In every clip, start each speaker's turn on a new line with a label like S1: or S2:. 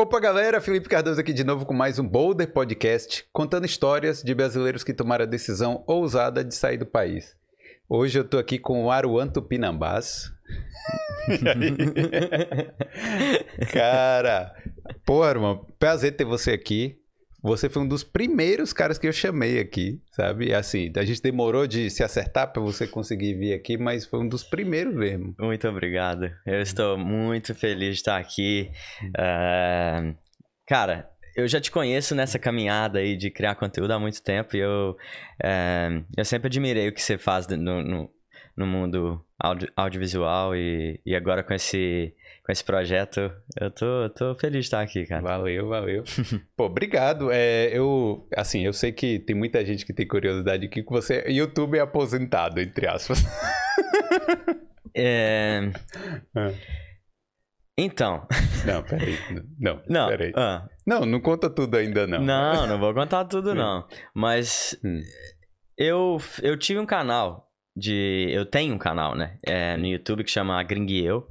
S1: Opa, galera! Felipe Cardoso aqui de novo com mais um Boulder Podcast, contando histórias de brasileiros que tomaram a decisão ousada de sair do país. Hoje eu tô aqui com o Aruan Tupinambás. Cara, pô, Aruan, prazer ter você aqui. Você foi um dos primeiros caras que eu chamei aqui, sabe? Assim, a gente demorou de se acertar para você conseguir vir aqui, mas foi um dos primeiros mesmo.
S2: Muito obrigado. Eu estou muito feliz de estar aqui. Uh, cara, eu já te conheço nessa caminhada aí de criar conteúdo há muito tempo e eu, uh, eu sempre admirei o que você faz no, no, no mundo audio, audiovisual e, e agora com esse com esse projeto. Eu tô, tô feliz de estar aqui, cara.
S1: Valeu, valeu. Pô, obrigado. É, eu, assim, eu sei que tem muita gente que tem curiosidade aqui que você é YouTube é aposentado, entre aspas.
S2: é... é. Então.
S1: Não, peraí. Não, não peraí. Ah. Não, não conta tudo ainda, não.
S2: Não, não vou contar tudo, não. Mas hum. eu, eu tive um canal de. Eu tenho um canal, né? É, no YouTube que chama Gringueu.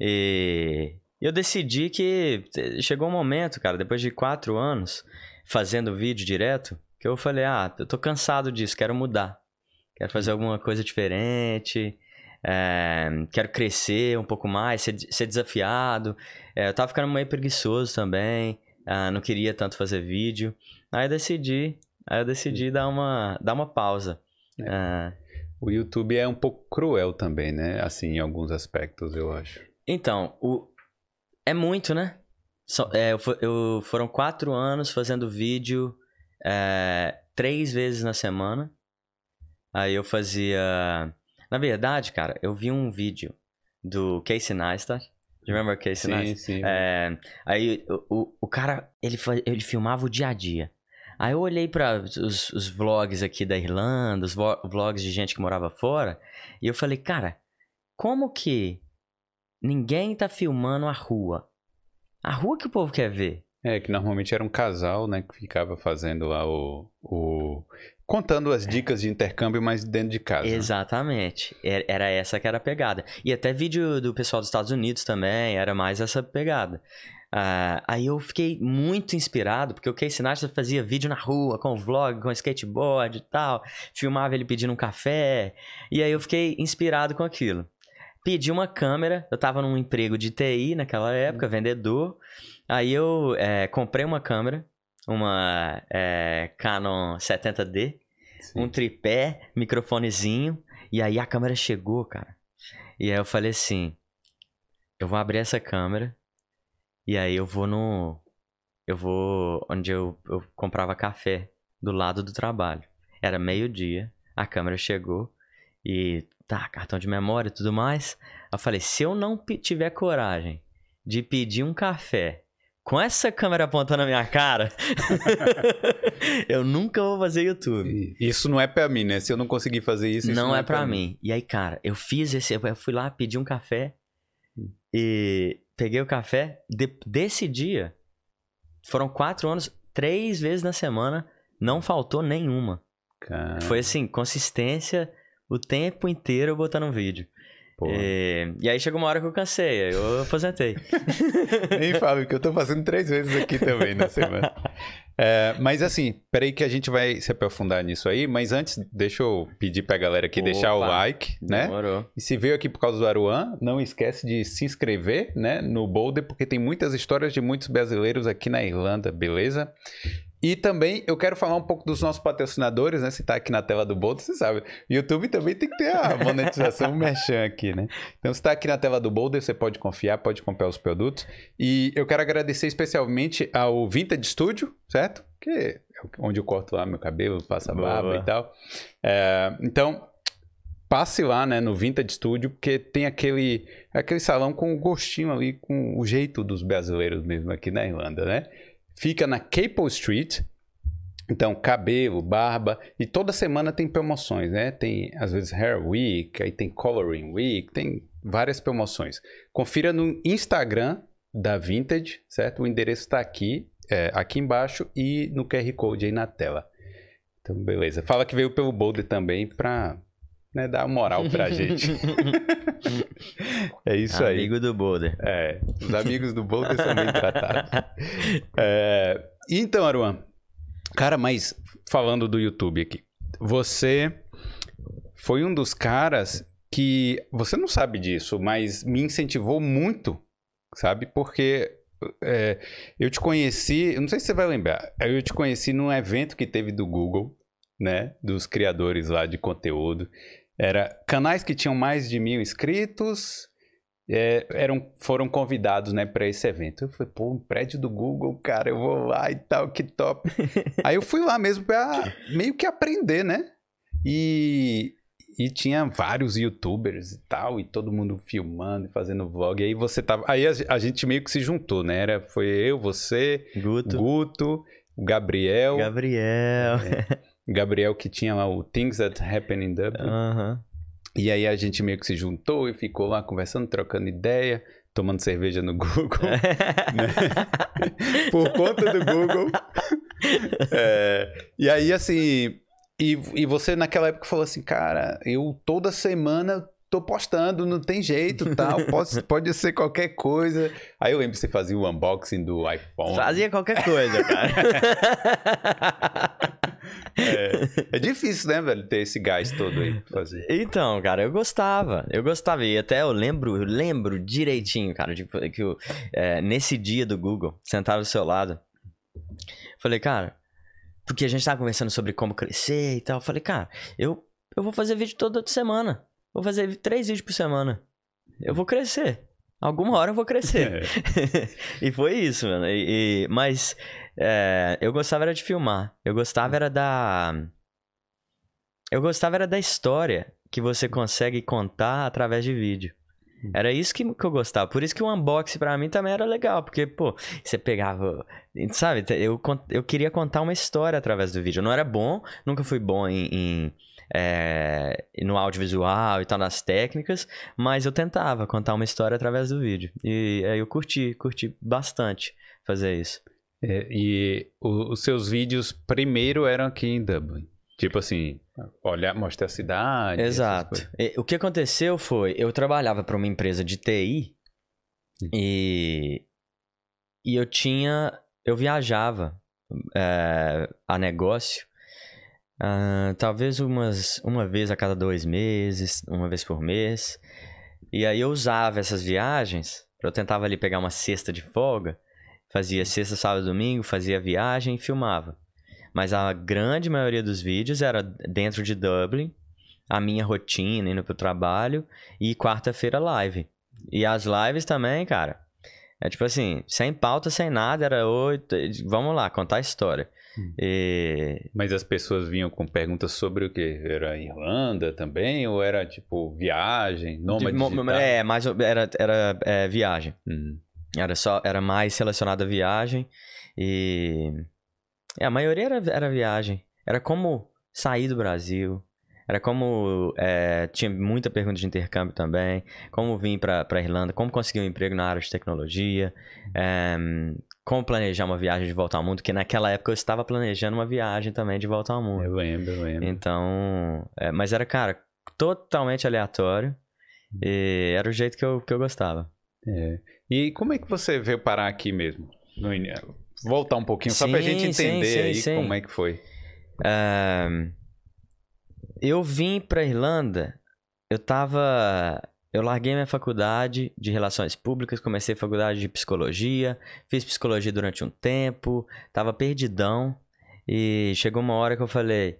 S2: E eu decidi que chegou um momento, cara, depois de quatro anos fazendo vídeo direto, que eu falei, ah, eu tô cansado disso, quero mudar. Quero fazer alguma coisa diferente, é, quero crescer um pouco mais, ser, ser desafiado. É, eu tava ficando meio preguiçoso também, é, não queria tanto fazer vídeo. Aí eu decidi, aí eu decidi dar uma, dar uma pausa.
S1: É. O YouTube é um pouco cruel também, né? Assim, em alguns aspectos, eu acho.
S2: Então, o... é muito, né? So, é, eu, eu, foram quatro anos fazendo vídeo é, três vezes na semana. Aí eu fazia. Na verdade, cara, eu vi um vídeo do Casey Neistat. Remember Casey sim, Neistat? Sim, é, aí o, o cara, ele, ele filmava o dia a dia. Aí eu olhei para os, os, vlogs aqui da Irlanda, os vlogs de gente que morava fora, e eu falei, cara, como que Ninguém tá filmando a rua. A rua que o povo quer ver.
S1: É, que normalmente era um casal, né, que ficava fazendo lá o. o... contando as dicas de intercâmbio, mas dentro de casa.
S2: Exatamente. Né? Era essa que era a pegada. E até vídeo do pessoal dos Estados Unidos também, era mais essa pegada. Uh, aí eu fiquei muito inspirado, porque o Casey Neistat fazia vídeo na rua, com vlog, com skateboard e tal, filmava ele pedindo um café, e aí eu fiquei inspirado com aquilo. Pedi uma câmera, eu tava num emprego de TI naquela época, uhum. vendedor. Aí eu é, comprei uma câmera, uma é, Canon 70D, Sim. um tripé, microfonezinho. E aí a câmera chegou, cara. E aí eu falei assim: eu vou abrir essa câmera. E aí eu vou no. Eu vou onde eu, eu comprava café, do lado do trabalho. Era meio-dia, a câmera chegou e tá, cartão de memória e tudo mais. Eu falei, se eu não tiver coragem de pedir um café com essa câmera apontando na minha cara, eu nunca vou fazer YouTube.
S1: Isso não é para mim, né? Se eu não conseguir fazer isso,
S2: não,
S1: não
S2: é, é para mim. mim. E aí, cara, eu fiz esse, eu fui lá pedir um café e peguei o café. De, desse dia, foram quatro anos, três vezes na semana, não faltou nenhuma. Cara. Foi assim, consistência o tempo inteiro botando um vídeo. E, e, aí chegou uma hora que eu cansei, eu aposentei.
S1: Nem falo, que eu tô fazendo três vezes aqui também na semana. É, mas assim, peraí que a gente vai se aprofundar nisso aí, mas antes, deixa eu pedir pra galera aqui Opa, deixar o like, né? Demorou. E se veio aqui por causa do Aruan, não esquece de se inscrever, né, no Boulder, porque tem muitas histórias de muitos brasileiros aqui na Irlanda, beleza? E também eu quero falar um pouco dos nossos patrocinadores, né? Se tá aqui na tela do Boulder, você sabe. YouTube também tem que ter a monetização merchan aqui, né? Então, se tá aqui na tela do Boulder, você pode confiar, pode comprar os produtos. E eu quero agradecer especialmente ao Vintage Studio, certo? Que é onde eu corto lá meu cabelo, passo a barba e tal. É, então, passe lá, né, no Vintage Studio, porque tem aquele, aquele salão com o gostinho ali, com o jeito dos brasileiros mesmo aqui na Irlanda, né? Fica na Capel Street. Então, cabelo, barba, e toda semana tem promoções, né? Tem, às vezes, Hair Week, aí tem Coloring Week, tem várias promoções. Confira no Instagram da Vintage, certo? O endereço está aqui, é, aqui embaixo e no QR Code aí na tela. Então, beleza. Fala que veio pelo Boulder também para né, dar moral pra gente. é isso aí.
S2: Amigo do Boulder.
S1: É, os amigos do Boulder são bem tratados. É, então, Aruan, cara, mas falando do YouTube aqui, você foi um dos caras que você não sabe disso, mas me incentivou muito, sabe? Porque é, eu te conheci, eu não sei se você vai lembrar, eu te conheci num evento que teve do Google, né? Dos criadores lá de conteúdo. Era canais que tinham mais de mil inscritos. É, eram, foram convidados, né, para esse evento. Eu falei, pô, um prédio do Google, cara, eu vou lá e tal, que top. Aí eu fui lá mesmo para meio que aprender, né? E, e tinha vários youtubers e tal, e todo mundo filmando e fazendo vlog. E aí você tava. Aí a, a, gente meio que se juntou, né? Era, foi eu, você,
S2: Guto,
S1: Guto o Gabriel.
S2: Gabriel.
S1: É, Gabriel que tinha lá o Things That Happen in Dublin.
S2: Uhum.
S1: E aí a gente meio que se juntou e ficou lá conversando, trocando ideia, tomando cerveja no Google. né? Por conta do Google. É, e aí, assim, e, e você naquela época falou assim, cara, eu toda semana tô postando, não tem jeito, tal, pode, pode ser qualquer coisa. Aí eu lembro que você fazia o unboxing do iPhone.
S2: Fazia qualquer coisa, cara.
S1: é, é, difícil, né, velho, ter esse gás todo aí pra fazer.
S2: Então, cara, eu gostava, eu gostava, e até eu lembro, eu lembro direitinho, cara, de, que eu, é, nesse dia do Google, sentado do seu lado, falei, cara, porque a gente tava conversando sobre como crescer e tal. Falei, cara, eu, eu vou fazer vídeo toda semana. Vou fazer três vídeos por semana. Eu vou crescer. Alguma hora eu vou crescer. É. e foi isso, mano. E, e, mas é, eu gostava era de filmar. Eu gostava era da. Eu gostava era da história que você consegue contar através de vídeo. Era isso que, que eu gostava. Por isso que o unboxing pra mim também era legal. Porque, pô, você pegava. Sabe, eu, eu queria contar uma história através do vídeo. Eu não era bom, nunca fui bom em, em é, no audiovisual e tal, nas técnicas, mas eu tentava contar uma história através do vídeo. E aí eu curti, curti bastante fazer isso.
S1: É, e o, os seus vídeos primeiro eram aqui em Dublin? Tipo assim, olhar, mostrar a cidade.
S2: Exato. O que aconteceu foi, eu trabalhava para uma empresa de TI hum. e, e eu tinha, eu viajava é, a negócio, uh, talvez umas, uma vez a cada dois meses, uma vez por mês. E aí eu usava essas viagens, eu tentava ali pegar uma cesta de folga, fazia sexta, sábado, domingo, fazia viagem e filmava. Mas a grande maioria dos vídeos era dentro de Dublin, a minha rotina indo pro trabalho e quarta-feira live. E as lives também, cara. É tipo assim, sem pauta, sem nada, era oito. Vamos lá, contar a história. Hum. E...
S1: Mas as pessoas vinham com perguntas sobre o que? Era Irlanda também? Ou era tipo viagem, nômade
S2: digital? É, mais era, era é, viagem. Hum. Era só, era mais relacionado à viagem. E é, a maioria era, era viagem. Era como sair do Brasil. Era como. É, tinha muita pergunta de intercâmbio também. Como vir para a Irlanda. Como conseguir um emprego na área de tecnologia. É, como planejar uma viagem de volta ao mundo. Que naquela época eu estava planejando uma viagem também de volta ao mundo.
S1: Eu lembro, eu lembro.
S2: Então. É, mas era, cara, totalmente aleatório. E era o jeito que eu, que eu gostava.
S1: É. E como é que você veio parar aqui mesmo? No, voltar um pouquinho, sim, só pra gente entender sim, aí sim, como é que foi.
S2: Uh, eu vim pra Irlanda, eu tava. Eu larguei minha faculdade de Relações Públicas, comecei a faculdade de Psicologia, fiz Psicologia durante um tempo, tava perdidão. E chegou uma hora que eu falei: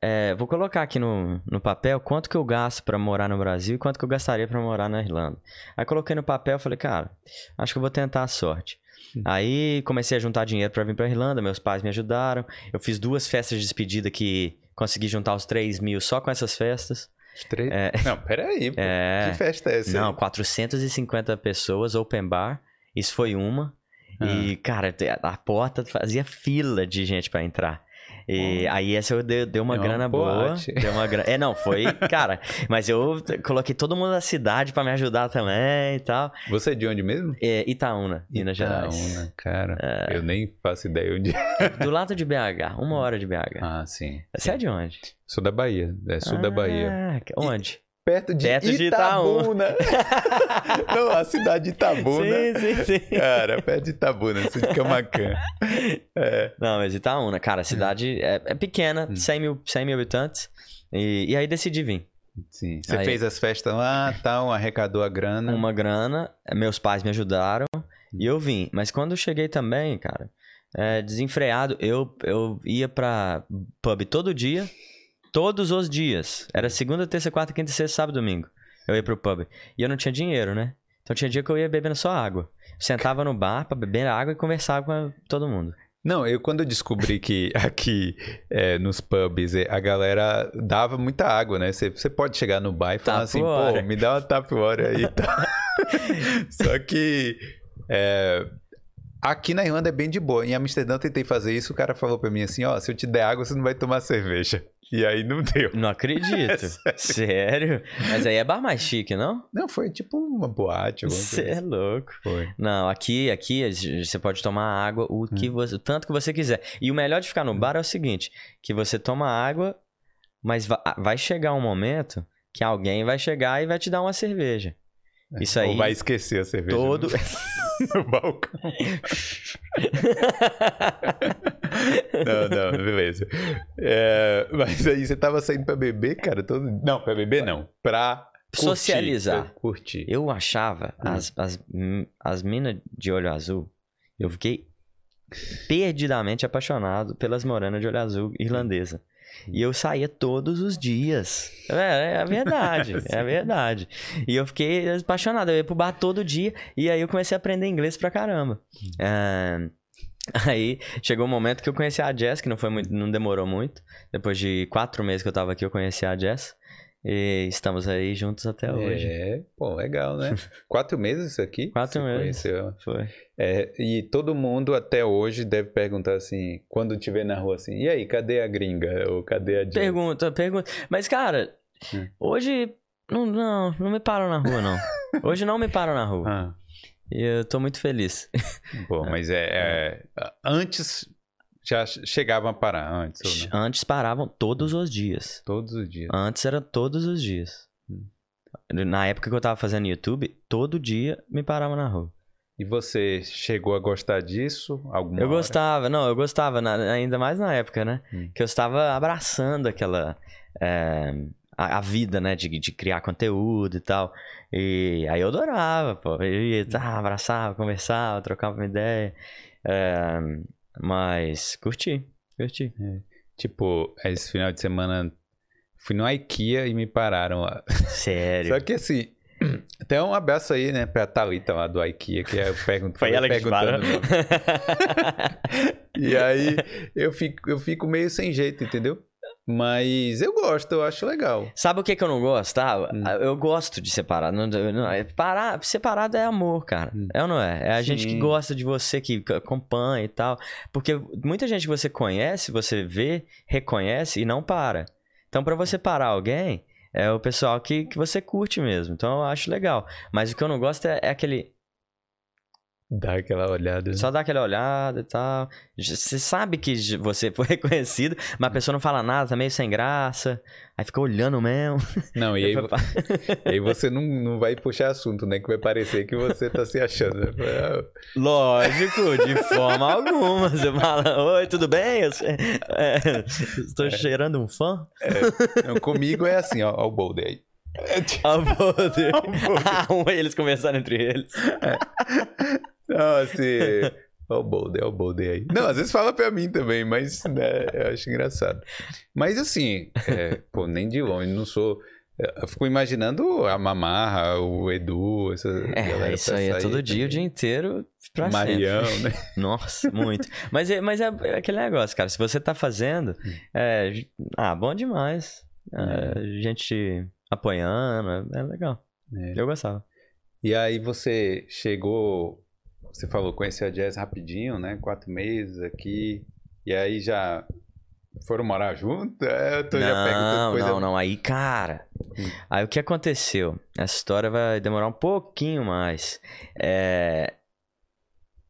S2: é, vou colocar aqui no, no papel quanto que eu gasto para morar no Brasil e quanto que eu gastaria para morar na Irlanda. Aí coloquei no papel e falei: cara, acho que eu vou tentar a sorte. Aí comecei a juntar dinheiro para vir para Irlanda, meus pais me ajudaram. Eu fiz duas festas de despedida que consegui juntar os 3 mil só com essas festas.
S1: É... Não, peraí. É... que festa é essa?
S2: Não, 450 pessoas, open bar. Isso foi uma. Ah. E, cara, a porta fazia fila de gente para entrar. E aí essa eu dei, deu uma é grana boa. Deu uma grana. É, não, foi, cara. mas eu coloquei todo mundo da cidade para me ajudar também e tal.
S1: Você é de onde mesmo?
S2: É, Itaúna, Minas Gerais.
S1: Itaúna, cara. É... Eu nem faço ideia onde é.
S2: Do lado de BH, uma hora de BH.
S1: Ah, sim.
S2: Você é de onde?
S1: Sou da Bahia, é sul ah, da Bahia.
S2: Onde?
S1: Perto de perto Itabuna. De Não, a cidade de Itabuna.
S2: Sim, sim, sim.
S1: Cara, perto de Itabuna, sul de Camacan.
S2: É. Não, mas Itaúna, cara, a cidade é, é pequena, 100 hum. mil, 100 mil habitantes. E, e aí decidi vir.
S1: Sim. Você aí, fez as festas lá, tal, arrecadou a grana.
S2: Uma grana, meus pais me ajudaram e eu vim. Mas quando eu cheguei também, cara, é, desenfreado, eu, eu ia pra pub todo dia Todos os dias. Era segunda, terça, quarta, quinta, sexta, sábado, domingo. Eu ia pro pub. E eu não tinha dinheiro, né? Então tinha dia que eu ia bebendo só água. Eu sentava no bar pra beber água e conversava com todo mundo.
S1: Não, eu quando eu descobri que aqui é, nos pubs a galera dava muita água, né? Você, você pode chegar no bar e falar assim, pô, me dá uma tapioca aí e tá. Só que é, Aqui na Irlanda é bem de boa. Em Amsterdã eu tentei fazer isso, o cara falou pra mim assim, ó, se eu te der água, você não vai tomar cerveja. E aí não deu.
S2: Não acredito. É sério. sério. Mas aí é bar mais chique, não?
S1: Não, foi tipo uma boate.
S2: Você é louco.
S1: Foi.
S2: Não, aqui, aqui você pode tomar água o que hum. você, tanto que você quiser. E o melhor de ficar no bar é o seguinte, que você toma água, mas vai chegar um momento que alguém vai chegar e vai te dar uma cerveja. É, Isso aí. Ou
S1: vai esquecer a cerveja.
S2: Todo.
S1: No balcão. não, não, beleza. É, mas aí você tava saindo pra beber, cara? Todo... Não, pra beber não. Pra
S2: curtir, socializar.
S1: Curtir.
S2: Eu achava hum. as, as, as minas de olho azul, eu fiquei perdidamente apaixonado pelas moranas de olho azul irlandesa. E eu saía todos os dias. É, é a verdade, é a verdade. E eu fiquei apaixonado. Eu ia pro bar todo dia e aí eu comecei a aprender inglês pra caramba. É, aí chegou um momento que eu conheci a Jess, que não, foi muito, não demorou muito. Depois de quatro meses que eu tava aqui, eu conheci a Jess. E estamos aí juntos até hoje.
S1: É, pô, legal, né? Quatro meses isso aqui?
S2: Quatro meses. Conheceu. Foi.
S1: É, e todo mundo até hoje deve perguntar assim, quando tiver na rua assim, e aí, cadê a gringa? Ou cadê a?
S2: Pergunta, pergunta. Mas, cara, hum. hoje não, não, não me param na rua, não. hoje não me param na rua. Ah. E eu tô muito feliz.
S1: Pô, mas é, é antes já chegavam a parar antes?
S2: Antes paravam todos os dias.
S1: Todos os dias.
S2: Antes era todos os dias. Hum. Na época que eu tava fazendo YouTube, todo dia me parava na rua.
S1: E você chegou a gostar disso? Alguma
S2: eu
S1: hora?
S2: gostava, não, eu gostava, na, ainda mais na época, né? Hum. Que eu estava abraçando aquela. É, a, a, vida, né? De, de criar conteúdo e tal. E aí eu adorava, pô. Eu ia, tá, abraçava, conversava, trocava uma ideia. É, mas curti, curti.
S1: É. Tipo, esse final de semana fui no IKEA e me pararam lá.
S2: Sério?
S1: Só que assim, tem um abraço aí, né, pra Thalita lá do IKEA, que eu pergunto.
S2: Foi ela que perguntando.
S1: e aí eu fico, eu fico meio sem jeito, entendeu? Mas eu gosto, eu acho legal.
S2: Sabe o que, que eu não gostava? Hum. Eu gosto de separar. Não, não, é, parar, separado é amor, cara. Hum. É ou não é? É a Sim. gente que gosta de você, que acompanha e tal. Porque muita gente que você conhece, você vê, reconhece e não para. Então, para você parar alguém, é o pessoal que, que você curte mesmo. Então, eu acho legal. Mas o que eu não gosto é, é aquele
S1: Dá aquela olhada.
S2: Só dá aquela olhada e tal. Você sabe que você foi reconhecido, mas a pessoa não fala nada, tá meio sem graça. Aí fica olhando mesmo.
S1: Não, e aí, aí você não, não vai puxar assunto, né? Que vai parecer que você tá se achando. Né?
S2: Lógico, de forma alguma. Você fala, oi, tudo bem? Eu, é, estou é. cheirando um fã.
S1: É. Não, comigo é assim, ó, ó o Boulder aí.
S2: A Boulder. Ah, eles conversaram entre eles.
S1: É. Não, assim. Olha o Boulder, olha o Boulder aí. Não, às vezes fala pra mim também, mas né, eu acho engraçado. Mas assim, é, pô, nem de longe, não sou. Eu fico imaginando a Mamarra, o Edu, essa
S2: é, galera. Isso aí é todo também. dia, o dia inteiro pra
S1: Marião,
S2: sempre. né? Nossa, muito. mas é, mas é, é aquele negócio, cara. Se você tá fazendo, hum. é, ah, bom demais. É, gente apoiando, é legal. É. Eu gostava.
S1: E aí você chegou você falou, conheceu a Jazz rapidinho, né? Quatro meses aqui. E aí já Foram morar junto? É, eu tô
S2: não,
S1: já pego coisa...
S2: não, não. Aí, cara. Hum. Aí o que aconteceu? Essa história vai demorar um pouquinho mais. É...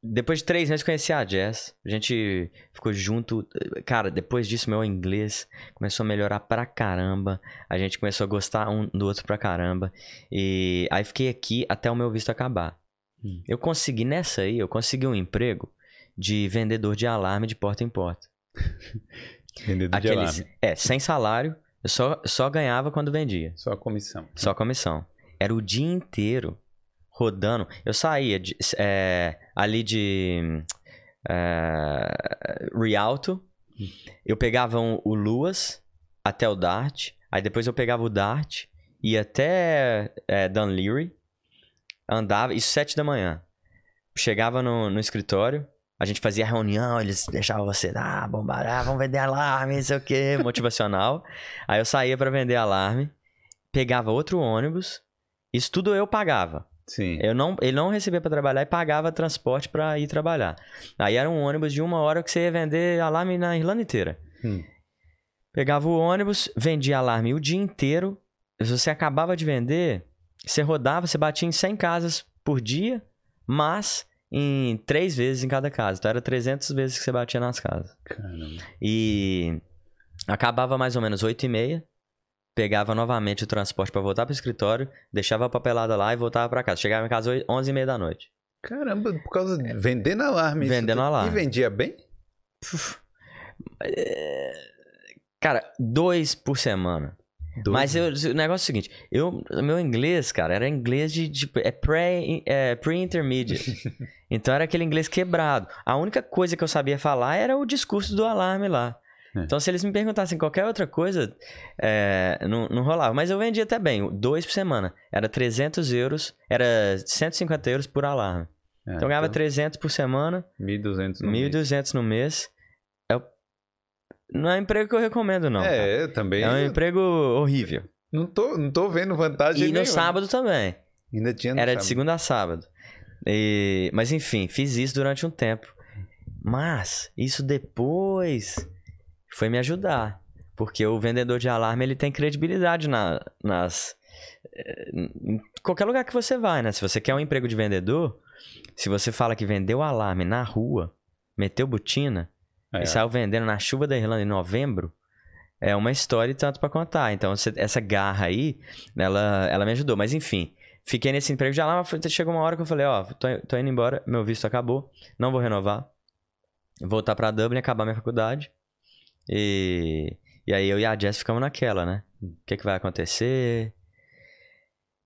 S2: Depois de três meses conheci a Jess. A gente ficou junto. Cara, depois disso, meu inglês começou a melhorar pra caramba. A gente começou a gostar um do outro pra caramba. E aí fiquei aqui até o meu visto acabar. Hum. Eu consegui, nessa aí, eu consegui um emprego de vendedor de alarme de porta em porta.
S1: vendedor Aqueles, de alarme.
S2: É, sem salário. Eu só, só ganhava quando vendia.
S1: Só comissão.
S2: Só comissão. Era o dia inteiro rodando. Eu saía de, é, ali de é, Rialto. Eu pegava um, o Luas até o Dart. Aí depois eu pegava o Dart. Ia até é, Dunleary. Andava. Isso sete da manhã. Chegava no, no escritório. A gente fazia reunião, eles deixavam você, ah, bombará, vamos vender alarme, não sei o que, motivacional. Aí eu saía para vender alarme, pegava outro ônibus, isso tudo eu pagava.
S1: Sim.
S2: Eu não, ele não recebia para trabalhar e pagava transporte para ir trabalhar. Aí era um ônibus de uma hora que você ia vender alarme na Irlanda inteira. Hum. Pegava o ônibus, vendia alarme o dia inteiro. Se você acabava de vender, você rodava, você batia em 100 casas por dia, mas em três vezes em cada casa. Então era 300 vezes que você batia nas casas.
S1: Caramba.
S2: E acabava mais ou menos 8 e meia. Pegava novamente o transporte para voltar pro escritório, deixava a papelada lá e voltava para casa. Chegava em casa 11 e meia da noite.
S1: Caramba, por causa de vendendo alarme.
S2: Vendendo alarme.
S1: E vendia bem?
S2: É, cara, dois por semana. Doido. Mas eu, o negócio é o seguinte, eu, meu inglês, cara, era inglês de, de é pré, é, pre-intermediate. então era aquele inglês quebrado. A única coisa que eu sabia falar era o discurso do alarme lá. É. Então, se eles me perguntassem qualquer outra coisa, é, não, não rolava. Mas eu vendia até bem, dois por semana. Era 300 euros, era 150 euros por alarme. É, então, eu ganhava então, 300 por semana.
S1: 1.200
S2: no 1.200 mês. no mês. Não é um emprego que eu recomendo, não.
S1: É, tá? também.
S2: É um emprego horrível.
S1: Não tô, não tô vendo vantagem
S2: E no sábado também.
S1: Ainda tinha
S2: Era
S1: sábado.
S2: de segunda a sábado. E... Mas enfim, fiz isso durante um tempo. Mas isso depois foi me ajudar. Porque o vendedor de alarme ele tem credibilidade na, nas. Eh, em qualquer lugar que você vai, né? Se você quer um emprego de vendedor, se você fala que vendeu alarme na rua, meteu botina, é. E saiu vendendo na chuva da Irlanda em novembro. É uma história e tanto para contar. Então, essa garra aí, ela, ela me ajudou. Mas, enfim, fiquei nesse emprego de alarme. Chegou uma hora que eu falei: Ó, tô, tô indo embora, meu visto acabou, não vou renovar. Voltar para Dublin, acabar minha faculdade. E, e aí eu e a Jess ficamos naquela, né? O que, que vai acontecer?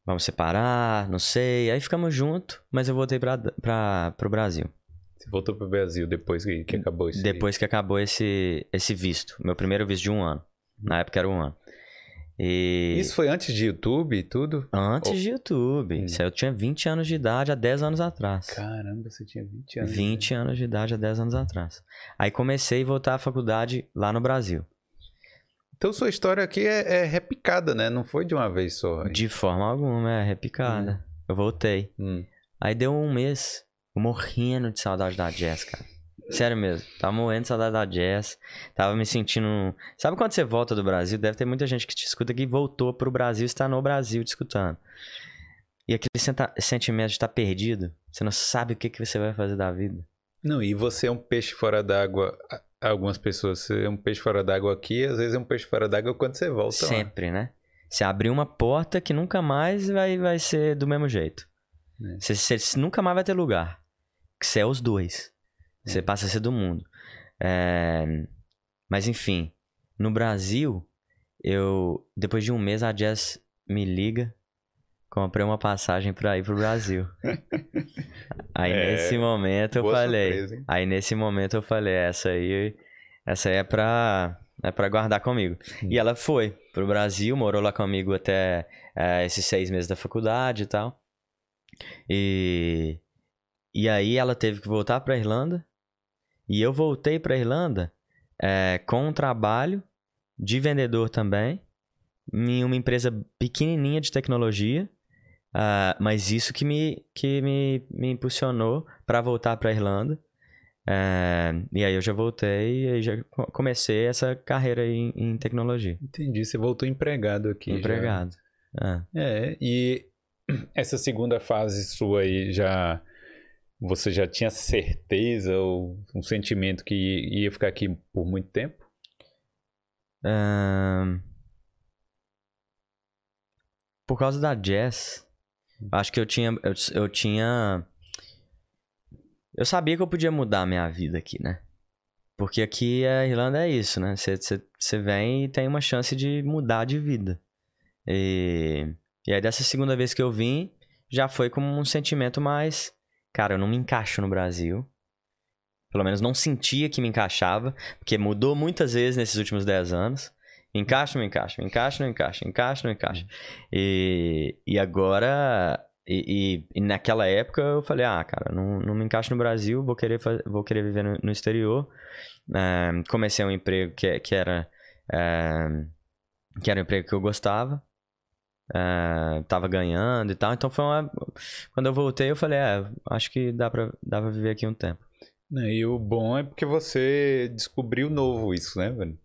S2: Vamos separar? Não sei. Aí ficamos juntos, mas eu voltei para o Brasil.
S1: Você voltou pro Brasil depois que, que acabou esse...
S2: Depois que acabou esse, esse visto. Meu primeiro visto de um ano. Na época era um ano. E...
S1: Isso foi antes de YouTube e tudo?
S2: Antes Ou... de YouTube. Hum. Isso aí eu tinha 20 anos de idade há 10 anos atrás.
S1: Caramba, você tinha 20 anos.
S2: 20 né? anos de idade há 10 anos atrás. Aí comecei a voltar à faculdade lá no Brasil.
S1: Então sua história aqui é, é repicada, né? Não foi de uma vez só.
S2: De forma alguma, é repicada. Hum. Eu voltei. Hum. Aí deu um mês morrendo de saudade da Jess, cara. Sério mesmo. Tava morrendo de saudade da Jess. Tava me sentindo. Sabe quando você volta do Brasil? Deve ter muita gente que te escuta que voltou pro Brasil e está no Brasil te escutando. E aquele sentimento de estar perdido. Você não sabe o que, que você vai fazer da vida.
S1: Não, e você é um peixe fora d'água. Algumas pessoas, você é um peixe fora d'água aqui, às vezes é um peixe fora d'água quando você volta.
S2: Sempre, lá. né? Você abriu uma porta que nunca mais vai, vai ser do mesmo jeito. É. Você, você nunca mais vai ter lugar que você é os dois. Você é. passa a ser do mundo. É... Mas enfim, no Brasil, eu depois de um mês a Jess me liga, comprei uma passagem para ir pro Brasil. aí é... nesse momento eu falei, surpresa, aí nesse momento eu falei, essa aí, essa aí é para é para guardar comigo. Hum. E ela foi pro Brasil, morou lá comigo até é, esses seis meses da faculdade e tal. E e aí ela teve que voltar para Irlanda. E eu voltei para Irlanda é, com um trabalho de vendedor também, em uma empresa pequenininha de tecnologia. Uh, mas isso que me, que me, me impulsionou para voltar para Irlanda. É, e aí eu já voltei e já comecei essa carreira em, em tecnologia.
S1: Entendi, você voltou empregado aqui.
S2: Empregado.
S1: É. é, e essa segunda fase sua aí já você já tinha certeza ou um sentimento que ia ficar aqui por muito tempo?
S2: Por causa da jazz, acho que eu tinha, eu, eu tinha, eu sabia que eu podia mudar a minha vida aqui, né? Porque aqui a Irlanda é isso, né? Você vem e tem uma chance de mudar de vida. E, e aí dessa segunda vez que eu vim, já foi com um sentimento mais cara, eu não me encaixo no Brasil. Pelo menos não sentia que me encaixava, porque mudou muitas vezes nesses últimos 10 anos. Encaixa, não encaixa, encaixa, não encaixa, encaixa, não encaixa. E, e agora, e, e, e, naquela época eu falei, ah, cara, não, não me encaixo no Brasil, vou querer, vou querer viver no, no exterior. É, comecei um emprego que, que era é, que era um emprego que eu gostava. Uh, tava ganhando e tal. Então foi uma. Quando eu voltei, eu falei, é, acho que dá pra, dá pra viver aqui um tempo.
S1: E o bom é porque você descobriu novo isso, né, velho?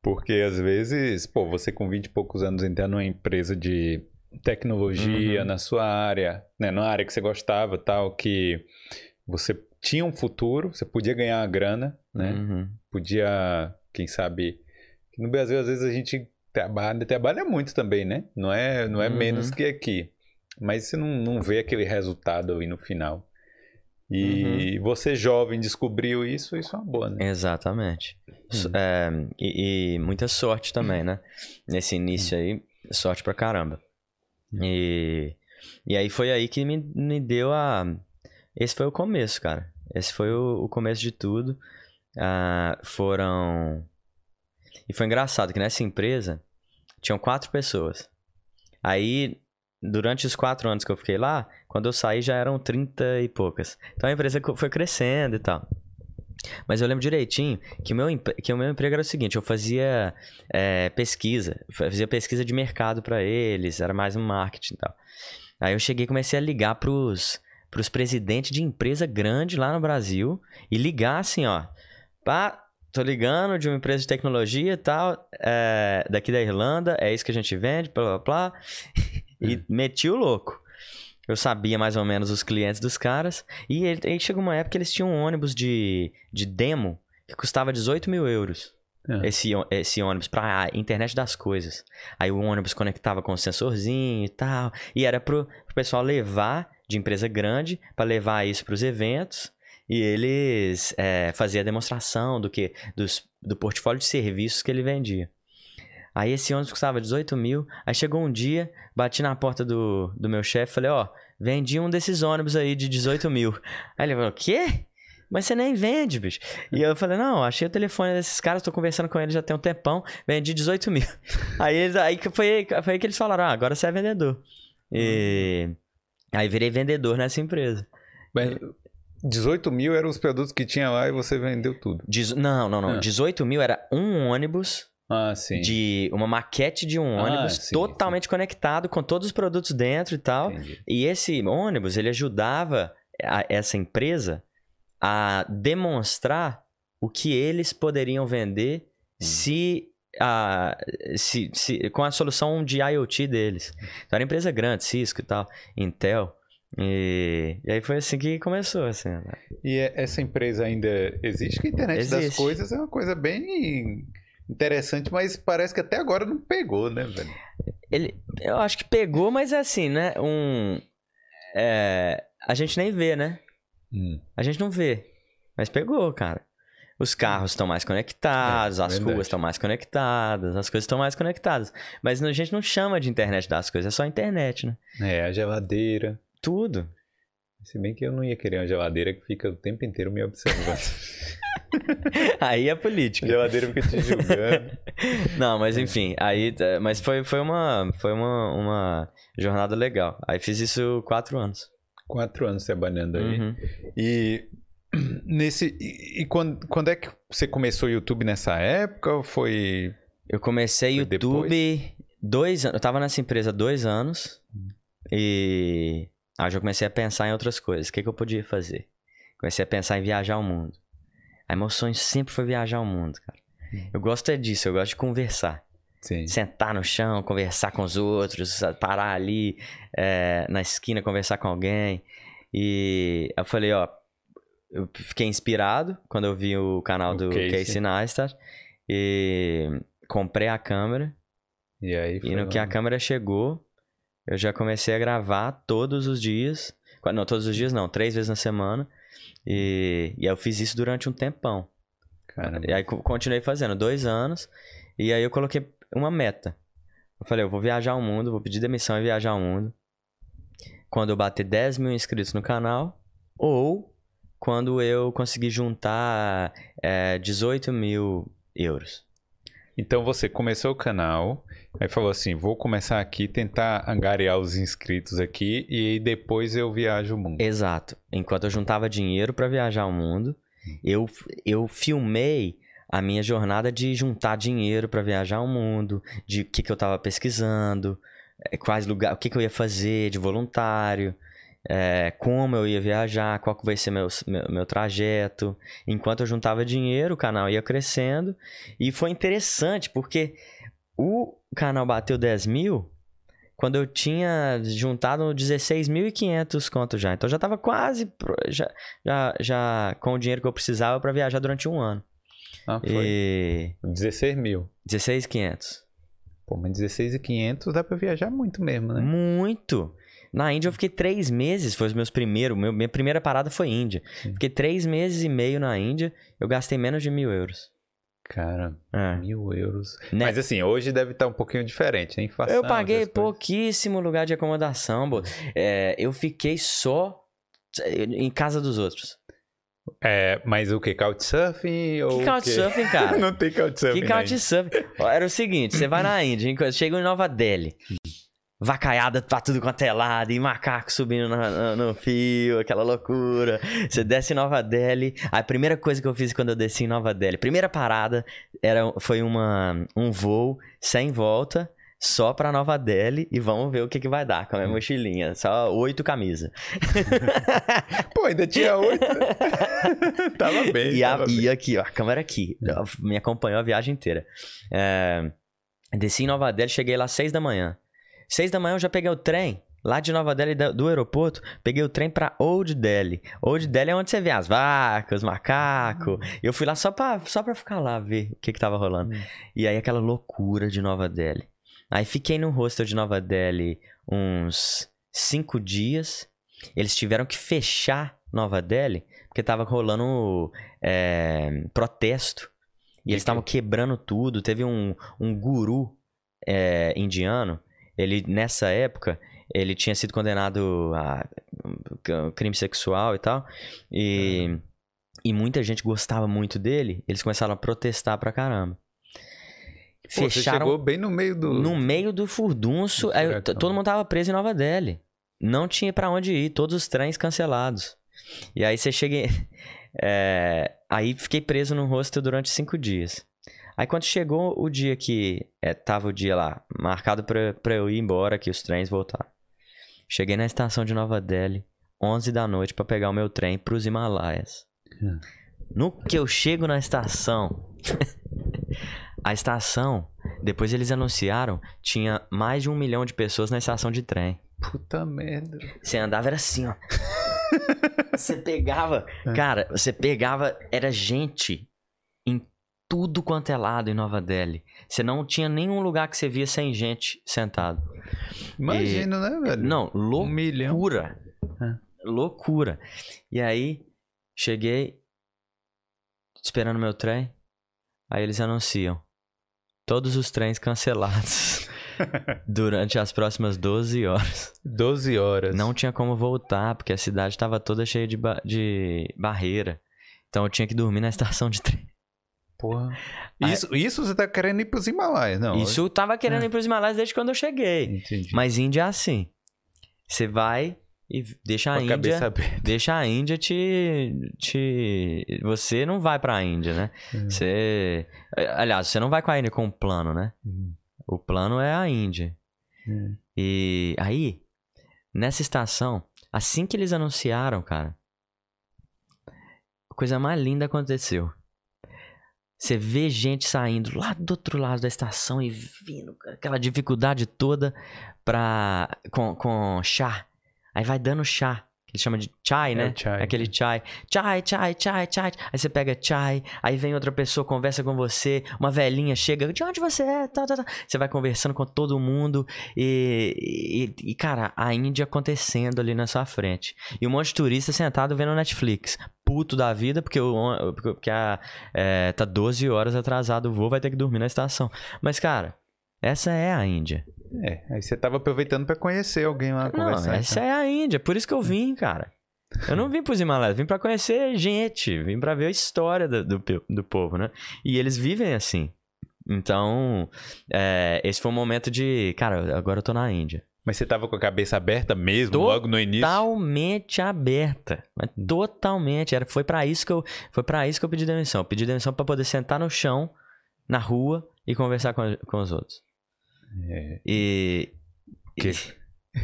S1: Porque às vezes, pô, você com 20 e poucos anos entrar numa empresa de tecnologia uhum. na sua área, né, na área que você gostava, tal, que você tinha um futuro, você podia ganhar uma grana, né? Uhum. Podia, quem sabe, no Brasil às vezes a gente Trabalha, trabalha muito também, né? Não é, não é uhum. menos que aqui. Mas você não, não vê aquele resultado aí no final. E uhum. você jovem descobriu isso, isso é uma boa, né?
S2: Exatamente. Uhum. É, e, e, muita sorte também, né? Nesse início aí, sorte pra caramba. E, e aí foi aí que me, me deu a... Esse foi o começo, cara. Esse foi o, o começo de tudo. Ah, foram... E foi engraçado que nessa empresa, tinham quatro pessoas. Aí, durante os quatro anos que eu fiquei lá, quando eu saí já eram trinta e poucas. Então a empresa foi crescendo e tal. Mas eu lembro direitinho que o meu, que o meu emprego era o seguinte: eu fazia é, pesquisa, fazia pesquisa de mercado para eles, era mais um marketing e tal. Aí eu cheguei e comecei a ligar pros, pros presidentes de empresa grande lá no Brasil e ligar assim, ó. Pá, tô ligando de uma empresa de tecnologia e tal, é, daqui da Irlanda, é isso que a gente vende, blá blá blá. e é. meti o louco. Eu sabia mais ou menos os clientes dos caras. E ele, aí chegou uma época que eles tinham um ônibus de, de demo que custava 18 mil euros. É. Esse, esse ônibus pra internet das coisas. Aí o ônibus conectava com o sensorzinho e tal. E era pro, pro pessoal levar de empresa grande para levar isso para os eventos e eles é, faziam a demonstração do que dos, do portfólio de serviços que ele vendia. Aí esse ônibus custava 18 mil. Aí chegou um dia, bati na porta do, do meu chefe falei, ó, vendi um desses ônibus aí de 18 mil. Aí ele falou, o quê? Mas você nem vende, bicho. E eu falei, não, achei o telefone desses caras, tô conversando com eles já tem um tempão, vendi 18 mil. aí, aí foi, foi aí que eles falaram, ah, agora você é vendedor. E aí virei vendedor nessa empresa.
S1: Mas 18 mil eram os produtos que tinha lá e você vendeu tudo.
S2: Dezo... Não, não, não. Ah. 18 mil era um ônibus.
S1: Ah, sim.
S2: De uma maquete de um ah, ônibus ah, sim, totalmente sim. conectado com todos os produtos dentro e tal. Entendi. E esse ônibus, ele ajudava a, essa empresa a demonstrar o que eles poderiam vender hum. se a, se, se, com a solução de IoT deles. Então, era empresa grande, Cisco e tal, Intel. E, e aí foi assim que começou, assim. Né?
S1: E é, essa empresa ainda existe? Que a internet existe. das coisas é uma coisa bem interessante, mas parece que até agora não pegou, né, velho?
S2: Ele, eu acho que pegou, mas é assim, né? Um, é, a gente nem vê, né? Hum. A gente não vê, mas pegou, cara. Os carros estão mais conectados, é, as verdade. ruas estão mais conectadas, as coisas estão mais conectadas. Mas a gente não chama de internet das coisas, é só internet, né?
S1: É, a geladeira.
S2: Tudo.
S1: Se bem que eu não ia querer uma geladeira que fica o tempo inteiro me observando.
S2: aí é política.
S1: A geladeira fica te julgando.
S2: não, mas enfim, aí, é, mas foi, foi, uma, foi uma, uma jornada legal. Aí fiz isso quatro anos.
S1: Quatro anos trabalhando aí. Uhum. E nesse e, e, quando, quando é que você começou o YouTube nessa época? Ou foi?
S2: Eu comecei foi YouTube depois? dois anos. Eu tava nessa empresa dois anos. Uhum. E Aí eu já comecei a pensar em outras coisas. O que, que eu podia fazer? Comecei a pensar em viajar ao mundo. Aí meu sonho sempre foi viajar ao mundo, cara. Hum. Eu gosto é disso, eu gosto de conversar. Sim. Sentar no chão, conversar com os outros, parar ali é, na esquina, conversar com alguém. E eu falei, ó, eu fiquei inspirado quando eu vi o canal do Casey, Casey Neistat. E comprei a câmera.
S1: E aí
S2: E no lá. que a câmera chegou, eu já comecei a gravar todos os dias. Não, todos os dias não, três vezes na semana. E, e aí eu fiz isso durante um tempão. Caramba. E aí continuei fazendo, dois anos. E aí eu coloquei uma meta. Eu falei, eu vou viajar ao mundo, vou pedir demissão e viajar ao mundo. Quando eu bater 10 mil inscritos no canal, ou quando eu conseguir juntar é, 18 mil euros.
S1: Então você começou o canal, aí falou assim: vou começar aqui, tentar angariar os inscritos aqui e depois eu viajo o mundo.
S2: Exato. Enquanto eu juntava dinheiro para viajar o mundo, eu, eu filmei a minha jornada de juntar dinheiro para viajar o mundo, de o que, que eu estava pesquisando, é, quais lugares, o que, que eu ia fazer de voluntário, é, como eu ia viajar, qual que vai ser meu, meu, meu, trajeto. Enquanto eu juntava dinheiro, o canal ia crescendo. E foi interessante, porque o canal bateu 10 mil quando eu tinha juntado 16.500 contos já. Então já estava quase já, já, já com o dinheiro que eu precisava para viajar durante um ano.
S1: Ah, foi. E... 16 mil.
S2: 16.500.
S1: Pô, mas 16.500 dá para viajar muito mesmo, né?
S2: Muito. Na Índia eu fiquei três meses, foi os meus primeiros. Meu, minha primeira parada foi Índia. Fiquei três meses e meio na Índia, eu gastei menos de mil euros.
S1: Cara, é. mil euros. Né? Mas assim, hoje deve estar um pouquinho diferente, né? Inflação,
S2: eu paguei pouquíssimo lugar de acomodação, bo. É, eu fiquei só em casa dos outros.
S1: É, mas o que? Couchsurfing? Ou
S2: que Couchsurfing, cara?
S1: Não tem Couchsurfing.
S2: Que Couchsurfing? Era o seguinte: você vai na Índia, chega em Nova Delhi vacaiada pra tudo quanto é lado, e macaco subindo no, no, no, fio, aquela loucura. Você desce em Nova Delhi. A primeira coisa que eu fiz quando eu desci em Nova Delhi, primeira parada, era, foi uma, um voo sem volta. Só pra Nova Delhi e vamos ver o que, que vai dar com a minha mochilinha. Só oito camisas.
S1: Pô, ainda tinha oito. tava bem.
S2: E,
S1: a,
S2: e aqui, ó, a câmera aqui. Me acompanhou a viagem inteira. É, desci em Nova Delhi, cheguei lá às seis da manhã. Seis da manhã eu já peguei o trem. Lá de Nova Delhi, do aeroporto, peguei o trem pra Old Delhi. Old Delhi é onde você vê as vacas, os macacos. Hum. Eu fui lá só pra, só pra ficar lá, ver o que que tava rolando. Hum. E aí aquela loucura de Nova Delhi. Aí fiquei no hostel de Nova Delhi uns cinco dias. Eles tiveram que fechar Nova Delhi porque tava rolando é, protesto. E eles estavam quebrando tudo. Teve um, um guru é, indiano ele, nessa época, ele tinha sido condenado a crime sexual e tal. E, uhum. e muita gente gostava muito dele. Eles começaram a protestar pra caramba.
S1: Pô, Fecharam. Chegou bem no meio do.
S2: No meio do furdunço. Aí, todo mundo tava preso em Nova Delhi. Não tinha para onde ir. Todos os trens cancelados. E aí você chega. É... Aí fiquei preso no hostel durante cinco dias. Aí quando chegou o dia que é, tava o dia lá, marcado pra, pra eu ir embora, que os trens voltaram. Cheguei na estação de Nova Delhi, 11 da noite, para pegar o meu trem pros Himalaias. Hum. No que eu chego na estação, a estação, depois eles anunciaram, tinha mais de um milhão de pessoas na estação de trem.
S1: Puta merda.
S2: Você andava, era assim, ó. você pegava, é. cara, você pegava, era gente tudo quanto é lado em Nova Delhi. Você não tinha nenhum lugar que você via sem gente sentado.
S1: Imagina, né, velho?
S2: Não, loucura. Um. É. Loucura. E aí, cheguei esperando meu trem. Aí eles anunciam todos os trens cancelados durante as próximas 12 horas.
S1: 12 horas.
S2: Não tinha como voltar, porque a cidade estava toda cheia de, ba de barreira. Então eu tinha que dormir na estação de trem.
S1: Porra. Isso, Aí, isso você tá querendo ir pros Himalaias, não?
S2: Isso eu tava querendo é. ir pros Himalaias desde quando eu cheguei. Entendi. Mas Índia é assim. Você vai e deixa a, a Índia. Deixa a Índia te, te. Você não vai pra Índia, né? Uhum. Você. Aliás, você não vai com a Índia com um plano, né? Uhum. O plano é a Índia. Uhum. E aí, nessa estação, assim que eles anunciaram, cara, coisa mais linda aconteceu. Você vê gente saindo lá do outro lado da estação e vindo aquela dificuldade toda pra, com, com chá. Aí vai dando chá ele chama de chai, né? É chai, Aquele chai. Chai, chai, chai, chai. Aí você pega chai, aí vem outra pessoa, conversa com você, uma velhinha chega, de onde você é? Tá, tá, tá. Você vai conversando com todo mundo e, e, e, cara, a Índia acontecendo ali na sua frente. E um monte de turista sentado vendo Netflix. Puto da vida, porque, o, porque a, é, tá 12 horas atrasado o voo, vai ter que dormir na estação. Mas, cara, essa é a Índia.
S1: É, aí você tava aproveitando para conhecer alguém lá,
S2: Não, essa então. é a Índia, por isso que eu vim, cara. Eu não vim pros Himalaias, vim para conhecer gente, vim para ver a história do, do, do, povo, né? E eles vivem assim. Então, é, esse foi um momento de, cara, agora eu tô na Índia.
S1: Mas você tava com a cabeça aberta mesmo, totalmente logo no início?
S2: Totalmente aberta. Totalmente. Era, foi para isso que eu, foi para isso que eu pedi demissão. Eu pedi demissão para poder sentar no chão, na rua e conversar com, com os outros. É... E, que...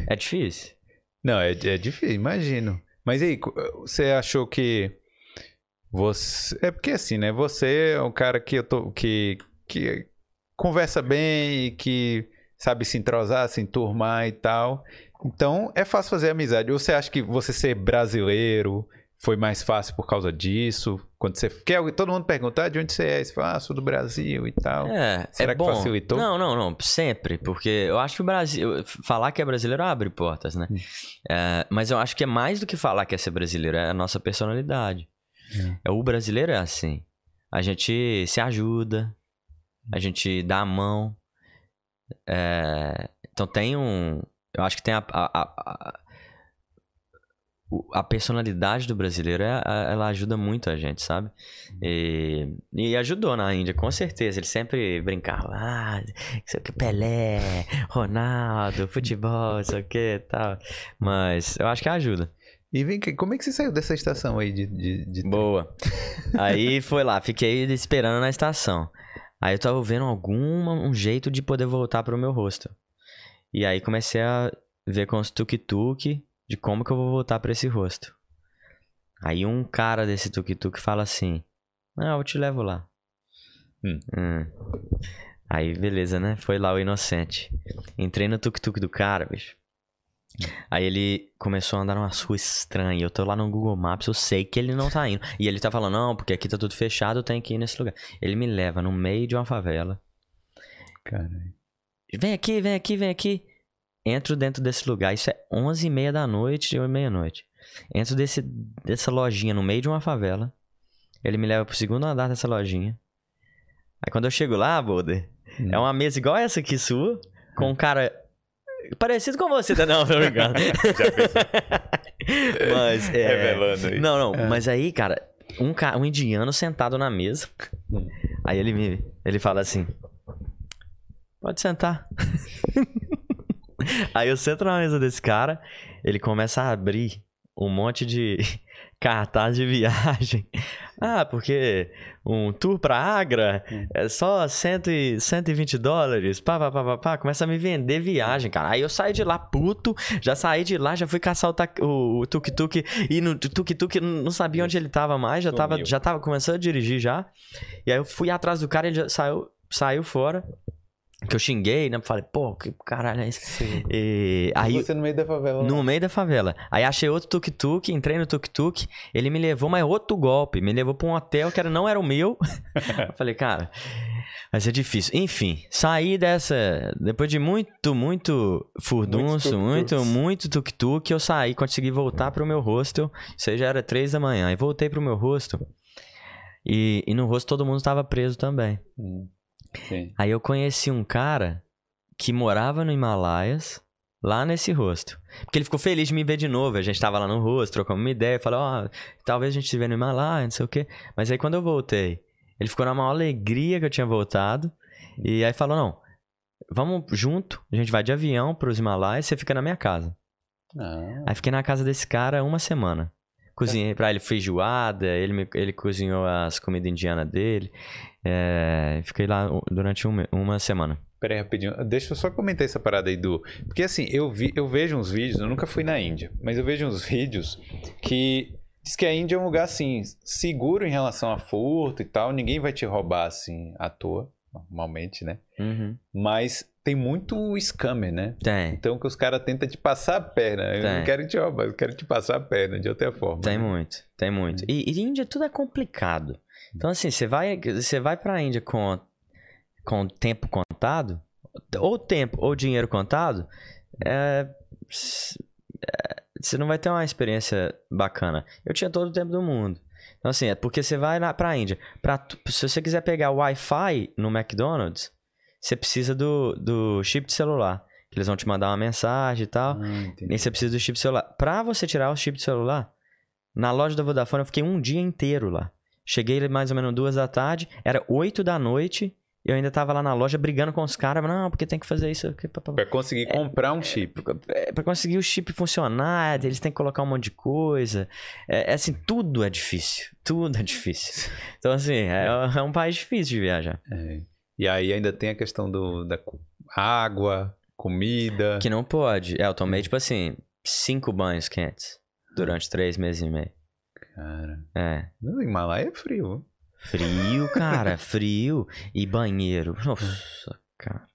S2: É difícil.
S1: Não, é, é difícil, imagino. Mas aí, você achou que você. É porque assim, né? Você é um cara que eu tô. que, que conversa bem e que sabe se entrosar, se enturmar e tal. Então é fácil fazer amizade. Ou você acha que você ser brasileiro foi mais fácil por causa disso? Quando você quer, todo mundo perguntar de onde você é, você fala, ah, sou do Brasil e tal.
S2: É, Será é que bom. facilitou? Não, não, não, sempre, porque eu acho que o Brasil, falar que é brasileiro abre portas, né? Hum. É, mas eu acho que é mais do que falar que é ser brasileiro, é a nossa personalidade. É, o brasileiro é assim. A gente se ajuda, a gente dá a mão. É, então tem um, eu acho que tem a, a, a a personalidade do brasileiro, é, ela ajuda muito a gente, sabe? Uhum. E, e ajudou na Índia, com certeza. Ele sempre brincava, ah, sei o que, Pelé, Ronaldo, futebol, sei o que tal. Mas eu acho que ajuda.
S1: E vem cá, como é que você saiu dessa estação aí de, de, de...
S2: Boa. aí foi lá, fiquei esperando na estação. Aí eu tava vendo algum um jeito de poder voltar pro meu rosto. E aí comecei a ver com os tuk-tuk de como que eu vou voltar para esse rosto. Aí um cara desse tuk-tuk fala assim: Não, eu te levo lá. Hum. Hum. Aí beleza, né? Foi lá o inocente. Entrei no tuk-tuk do cara, bicho. Aí ele começou a andar numa rua estranha. Eu tô lá no Google Maps, eu sei que ele não tá indo. E ele tá falando, não, porque aqui tá tudo fechado, eu tenho que ir nesse lugar. Ele me leva no meio de uma favela.
S1: Caralho.
S2: Vem aqui, vem aqui, vem aqui. Entro dentro desse lugar, isso é 11 e meia da noite ou meia-noite. Entro desse, dessa lojinha no meio de uma favela. Ele me leva pro segundo andar dessa lojinha. Aí quando eu chego lá, Boulder, hum. é uma mesa igual essa aqui sua, com um cara parecido com você, tá? Não, tô brincando. mas é...
S1: Revelando aí.
S2: Não, não, é. mas aí, cara, um, um indiano sentado na mesa. Hum. Aí ele me ele fala assim: Pode sentar. Aí eu sento na mesa desse cara, ele começa a abrir um monte de cartaz de viagem. Ah, porque um tour pra Agra hum. é só cento e, 120 dólares. Pá, pá, pá, pá, pá. Começa a me vender viagem, cara. Aí eu saí de lá puto, já saí de lá, já fui caçar o tuk-tuk e no tuk-tuk não sabia onde ele tava mais, já tava, já tava começando a dirigir já. E aí eu fui atrás do cara, ele já saiu, saiu fora que eu xinguei, né? Falei, pô, que caralho é isso? Sim. E aí,
S1: você no meio da favela.
S2: No meio da favela. Aí achei outro tuk-tuk, entrei no tuk-tuk, ele me levou, mas outro golpe. Me levou pra um hotel que era, não era o meu. eu falei, cara, vai ser difícil. Enfim, saí dessa. Depois de muito, muito furdunço, muito, muito tuk-tuk, eu saí, consegui voltar pro meu hostel. Isso aí já era três da manhã. Aí voltei pro meu hostel. E, e no hostel todo mundo estava preso também. Hum. Sim. Aí eu conheci um cara que morava no Himalaias, lá nesse rosto. Porque ele ficou feliz de me ver de novo. A gente tava lá no rosto, trocamos uma ideia, falou, ó, oh, talvez a gente se vê no Himalaia, não sei o quê. Mas aí quando eu voltei, ele ficou na maior alegria que eu tinha voltado. E aí falou, não, vamos junto, a gente vai de avião pros Himalaias, você fica na minha casa. Ah. Aí fiquei na casa desse cara uma semana. Cozinhei pra ele feijoada, ele, me, ele cozinhou as comidas indianas dele. É, fiquei lá durante uma, uma semana.
S1: Peraí, rapidinho. Deixa eu só comentar essa parada aí do. Porque assim, eu, vi, eu vejo uns vídeos, eu nunca fui na Índia, mas eu vejo uns vídeos que Diz que a Índia é um lugar, assim, seguro em relação a furto e tal. Ninguém vai te roubar, assim, à toa, normalmente, né?
S2: Uhum.
S1: Mas tem muito scammer, né?
S2: Tem.
S1: Então que os caras tentam te passar a perna. Eu
S2: Tem.
S1: não quero te roubar, eu quero te passar a perna de outra forma.
S2: Tem
S1: né?
S2: muito, tem muito. E, e Índia tudo é complicado. Então, assim, você vai, você vai pra Índia com, com tempo contado, ou tempo ou dinheiro contado, é, é, você não vai ter uma experiência bacana. Eu tinha todo o tempo do mundo. Então, assim, é porque você vai na, pra Índia. Pra, se você quiser pegar o Wi-Fi no McDonald's, você precisa do, do chip de celular. Que eles vão te mandar uma mensagem e tal.
S1: Ah.
S2: E você precisa do chip de celular. Pra você tirar o chip de celular, na loja da Vodafone eu fiquei um dia inteiro lá. Cheguei mais ou menos duas da tarde, era oito da noite, e eu ainda tava lá na loja brigando com os caras. Não, porque tem que fazer isso. aqui.
S1: Pra conseguir comprar um chip.
S2: É, Pra conseguir o chip funcionar, eles têm que colocar um monte de coisa. É, é assim, tudo é difícil. Tudo é difícil. Então, assim, é, é um país difícil de viajar.
S1: É. E aí ainda tem a questão do, da água, comida.
S2: Que não pode. É, eu tomei, tipo assim, cinco banhos quentes durante três meses e meio.
S1: Cara,
S2: É.
S1: no Himalaia é frio.
S2: Frio, cara, frio. E banheiro. Nossa, cara.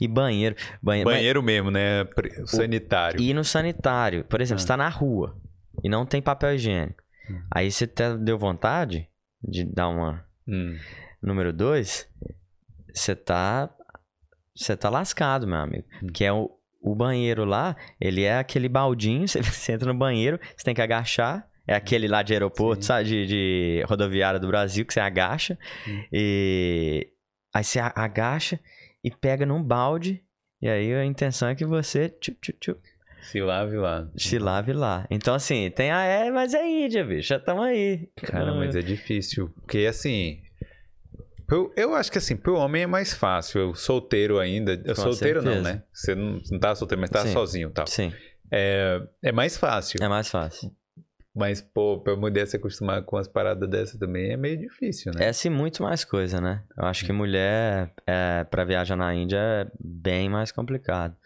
S2: E banheiro. Banheiro.
S1: Banheiro mesmo, né? Sanitário.
S2: E no sanitário. Por exemplo,
S1: Ah.
S2: você tá na rua e não tem papel higiênico.
S1: Hum.
S2: Aí você até deu vontade de dar uma.
S1: Hum.
S2: Número dois, você tá. Você tá lascado, meu amigo.
S1: Hum.
S2: Que é o, o banheiro lá, ele é aquele baldinho, você, você entra no banheiro, você tem que agachar. É aquele lá de aeroporto,
S1: Sim.
S2: sabe? De, de rodoviária do Brasil, que você agacha. E aí você agacha e pega num balde. E aí a intenção é que você tchu, tchu, tchu,
S1: Se lave lá.
S2: se lave lá. Então, assim, tem a. É, mas é Índia, bicho. Já estamos aí.
S1: Cara, mas é difícil. Porque assim. Eu, eu acho que assim, pro homem é mais fácil. Eu solteiro ainda.
S2: Com
S1: solteiro não,
S2: certeza.
S1: né? Você não, não tá solteiro, mas tá
S2: Sim.
S1: sozinho e tal.
S2: Sim,
S1: É, é mais fácil.
S2: é mais fácil.
S1: Mas, pô, pra mulher se acostumar com as paradas dessas também é meio difícil, né?
S2: Essa e muito mais coisa, né? Eu acho que mulher, é, pra viajar na Índia, é bem mais complicado.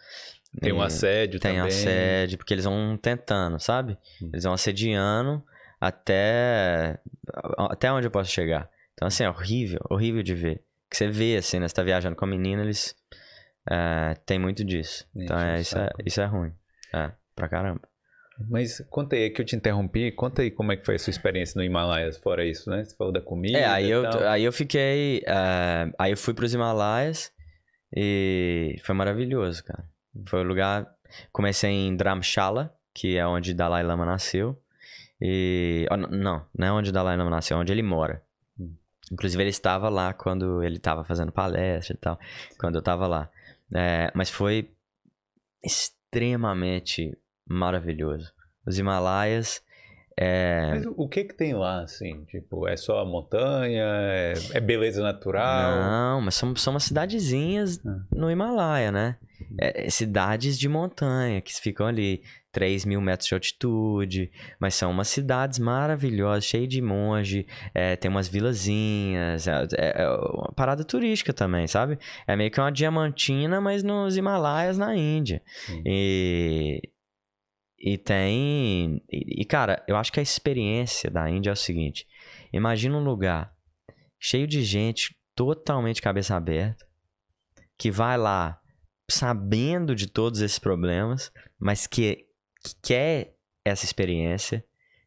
S1: Tem um assédio
S2: Tem
S1: também.
S2: assédio, porque eles vão tentando, sabe?
S1: Hum.
S2: Eles vão assediando até. Até onde eu posso chegar. Então, assim, é horrível, horrível de ver. Que você vê, assim, né? Você tá viajando com a menina, eles. É, tem muito disso. Então, é, isso, é, isso é ruim. É, pra caramba.
S1: Mas conta aí, que eu te interrompi, conta aí como é que foi a sua experiência no Himalaias, fora isso, né? Você falou da comida
S2: É, aí eu,
S1: tal.
S2: aí eu fiquei. é, aí eu fui pros Himalaias e foi maravilhoso, cara. Foi o lugar. Comecei em Dharamshala, que é onde Dalai Lama nasceu. E. oh, não, não é onde Dalai Lama nasceu, é onde ele mora.
S1: Hum.
S2: Inclusive, ele estava lá quando ele estava fazendo palestra e tal, quando eu estava lá. É, mas foi extremamente maravilhoso. Os Himalaias. É,
S1: Mas o, que que tem lá, assim? Tipo, é só a montanha? É, é beleza natural?
S2: Não, mas são, são umas cidadezinhas
S1: Ah.
S2: no Himalaia, né? É, é cidades de montanha que ficam ali 3 mil metros de altitude, mas são umas cidades maravilhosas, cheias de monge, é, tem umas vilazinhas, é, é- é uma parada turística também, sabe? É meio que uma diamantina, mas nos Himalaias, na Índia.
S1: Sim.
S2: E, e tem. E, cara, eu acho que a experiência da Índia é o seguinte: imagina um lugar cheio de gente totalmente cabeça aberta, que vai lá sabendo de todos esses problemas, mas que, que quer essa experiência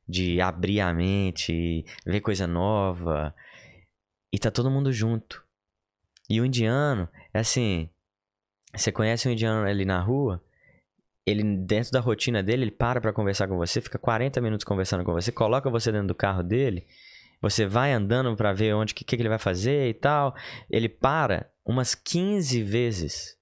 S2: de abrir a mente, ver coisa nova. E tá todo mundo junto. E o indiano, é assim. Você conhece um indiano ali na rua, ele dentro da rotina dele, ele para pra conversar com você, fica 40 minutos conversando com você, coloca você dentro do carro dele, você vai andando pra ver onde que, que ele vai fazer e tal. Ele para umas 15 vezes.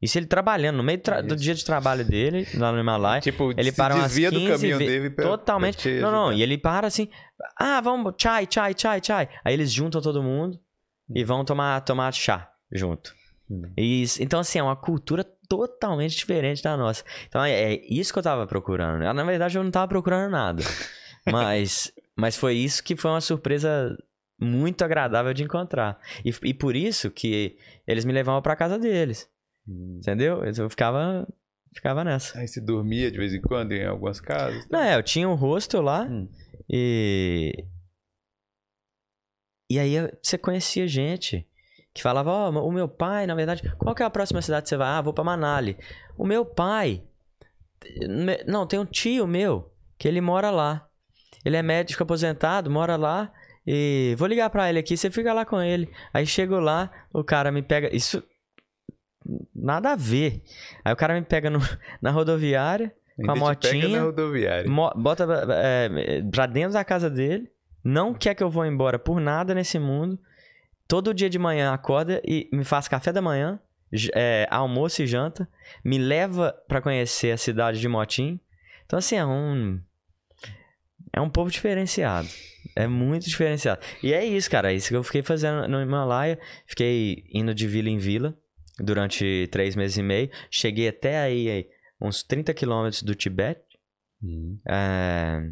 S2: Isso ele trabalhando, no meio tra- do dia de trabalho dele, lá no Himalaia.
S1: Tipo,
S2: Ele para umas
S1: desvia do
S2: 15
S1: caminho dele pra,
S2: Totalmente.
S1: pra
S2: não, não. E ele para assim. Ah, vamos, chai, chai, chai, chai. Aí eles juntam todo mundo e vão tomar, tomar chá junto.
S1: Hum.
S2: E então, assim, é uma cultura totalmente diferente da nossa. Então, é, é isso que eu tava procurando. Na verdade, eu não tava procurando nada. mas, mas foi isso que foi uma surpresa muito agradável de encontrar. E, e por isso que eles me levavam pra casa deles.
S1: Hum.
S2: Entendeu? Eu ficava, ficava nessa.
S1: Aí você dormia de vez em quando em algumas casas?
S2: Não, é, eu tinha um hostel lá.
S1: Hum.
S2: E. E aí você conhecia gente que falava: Ó, oh, o meu pai, na verdade, qual que é a próxima cidade que você vai? Ah, vou pra Manali. O meu pai. Não, tem um tio meu que ele mora lá. Ele é médico aposentado, mora lá. E vou ligar pra ele aqui, você fica lá com ele. Aí chego lá, o cara me pega. Isso. Nada a ver. Aí o cara me pega no, na rodoviária, com a motinha. Pega na
S1: rodoviária.
S2: Mo, bota é, pra dentro da casa dele. Não quer que eu vou embora por nada nesse mundo. Todo dia de manhã acorda e me faz café da manhã, é, almoço e janta. Me leva para conhecer a cidade de Motim. Então, assim, é um. É um povo diferenciado. É muito diferenciado. E é isso, cara. É isso que eu fiquei fazendo no Himalaia. Fiquei indo de vila em vila durante três meses e meio. Cheguei até aí, uns 30 quilômetros do Tibete. Uhum. É...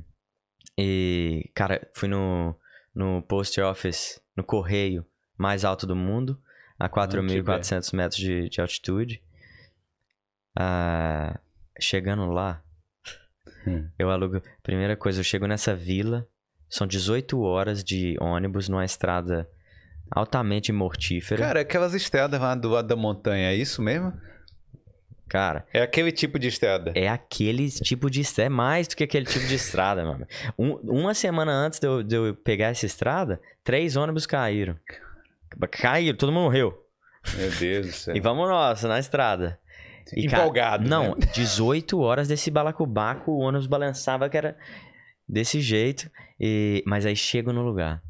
S2: E, cara, fui no, no post office, no correio mais alto do mundo, a 4.400 metros de, de altitude. Ah, chegando lá, hum. eu alugo. Primeira coisa, eu chego nessa vila, são 18 horas de ônibus numa estrada altamente mortífera.
S1: Cara, aquelas estradas lá do lado da montanha, é isso mesmo?
S2: Cara.
S1: É aquele tipo de estrada.
S2: É aquele tipo de estrada. É mais do que aquele tipo de estrada, mano. Um, uma semana antes de eu, de eu, pegar essa estrada, três ônibus caíram. Caíram, todo mundo morreu.
S1: Meu Deus do céu.
S2: e vamos nós, na estrada.
S1: E, Empolgado.
S2: Não,
S1: né?
S2: 18 horas desse balacobaco, o ônibus balançava que era desse jeito. E... Mas aí chego no lugar.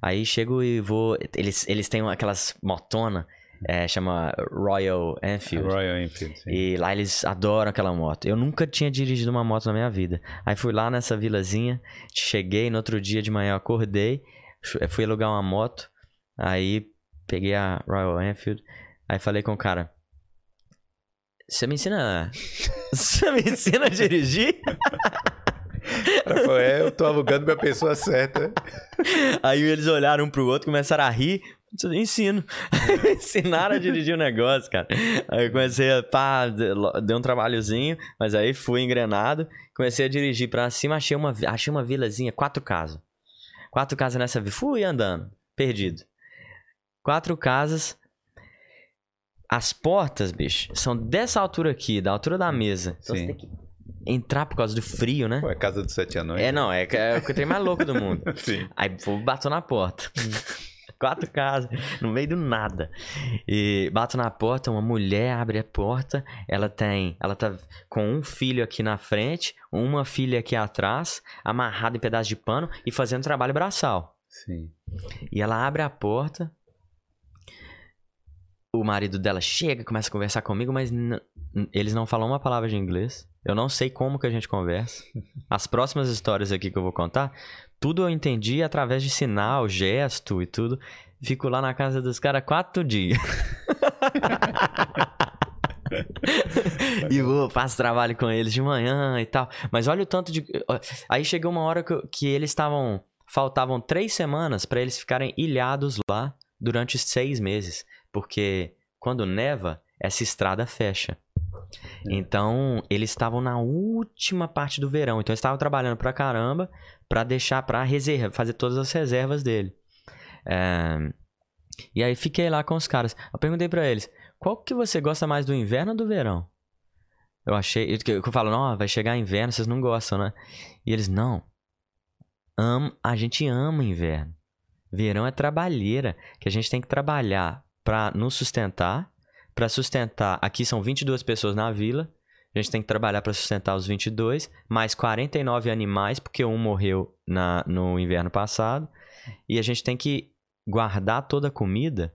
S2: Aí chego e vou. Eles, eles têm aquelas motona, é, chama Royal Enfield.
S1: Royal Enfield. Sim.
S2: E lá eles adoram aquela moto. Eu nunca tinha dirigido uma moto na minha vida. Aí fui lá nessa vilazinha, cheguei no outro dia de manhã, acordei, fui alugar uma moto. Aí peguei a Royal Enfield. Aí falei com o cara. Você me ensina. Você me ensina a dirigir?
S1: Rafael, eu tô alugando pra pessoa certa.
S2: Aí eles olharam um pro outro, começaram a rir. Ensino. Ensinaram a dirigir o negócio, cara. Aí eu comecei a. Pá, deu um trabalhozinho, mas aí fui engrenado. Comecei a dirigir pra cima, achei uma, achei uma vilazinha, quatro casas. Quatro casas nessa vila. Fui andando, perdido. Quatro casas. As portas, bicho, são dessa altura aqui, da altura da mesa. Então Sim. você tem que entrar por causa do frio, né?
S1: Pô, é casa dos sete anos.
S2: É, não, é, é o que tem mais louco do mundo.
S1: Sim.
S2: Aí o bato na porta. Quatro casas, no meio do nada. E bato na porta, uma mulher abre a porta, ela tem. Ela tá com um filho aqui na frente, uma filha aqui atrás, amarrado em pedaço de pano e fazendo trabalho braçal.
S1: Sim.
S2: E ela abre a porta. O marido dela chega, começa a conversar comigo, mas eles não falam uma palavra de inglês. Eu não sei como que a gente conversa. As próximas histórias aqui que eu vou contar, tudo eu entendi através de sinal, gesto e tudo. Fico lá na casa dos caras quatro dias. e vou, faço trabalho com eles de manhã e tal. Mas olha o tanto de. Aí chegou uma hora que, que eles estavam. Faltavam três semanas para eles ficarem ilhados lá durante seis meses. Porque quando neva, essa estrada fecha. É. Então, eles estavam na última parte do verão. Então, eles estavam trabalhando pra caramba para deixar pra reserva, fazer todas as reservas dele. É... E aí, fiquei lá com os caras. Eu perguntei para eles, qual que você gosta mais do inverno ou do verão? Eu achei... Eu, eu falo, não, vai chegar inverno, vocês não gostam, né? E eles, não. Am, a gente ama inverno. Verão é trabalheira, que a gente tem que trabalhar para nos sustentar para sustentar, aqui são 22 pessoas na vila, a gente tem que trabalhar para sustentar os 22, mais 49 animais, porque um morreu na, no inverno passado, e a gente tem que guardar toda a comida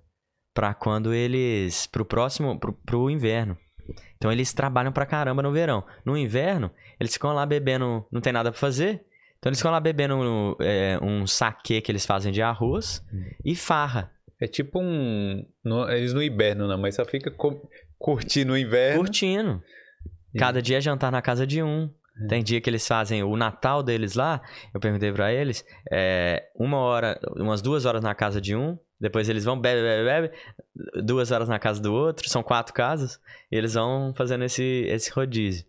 S2: para quando eles para o próximo para o inverno. Então eles trabalham pra caramba no verão. No inverno, eles ficam lá bebendo, não tem nada para fazer. Então eles ficam lá bebendo é, um saque que eles fazem de arroz hum. e farra.
S1: É tipo um. No, eles não hibernam, não, mas só fica co curtindo o inverno.
S2: Curtindo. Cada dia é jantar na casa de um. É. Tem dia que eles fazem o Natal deles lá. Eu perguntei para eles. É, uma hora, umas duas horas na casa de um. Depois eles vão, bebe, bebe, bebe. Duas horas na casa do outro. São quatro casas. E eles vão fazendo esse, esse rodízio.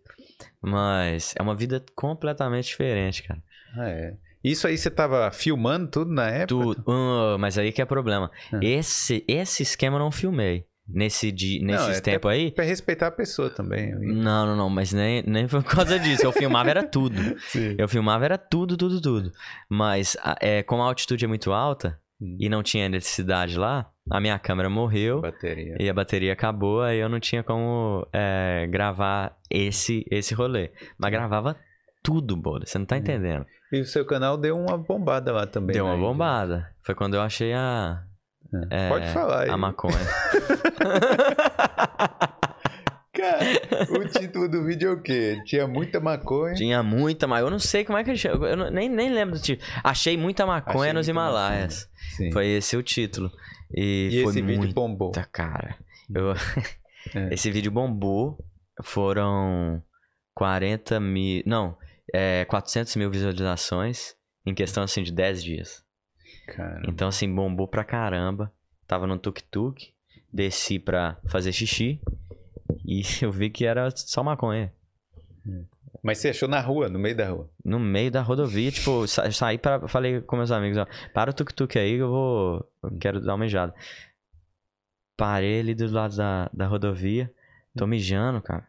S2: Mas é uma vida completamente diferente, cara.
S1: Ah, é. Isso aí você tava filmando tudo na época?
S2: Tudo. Uh, mas aí que é problema.
S1: Ah.
S2: Esse, esse esquema eu não filmei. Nesse di, nesses
S1: é até
S2: tempos aí.
S1: Pra respeitar a pessoa também.
S2: Não, não, não, mas nem, nem por causa disso. Eu filmava era tudo.
S1: Sim.
S2: Eu filmava era tudo, tudo, tudo. Mas é, como a altitude é muito alta
S1: Hum.
S2: e não tinha eletricidade lá, a minha câmera morreu
S1: Bateria.
S2: e a bateria acabou, aí eu não tinha como é, gravar esse, esse rolê. Mas gravava tudo, Bola. Você não tá entendendo.
S1: E o seu canal deu uma bombada lá também.
S2: Deu
S1: né,
S2: uma bombada. Foi quando eu achei a,
S1: É.
S2: É,
S1: Pode falar aí.
S2: a maconha.
S1: Cara, o título do vídeo é o quê? Tinha muita maconha.
S2: Tinha muita maconha. Eu não sei como é que ele chama. Eu não- nem, nem lembro do título. Achei muita maconha
S1: Achei
S2: nos
S1: muita
S2: Himalaias.
S1: Sim.
S2: Foi esse o título. E,
S1: E
S2: foi
S1: esse vídeo bombou.
S2: cara. Eu-
S1: É.
S2: Esse vídeo bombou. Foram 40 mil. Não, é, 400 mil visualizações em questão assim de 10 dias.
S1: Cara.
S2: Então, assim, bombou pra caramba. Tava no tuk-tuk. Desci pra fazer xixi. E eu vi que era só maconha.
S1: Mas você achou na rua, no meio da rua.
S2: No meio da rodovia, tipo, sa saí para Falei com meus amigos, ó. Para o tuk-tuk aí que eu vou. Eu quero dar uma mijada. Parei ali do lado da, da rodovia. Tô mijando, cara.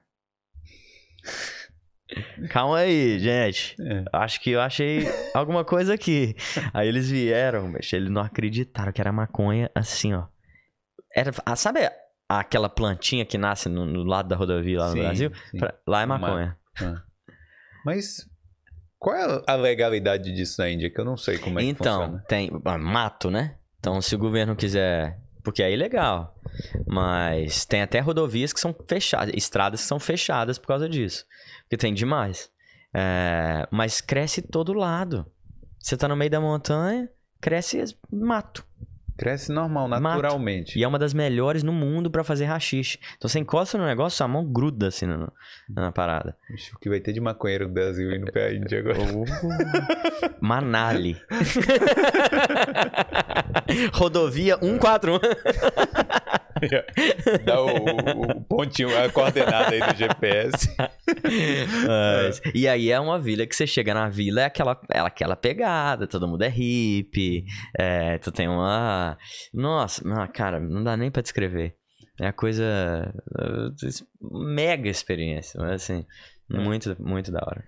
S2: Calma aí, gente.
S1: É.
S2: Acho que eu achei alguma coisa aqui. Aí eles vieram, bicho, eles não acreditaram que era maconha assim, ó. Era, ah, sabe aquela plantinha que nasce no, no lado da rodovia lá no
S1: Sim,
S2: Brasil?
S1: sim.
S2: Pra- lá é
S1: Uma-
S2: maconha.
S1: Mas qual é a legalidade disso na Índia? Que eu não sei como é que
S2: então,
S1: funciona.
S2: tem ah, mato, né? Então, se o governo quiser. Porque é ilegal. Mas tem até rodovias que são fechadas, estradas que são fechadas por causa disso. Porque tem demais. É, mas cresce todo lado. Você tá no meio da montanha, cresce mato.
S1: Cresce normal,
S2: Mato.
S1: naturalmente.
S2: E é uma das melhores no mundo pra fazer rachixe. Então você encosta no negócio, sua mão gruda assim na, na parada.
S1: Ixi, O que vai ter de maconheiro no Brasil indo pra Índia agora?
S2: Manali. Rodovia 141.
S1: Dá o, o- pontinho, a coordenada aí do GPS.
S2: Mas- E aí é uma vila que você chega na vila, é aquela, é aquela pegada, todo mundo é hippie, é, tu tem uma... Nossa, cara, não dá nem pra descrever. É a coisa... uh, Mega experiência, mas assim, muito, muito da hora.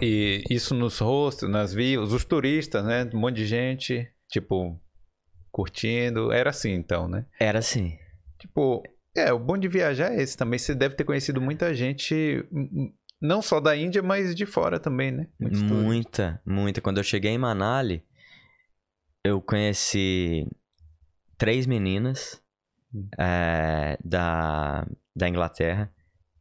S1: E isso nos rostos, nas vilas, os turistas, né? Um monte de gente, tipo, curtindo. Era assim então, né?
S2: Era assim.
S1: Tipo, é, o bom de viajar é esse também. Você deve ter conhecido muita gente, hum, hum, não só da Índia, mas de fora também, né? Muitos.
S2: Muita, muita. Quando eu cheguei em Manali, eu conheci três meninas
S1: Hum.
S2: é, da, da Inglaterra,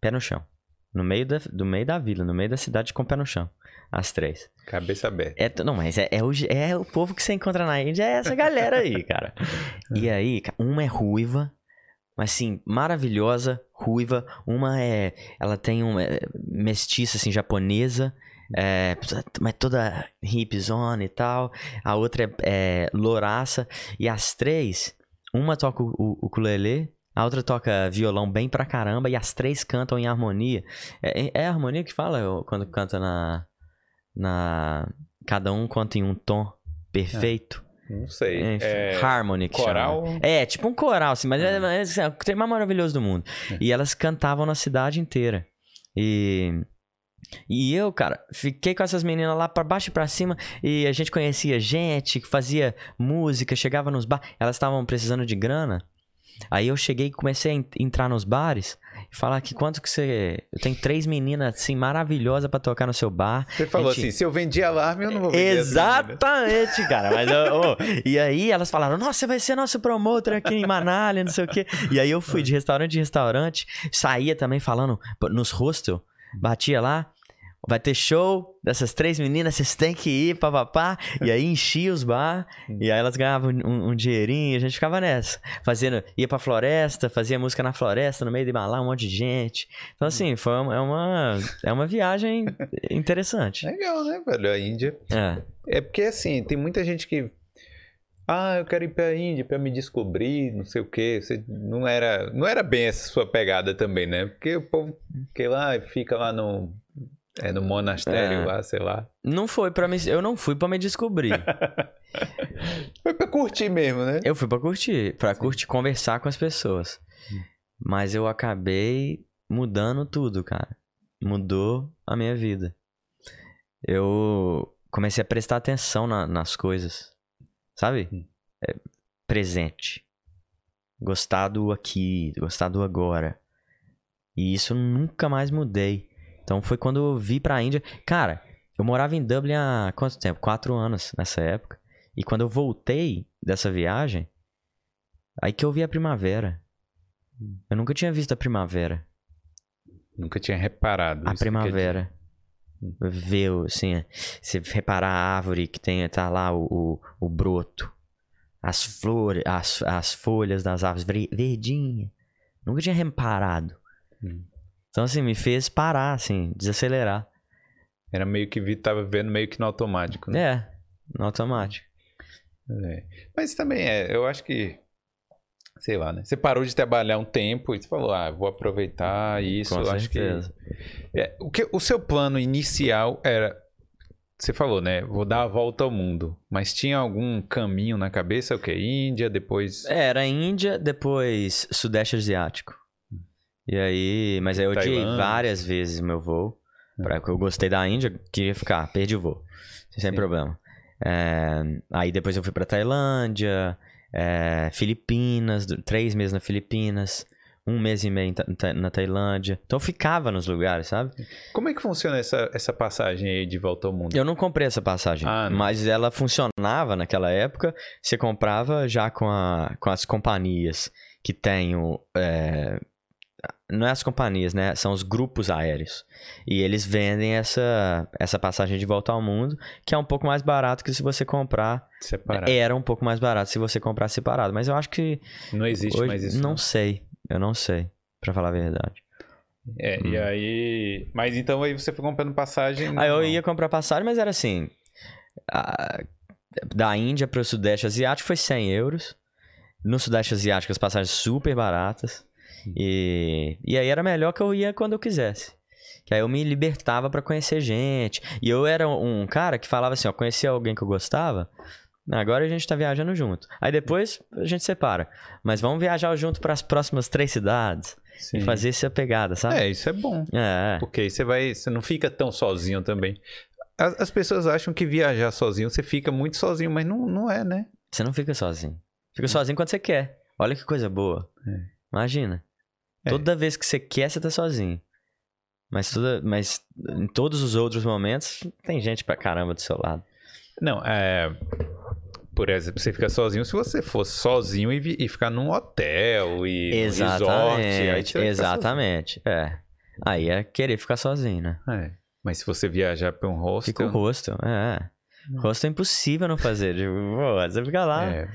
S2: pé no chão. No meio da, do meio da vila, no meio da cidade com o pé no chão. As três.
S1: Cabeça aberta.
S2: É, não, mas é, é, o, é o povo que você encontra na Índia, é essa galera aí, cara. E aí, uma é ruiva, mas assim, maravilhosa, ruiva. Uma é. Ela tem uma é, mestiça, assim, japonesa. É, mas toda hipzona e tal. A outra é, é louraça. E as três, uma toca o, o ukulele, a outra toca violão bem pra caramba. E as três cantam em harmonia. É, é harmonia que fala quando canta na. Na cada um canta em um tom perfeito.
S1: Não sei.
S2: Enfim,
S1: É,
S2: harmony que chama.
S1: coral.
S2: É, tipo um coral, assim, mas é, é, assim, é o trem mais maravilhoso do mundo.
S1: É.
S2: E elas cantavam na cidade inteira. E. E eu, cara, fiquei com essas meninas lá pra baixo e pra cima. E a gente conhecia gente que fazia música, chegava nos bares. Elas estavam precisando de grana. Aí eu cheguei e comecei a en- entrar nos bares falar que quanto que você. Eu tenho três meninas, assim, maravilhosas pra tocar no seu bar.
S1: Você falou
S2: Gente-
S1: assim, se eu vendi alarme, eu não vou vender.
S2: Exatamente, cara. Mas, ô, ô, e aí elas falaram: Nossa, você vai ser nosso promotor aqui em Manali, não sei o quê. E aí eu fui de restaurante em restaurante, saía também falando nos hostel, batia lá. Vai ter show dessas três meninas, vocês têm que ir, papapá. E aí enchia os bar, e aí elas ganhavam um, um dinheirinho, e a gente ficava nessa. Fazendo, ia pra floresta, fazia música na floresta, no meio de Malá, um monte de gente. Então, assim, foi uma, é, uma, é uma viagem interessante.
S1: Legal, né, velho? A Índia.
S2: É.
S1: É porque, assim, tem muita gente que... Ah, eu quero ir pra Índia pra me descobrir, não sei o quê. Você não era, não era bem essa sua pegada também, né? Porque o povo que lá fica lá no... É no monastério é. lá, sei lá.
S2: Não foi para me. Eu não fui para me descobrir.
S1: foi pra curtir mesmo, né?
S2: Eu fui para curtir, para curtir, conversar com as pessoas. Hum. Mas eu acabei mudando tudo, cara. Mudou a minha vida. Eu comecei a prestar atenção na, nas coisas. Sabe? Hum. É, presente. Gostar do aqui, gostar do agora. E isso nunca mais mudei. Então foi quando eu vi pra Índia. Cara, eu morava em Dublin há quanto tempo? Quatro anos nessa época. E quando eu voltei dessa viagem, aí que eu vi a primavera. Eu nunca tinha visto a primavera.
S1: Nunca tinha reparado.
S2: A primavera. Ver, assim, você reparar a árvore que tem, tá lá o, o, o broto. As flores, as, as folhas das árvores verdinha. Nunca tinha reparado. Hum. Então, assim, me fez parar, assim, desacelerar.
S1: Era meio que vi, tava vendo meio que no automático, né?
S2: É, no automático.
S1: É. Mas também é, eu acho que, sei lá, né? Você parou de trabalhar um tempo e você falou, ah, vou aproveitar isso. Com eu certeza. acho que, é, o que o seu plano inicial era, você falou, né? Vou dar a volta ao mundo. Mas tinha algum caminho na cabeça? O que? Índia, depois.
S2: É, era Índia, depois Sudeste Asiático. E aí, mas aí eu odiei várias vezes meu voo. É. Pra, eu gostei da Índia, queria ficar, perdi o voo. Sem Sim. problema. É, aí depois eu fui pra Tailândia, é, Filipinas, três meses na Filipinas, um mês e meio na Tailândia. Então eu ficava nos lugares, sabe?
S1: Como é que funciona essa, essa passagem aí de volta ao mundo?
S2: Eu não comprei essa passagem, ah, mas ela funcionava naquela época. Você comprava já com, a, com as companhias que têm o. É, não é as companhias, né? São os grupos aéreos. E eles vendem essa, essa passagem de volta ao mundo, que é um pouco mais barato que se você comprar.
S1: Separado.
S2: Era um pouco mais barato se você comprar separado. Mas eu acho que.
S1: Não existe hoje, mais isso.
S2: Não, não, sei. Eu não sei, para falar a verdade.
S1: É, hum. e aí. Mas então aí você foi comprando passagem.
S2: Aí eu ia comprar passagem, mas era assim. A... Da Índia para o Sudeste Asiático foi 100 euros. No Sudeste Asiático as passagens super baratas. E, e aí era melhor que eu ia quando eu quisesse. Que aí eu me libertava para conhecer gente. E eu era um cara que falava assim, ó, conhecia alguém que eu gostava, agora a gente tá viajando junto. Aí depois a gente separa. Mas vamos viajar junto para as próximas três cidades. Sim. E fazer essa pegada, sabe?
S1: É, isso é bom. É. Porque aí você vai. Você não fica tão sozinho também. As, as, pessoas acham que viajar sozinho você fica muito sozinho, mas não, não é, né?
S2: Você não fica sozinho. Fica sozinho quando você quer. Olha que coisa boa. É. Imagina. É. Toda vez que você quer, você tá sozinho. Mas, toda, mas em todos os outros momentos, tem gente pra caramba do seu lado.
S1: Não, é. Por exemplo, você fica sozinho se você fosse sozinho e, e ficar num hotel e
S2: exatamente, resort. exatamente. É. Aí é querer ficar sozinho, né?
S1: É. Mas se você viajar pra um hostel.
S2: Fica o hostel, é. Hostel é impossível não fazer. Tipo, pô, você fica lá. É.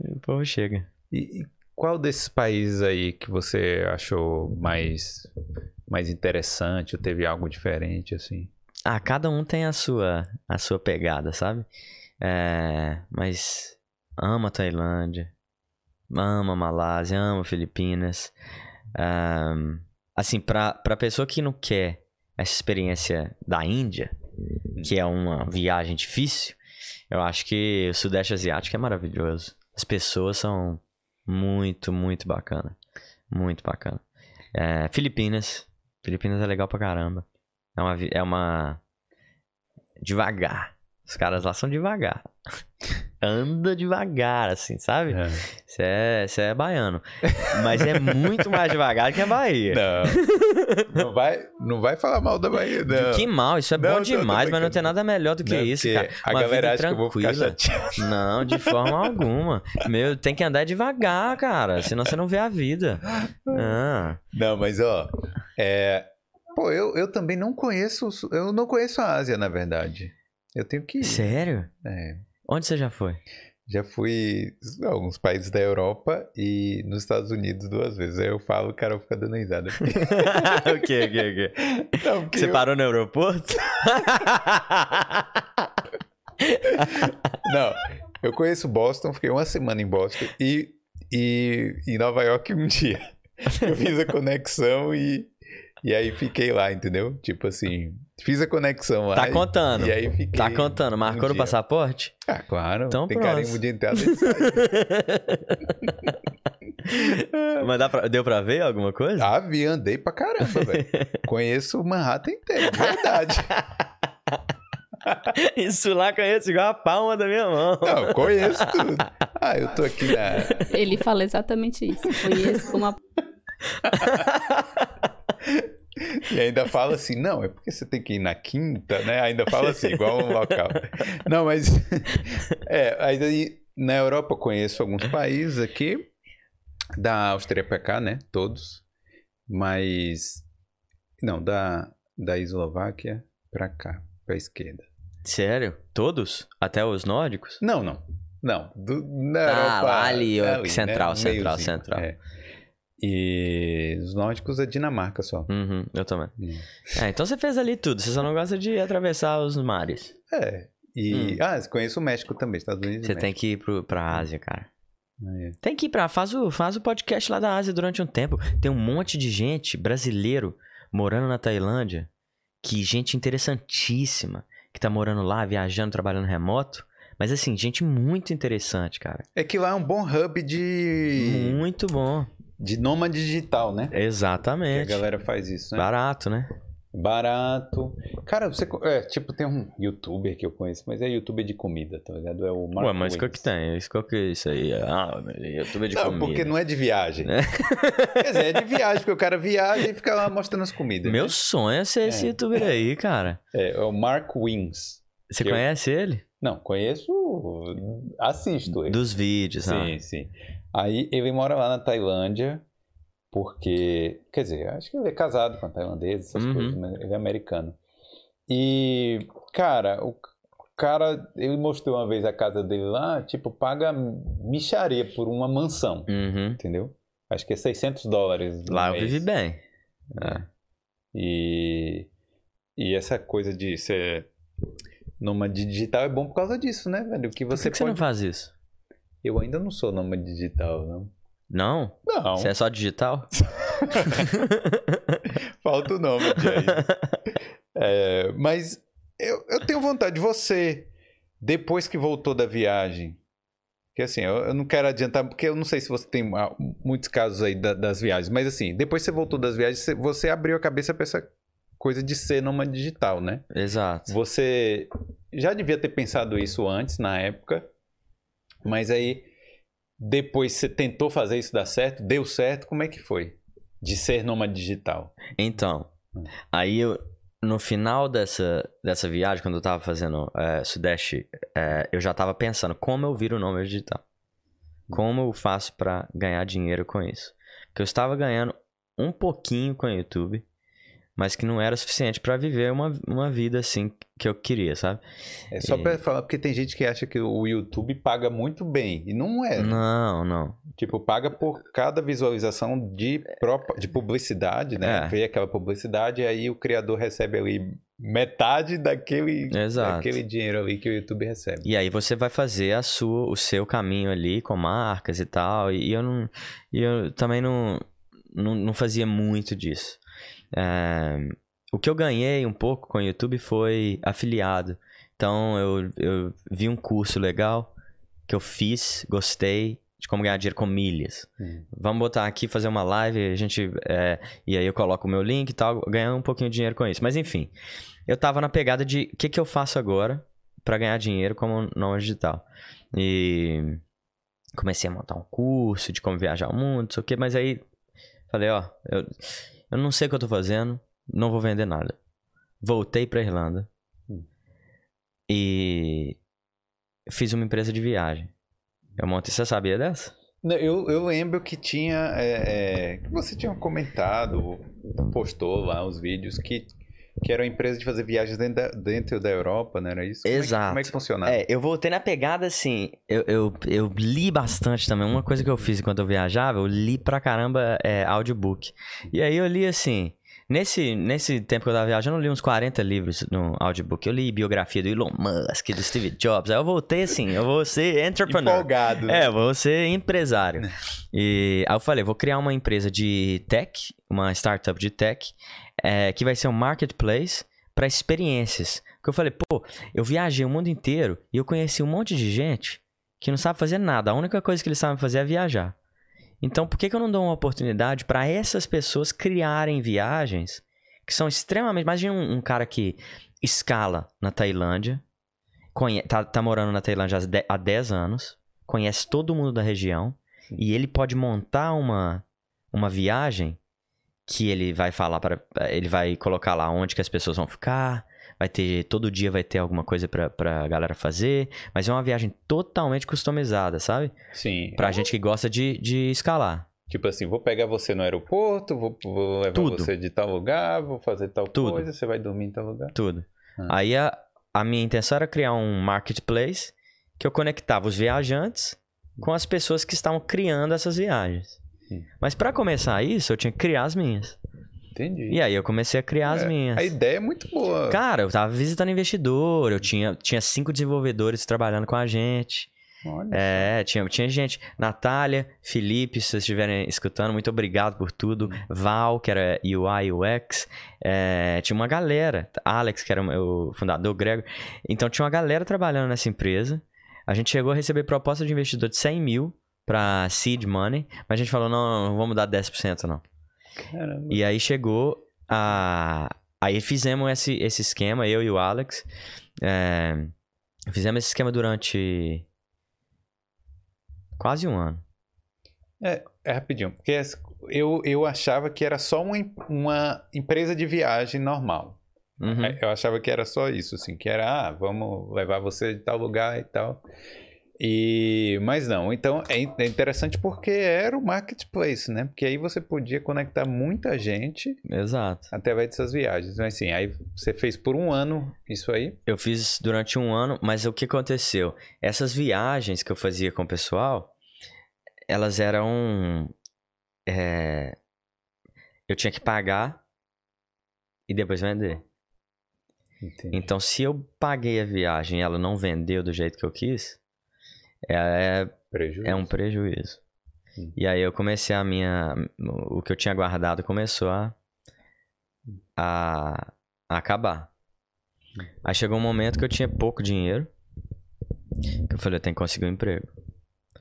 S2: O povo chega.
S1: E, qual desses países aí que você achou mais, mais interessante ou teve algo diferente assim?
S2: Ah, cada um tem a sua, a sua pegada, sabe? É, mas ama Tailândia, ama Malásia, ama Filipinas. Um, assim, pra, pra pessoa que não quer essa experiência da Índia, que é uma viagem difícil, eu acho que o Sudeste Asiático é maravilhoso. As pessoas são muito, muito bacana. Muito bacana. É, Filipinas. Filipinas é legal pra caramba. É uma, é uma. Devagar. Os caras lá são devagar. Anda devagar, assim, sabe? Você é. é, é baiano. Mas é muito mais devagar que a Bahia.
S1: Não. Não vai, não vai falar mal da Bahia, não.
S2: Que mal, isso é não, bom demais, mas não tem nada melhor do que não, isso, cara.
S1: A Uma galera acha tranquila. que eu vou ficar chateado.
S2: Não, de forma alguma. Meu, tem que andar devagar, cara. Senão você não vê a vida. Ah.
S1: Não, mas ó. É... Pô, eu, eu também não conheço. Eu não conheço a Ásia, na verdade. Eu tenho que ir.
S2: Sério?
S1: É.
S2: Onde você já foi?
S1: Já fui em alguns países da Europa e nos Estados Unidos duas vezes. Aí eu falo, o cara fica dando risada.
S2: o quê, o quê, o quê? Você eu... parou no aeroporto?
S1: Não, eu conheço Boston, fiquei uma semana em Boston e, e em Nova York um dia. Eu fiz a conexão e, e aí fiquei lá, entendeu? Tipo assim, Fiz a conexão lá.
S2: Tá contando.
S1: E aí fiquei.
S2: Tá contando. Marcou um no passaporte?
S1: Ah, claro.
S2: Então
S1: Tem
S2: pronto.
S1: carimbo de entrada e
S2: Mas dá pra- deu pra ver alguma coisa?
S1: Ah, vi, andei pra caramba, velho. Conheço o Manhattan inteiro, verdade.
S2: Isso lá conheço igual a palma da minha mão.
S1: Não, eu conheço tudo. Ah, eu tô aqui na.
S3: Ele fala exatamente isso. Conheço como a...
S1: E ainda fala assim, não, é porque você tem que ir na quinta, né? Ainda fala assim, igual um local. Não, mas. É, aí na Europa eu conheço alguns países aqui, da Áustria pra cá, né? Todos. Mas. Não, da, da Eslováquia pra cá, pra esquerda.
S2: Sério? Todos? Até os nórdicos?
S1: Não, não. Não. Do, na
S2: Ah,
S1: Europa,
S2: lá ali, ó, central,
S1: né?
S2: central,
S1: Meiozinho,
S2: central.
S1: é. E os nórdicos é Dinamarca só.
S2: Uhum, eu também.
S1: Hum.
S2: É, então você fez ali tudo, você só não gosta de atravessar os mares.
S1: É. E.
S2: Hum.
S1: Ah, você conhece o México também, Estados Unidos.
S2: Você tem que ir pro, pra Ásia, cara.
S1: É.
S2: Tem que ir pra. Faz o, faz o podcast lá da Ásia durante um tempo. Tem um monte de gente brasileiro morando na Tailândia. Que gente interessantíssima. Que tá morando lá, viajando, trabalhando remoto. Mas assim, gente muito interessante, cara.
S1: É que lá é um bom hub de.
S2: Muito bom.
S1: De nômade digital, né? Que a
S2: Exatamente.
S1: galera faz isso, né?
S2: Barato, né?
S1: Barato. Cara, você. É, tipo, tem um youtuber que eu conheço, mas é youtuber de comida, tá ligado? É o Mark
S2: Ué, mas qual
S1: Wins.
S2: que tem? Isso, qual que é isso aí? Ah, YouTube de
S1: Não,
S2: comida.
S1: porque não é de viagem.
S2: É.
S1: Quer dizer, é de viagem, porque o cara viaja e fica lá mostrando as comidas.
S2: Meu
S1: né?
S2: sonho é ser esse
S1: É.
S2: youtuber aí, cara.
S1: É, é o Mark Wins.
S2: Você
S1: Eu-
S2: conhece ele?
S1: Não, conheço. Assisto ele.
S2: Dos vídeos, ah.
S1: Sim, sim. Aí ele mora lá na Tailândia, porque. Quer dizer, acho que ele é casado com a tailandesa, essas
S2: Uhum.
S1: coisas, mas ele é americano. E, cara, o cara, ele mostrou uma vez a casa dele lá, tipo, paga micharia por uma mansão,
S2: Uhum.
S1: entendeu? Acho que é 600 dólares.
S2: Lá eu vivi bem. É.
S1: E, e essa coisa de ser nômade digital é bom por causa disso, né, velho? Que
S2: Por
S1: você
S2: que, que você
S1: pode...
S2: não faz isso?
S1: Eu ainda não sou nômade digital, não.
S2: Não?
S1: Não,
S2: Você é só digital?
S1: falta o nômade aí. É, mas eu, eu tenho vontade, você, depois que voltou da viagem, que assim, eu, eu não quero adiantar, porque eu não sei se você tem ah, muitos casos aí da- das viagens, mas assim, depois que você voltou das viagens, você, você abriu a cabeça pra essa coisa de ser nômade digital, né?
S2: Exato.
S1: Você já devia ter pensado isso antes, na época, mas aí depois você tentou fazer isso dar certo, deu certo, como é que foi? De ser nômade digital.
S2: Então,
S1: Hum.
S2: aí eu, no final dessa, dessa viagem, quando eu tava fazendo é, Sudeste, é, eu já tava pensando como eu viro o nome digital. Como eu faço pra ganhar dinheiro com isso. Porque eu estava ganhando um pouquinho com o YouTube, mas que não era suficiente pra viver uma, uma vida assim que eu queria, sabe?
S1: É só
S2: E-
S1: pra falar, porque tem gente que acha que o YouTube paga muito bem, e não é.
S2: Não, não.
S1: Tipo, paga por cada visualização de, prop- de publicidade, né?
S2: É.
S1: Vê aquela publicidade e aí o criador recebe ali metade daquele,
S2: Exato.
S1: daquele dinheiro ali que o YouTube recebe.
S2: E aí você vai fazer a sua, o seu caminho ali com marcas e tal. E eu não. Eu também não, não, não fazia muito disso. É, o que eu ganhei um pouco com o YouTube foi afiliado. Então eu, eu vi um curso legal que eu fiz, gostei de como ganhar dinheiro com milhas.
S1: Hum.
S2: Vamos botar aqui, fazer uma live, a gente. é, e aí eu coloco o meu link e tal, ganhar um pouquinho de dinheiro com isso. Mas enfim, eu tava na pegada de o que, que eu faço agora para ganhar dinheiro como não digital. E comecei a montar um curso de como viajar o mundo, não sei o que, mas aí falei, ó, eu, eu não sei o que eu tô fazendo, não vou vender nada. Voltei pra Irlanda
S1: Hum.
S2: e fiz uma empresa de viagem. Eu montei, você sabia dessa?
S1: Eu, eu lembro que tinha. é, é, que você tinha comentado, postou lá os vídeos que, que era uma empresa de fazer viagens dentro da, dentro da Europa, não era isso? Como é que-
S2: Exato.
S1: como é que funcionava?
S2: É, eu voltei na pegada assim. Eu, eu, eu li bastante também. Uma coisa que eu fiz enquanto eu viajava, eu li pra caramba é, audiobook. E aí eu li assim. Nesse, nesse tempo que eu tava viajando, eu li uns 40 livros no audiobook. Eu li biografia do Elon Musk, do Steve Jobs. Aí eu voltei assim, eu vou ser entrepreneur.
S1: Empolgado.
S2: É, vou ser empresário. E aí eu falei, vou criar uma empresa de tech, uma startup de tech, é, que vai ser um marketplace para experiências. Que eu falei, pô, eu viajei o mundo inteiro e eu conheci um monte de gente que não sabe fazer nada. A única coisa que eles sabem fazer é viajar. Então, por que, que eu não dou uma oportunidade para essas pessoas criarem viagens que são extremamente. Imagina um, um cara que escala na Tailândia, conhe... tá, tá morando na Tailândia há 10 anos, conhece todo mundo da região, Sim. e ele pode montar uma, uma viagem que ele vai falar para ele vai colocar lá onde que as pessoas vão ficar, vai ter todo dia vai ter alguma coisa pra, pra galera fazer, mas é uma viagem totalmente customizada, sabe?
S1: Sim.
S2: Pra gente que gosta de, de escalar.
S1: Tipo assim, vou pegar você no aeroporto, vou, vou levar Tudo. você de tal lugar, vou fazer tal Tudo. coisa, você vai dormir em tal lugar.
S2: Tudo. Ah. Aí a, a minha intenção era criar um marketplace que eu conectava os viajantes com as pessoas que estavam criando essas viagens. Mas para começar isso, eu tinha que criar as minhas.
S1: Entendi.
S2: E aí eu comecei a criar é, as minhas.
S1: A ideia é muito boa.
S2: Cara, eu tava visitando investidor, eu tinha, tinha cinco desenvolvedores trabalhando com a gente. Olha é, tinha, tinha gente. Natália, Felipe, se vocês estiverem escutando, muito obrigado por tudo. Val, que era UI, UX. É, tinha uma galera. Alex, que era o fundador, Grego. Então tinha uma galera trabalhando nessa empresa. A gente chegou a receber proposta de investidor de 100 mil para seed money, mas a gente falou, não, não vamos dar 10% não. Caramba. E aí chegou a... Aí fizemos esse, esse esquema, eu e o Alex. É... Fizemos esse esquema durante quase um ano.
S1: É, é rapidinho, porque eu, eu achava que era só uma, uma empresa de viagem normal. Uhum. É, eu achava que era só isso, assim, que era, ah, vamos levar você de tal lugar e tal. E, mas não, então é, é interessante porque era o marketplace, né? Porque aí você podia conectar muita gente.
S2: Exato.
S1: Através dessas viagens. Mas assim, aí você fez por um ano isso aí?
S2: Eu fiz durante um ano, mas o que aconteceu? Essas viagens que eu fazia com o pessoal, elas eram. É, eu tinha que pagar e depois vender. Entendi. Então, se eu paguei a viagem e ela não vendeu do jeito que eu quis, é, é um prejuízo. Hum. E aí eu comecei a minha. O que eu tinha guardado começou a, a, a acabar. Hum. Aí chegou um momento que eu tinha pouco dinheiro. Que eu falei, eu tenho que conseguir um emprego.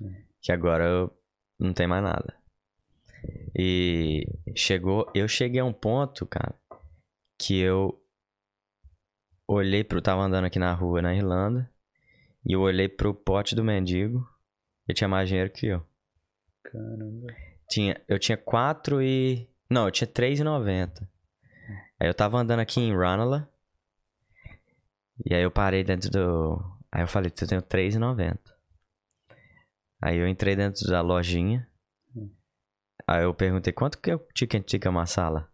S2: Hum. Que agora eu não tenho mais nada. E chegou. Eu cheguei a um ponto, cara, que eu olhei pro. Tava andando aqui na rua na Irlanda. E eu olhei pro pote do mendigo. Ele tinha mais dinheiro que eu.
S1: Caramba.
S2: Tinha, eu tinha 4 e. Não, eu tinha 3,90. Aí eu tava andando aqui em Ranelagh. E aí eu parei dentro do. Aí eu falei, eu tenho 3,90. Aí eu entrei dentro da lojinha. Aí eu perguntei, quanto que é o chicken tikka masala?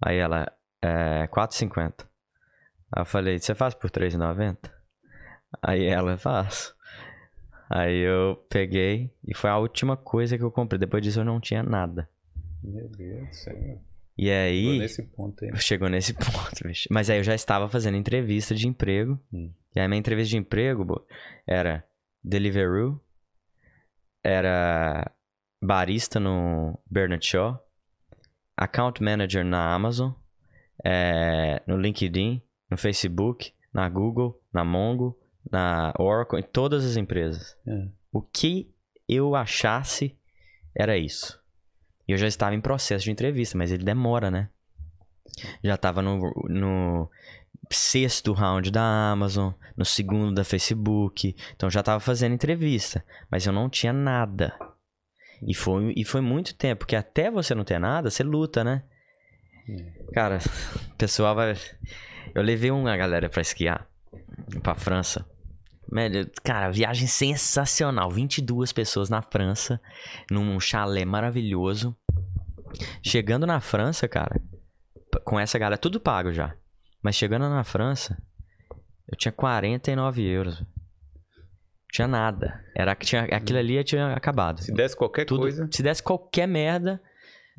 S2: Aí ela, é 4,50. Aí eu falei, você faz por 3,90? Aí ela, faz. Aí eu peguei e foi a última coisa que eu comprei. Depois disso eu não tinha nada.
S1: Meu Deus do céu.
S2: E aí.
S1: Chegou nesse ponto aí.
S2: Chegou nesse ponto, bicho. Mas aí eu já estava fazendo entrevista de emprego. Hum. E aí minha entrevista de emprego era Deliveroo, era barista no Bernard Shaw, account manager na Amazon, é, no LinkedIn, no Facebook, na Google, na Mongo, na Oracle, em todas as empresas. É. O que eu achasse era isso. E eu já estava em processo de entrevista, mas ele demora, né? Já estava no, no sexto round da Amazon, no segundo da Facebook. Então já estava fazendo entrevista, mas eu não tinha nada. E foi, e foi muito tempo, porque até você não ter nada, você luta, né? É. Cara, o pessoal vai. Eu levei uma galera pra esquiar, pra França. Cara, viagem sensacional. 22 pessoas na França, num chalé maravilhoso. Chegando na França, cara, com essa galera, tudo pago já. Mas chegando na França, eu tinha 49 euros. Tinha nada. Era tinha, aquilo ali tinha acabado.
S1: Se desse qualquer tudo, coisa.
S2: Se desse qualquer merda,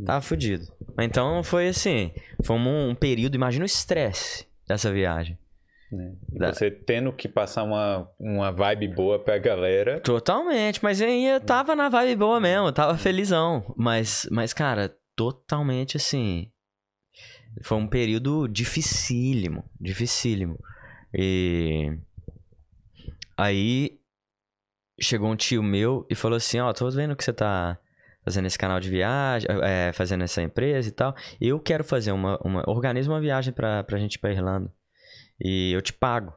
S2: tava fudido. Então foi assim. Foi um, um período, imagina o estresse dessa viagem.
S1: Né? Você tendo que passar uma, uma vibe boa pra galera.
S2: Totalmente, mas eu tava na vibe boa mesmo, tava felizão. Mas, mas cara, totalmente assim. Foi um período dificílimo, dificílimo. E aí chegou um tio meu e falou assim, ó, oh, tô vendo que você tá fazendo esse canal de viagem, é, fazendo essa empresa e tal. Eu quero fazer uma, uma organiza uma viagem pra, pra gente ir pra Irlanda. E eu te pago.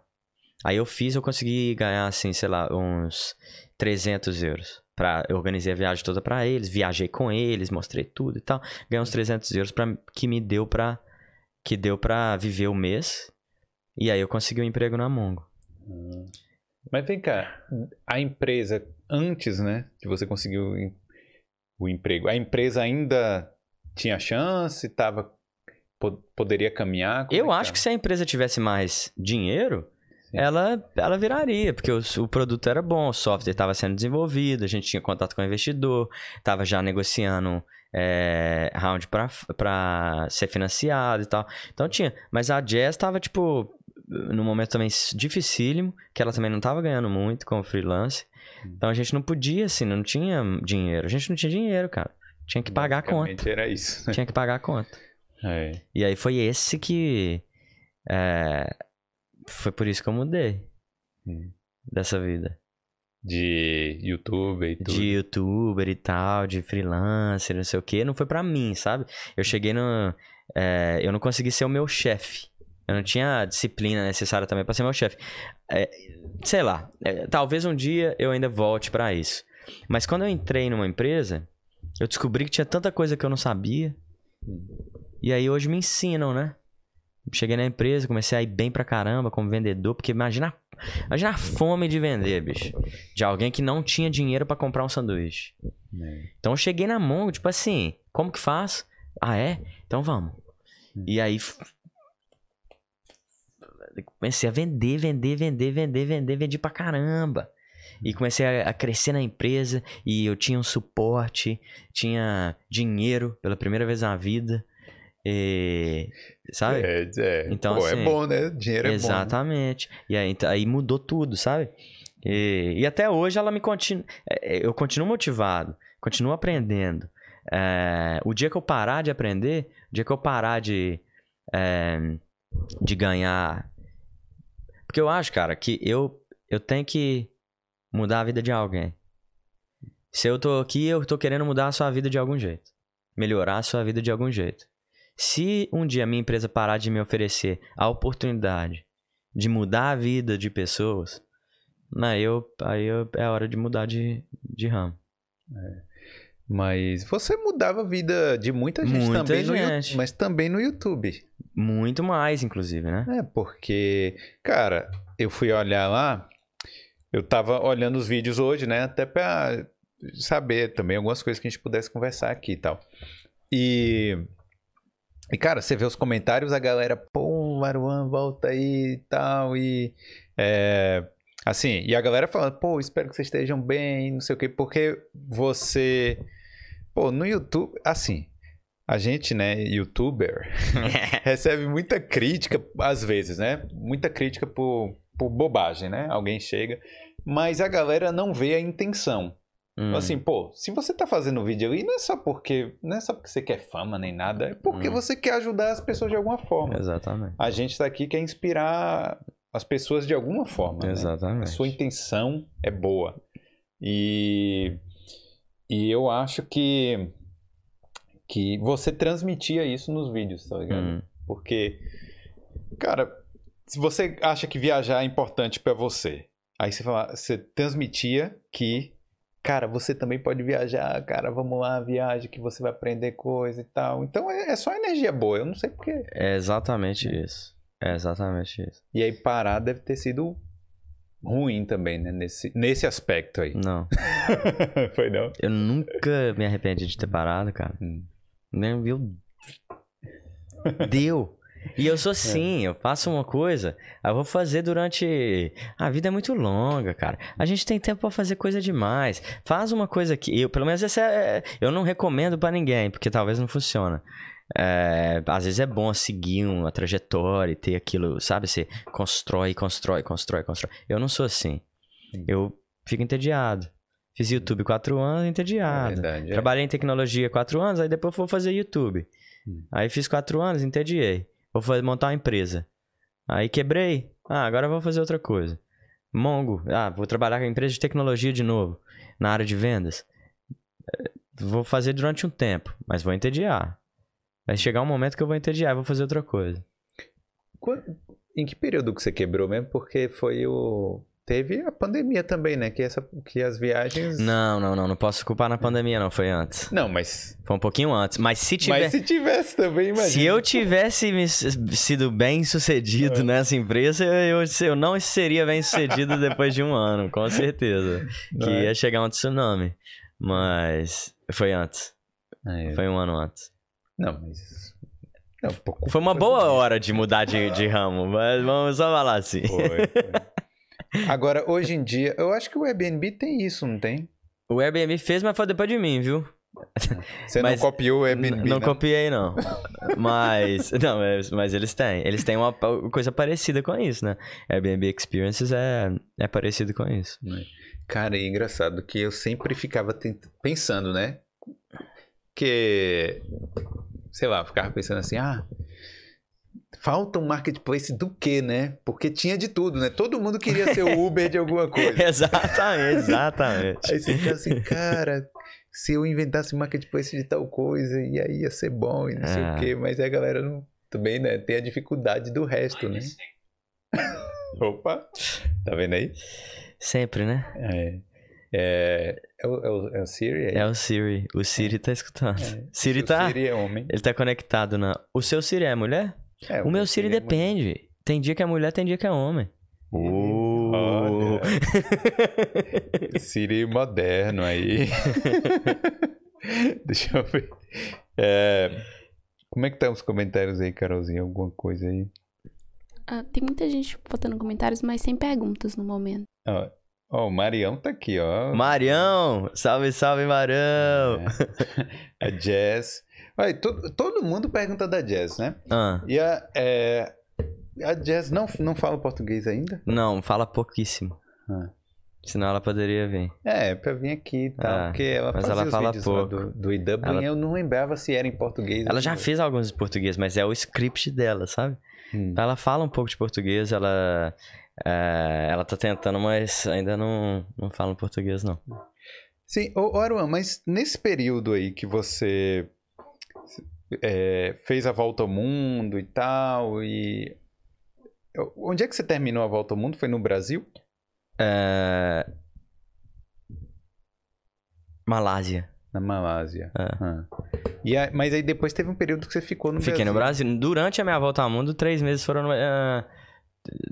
S2: Aí eu fiz, eu consegui ganhar, assim, sei lá, uns 300 euros. Pra, eu organizei a viagem toda para eles, viajei com eles, mostrei tudo e tal. Ganhei uns 300 euros pra, que me deu pra, que deu pra viver o mês. E aí eu consegui um emprego na Mongo.
S1: Mas vem cá, a empresa, antes, né, que você conseguiu o emprego, a empresa ainda tinha chance, tava, poderia caminhar?
S2: Como eu é acho que, que se a empresa tivesse mais dinheiro, ela, ela viraria, porque o, o, produto era bom, o software estava sendo desenvolvido, a gente tinha contato com o investidor, estava já negociando é, round para ser financiado e tal. Então tinha. Mas a Jazz estava, tipo, num momento também dificílimo, que ela também não estava ganhando muito como freelance. Hum. Então a gente não podia, assim, não tinha dinheiro. A gente não tinha dinheiro, cara. Tinha que pagar a conta.
S1: era isso.
S2: Tinha que pagar a conta. É. E aí foi esse que. É, foi por isso que eu mudei. Hum. Dessa vida.
S1: De youtuber e tudo.
S2: De youtuber e tal, de freelancer, não sei o que. Não foi para mim, sabe? Eu cheguei no. É, eu não consegui ser o meu chefe. Eu não tinha a disciplina necessária também para ser meu chefe. É, sei lá, é, talvez um dia eu ainda volte para isso. Mas quando eu entrei numa empresa, eu descobri que tinha tanta coisa que eu não sabia. E aí hoje me ensinam, né? Cheguei na empresa, comecei a ir bem pra caramba como vendedor, porque imagina, imagina a fome de vender, bicho. De alguém que não tinha dinheiro para comprar um sanduíche. É. Então eu cheguei na mão, tipo assim, como que faz? Ah, é? Então vamos. Hum. E aí comecei a vender, vender, vender, vender, vender, vendi pra caramba. E comecei a, a, crescer na empresa e eu tinha um suporte, tinha dinheiro pela primeira vez na vida. E, sabe?
S1: É, é. Então, Pô, é assim, é bom, né? Dinheiro é
S2: exatamente. bom. Exatamente. E aí, então, aí mudou tudo, sabe? E, e até hoje ela me continua. É, é, eu continuo motivado, continuo aprendendo. É, o dia que eu parar de aprender, o dia que eu parar de, é, de ganhar. Porque eu acho, cara, que eu, eu tenho que mudar a vida de alguém. Se eu tô aqui, eu tô querendo mudar a sua vida de algum jeito. Melhorar a sua vida de algum jeito. Se um dia a minha empresa parar de me oferecer a oportunidade de mudar a vida de pessoas, aí, eu, aí eu, é hora de mudar de, de ramo. É.
S1: Mas você mudava a vida de muita gente muita também, gente. No, mas também no YouTube.
S2: Muito mais, inclusive, né?
S1: É, porque, cara, eu fui olhar lá, eu tava olhando os vídeos hoje, né? Até pra saber também algumas coisas que a gente pudesse conversar aqui e tal. E e, cara, você vê os comentários, a galera, pô, Maruan, volta aí e tal, e... É, assim, e a galera falando, pô, espero que vocês estejam bem, não sei o quê, porque você... Pô, no YouTube, assim, a gente, né, youtuber, recebe muita crítica, às vezes, né? Muita crítica por, por bobagem, né? Alguém chega, mas a galera não vê a intenção. Hum. Assim, pô, se você tá fazendo vídeo ali, não é só porque. Não é só porque você quer fama nem nada, é porque hum. você quer ajudar as pessoas de alguma forma.
S2: Exatamente.
S1: A gente tá aqui quer inspirar as pessoas de alguma forma.
S2: Exatamente. Né?
S1: A sua intenção é boa. E. E eu acho que. Que você transmitia isso nos vídeos, tá ligado? Hum. Porque. Cara, se você acha que viajar é importante para você, aí você, fala, você transmitia que cara, você também pode viajar, cara, vamos lá, viaja que você vai aprender coisa e tal. Então é, é só energia boa, eu não sei porquê.
S2: É exatamente isso. É exatamente isso.
S1: E aí parar deve ter sido ruim também, né? Nesse, nesse aspecto aí.
S2: Não.
S1: Foi não?
S2: Eu nunca me arrependi de ter parado, cara. Hum. Nem viu. Deu. E eu sou é. assim, é. eu faço uma coisa, eu vou fazer durante. A vida é muito longa, cara. A gente tem tempo para fazer coisa demais. Faz uma coisa que. Eu, pelo menos essa é. Eu não recomendo para ninguém, porque talvez não funcione. É, às vezes é bom seguir uma trajetória e ter aquilo, sabe? Você constrói, constrói, constrói, constrói. Eu não sou assim. Eu fico entediado. Fiz YouTube quatro anos, entediado. É verdade, é. Trabalhei em tecnologia quatro anos, aí depois vou fazer YouTube. Hum. Aí fiz quatro anos, entediei. Vou fazer, montar uma empresa. Aí quebrei. Ah, agora vou fazer outra coisa. Mongo. Ah, vou trabalhar com a empresa de tecnologia de novo. Na área de vendas. Eh, vou fazer durante um tempo, mas vou entediar. Vai chegar um momento que eu vou entediar, vou fazer outra coisa.
S1: Em que período que você quebrou mesmo? Porque foi o. Teve a pandemia também, né? Que, essa, que as viagens.
S2: Não, não, não. Não posso culpar na pandemia, não. Foi antes.
S1: Não, mas.
S2: Foi um pouquinho antes. Mas se tivesse.
S1: Mas se tivesse também, imagina.
S2: Se eu tivesse me, sido bem sucedido é. nessa empresa, eu, eu não seria bem sucedido depois de um ano, com certeza. Não que é? ia chegar um tsunami. Mas. Foi antes. É. Foi um ano antes.
S1: Não, mas
S2: é um pouco foi uma boa hora de mudar de, de ramo, mas vamos só falar assim. Foi,
S1: foi. Agora, hoje em dia, eu acho que o Airbnb tem isso, não tem?
S2: O Airbnb fez, mas foi depois de mim, viu?
S1: Você mas, não copiou o Airbnb?
S2: Não, não copiei, não. Mas, não, mas eles têm. Eles têm uma coisa parecida com isso, né? Airbnb Experiences é, é parecido com isso.
S1: Cara, é engraçado que eu sempre ficava pensando, né? Que sei lá, ficava pensando assim, ah, falta um marketplace do quê, né? Porque tinha de tudo, né? Todo mundo queria ser o Uber de alguma coisa.
S2: exatamente, exatamente.
S1: aí você fica assim, cara, se eu inventasse um marketplace de tal coisa, e aí ia ser bom e não sei o é. quê, mas a galera não, também, né, tem a dificuldade do resto, né? Opa, tá vendo aí?
S2: Sempre, né?
S1: É. É, é, o, é, o, é o Siri?
S2: É? é o Siri. O Siri é. tá escutando. É. Siri tá.
S1: O Siri é homem.
S2: Ele tá conectado na. O seu Siri é mulher? É, o, meu Siri, é depende. Tem dia que é mulher, tem dia que é homem.
S1: Uh. Siri moderno aí. Deixa eu ver. É, como é que tá os comentários aí, Carolzinha? Alguma coisa aí?
S3: Ah, tem muita gente botando comentários, mas sem perguntas no momento.
S1: Ó, oh, o Marião tá aqui, ó.
S2: Marião! Salve, salve, Marião!
S1: É. A Jazz. Olha, to, todo mundo pergunta da Jazz, né?
S2: Ah.
S1: E a, é, a Jazz não, não fala português ainda?
S2: Não, fala pouquíssimo. Ah. Senão ela poderia vir.
S1: É, pra vir aqui e tal. Ah, porque ela mas ela fala pouco. do, do IW ela... eu não lembrava se era em português.
S2: Ela já fez alguns em português, mas é o script dela, sabe? Hum. Ela fala um pouco de português, ela é, ela tá tentando, mas ainda não, não fala português, não.
S1: Sim, ô, Aruan, mas nesse período aí que você é, fez a volta ao mundo e tal, e. Onde é que você terminou a volta ao mundo? Foi no Brasil?
S2: É... Malásia.
S1: Na Malásia.
S2: É. Ah.
S1: E a, mas aí depois teve um período que você ficou no
S2: Fiquei
S1: Brasil.
S2: Fiquei no Brasil. Durante a minha volta ao mundo, três meses foram. Uh,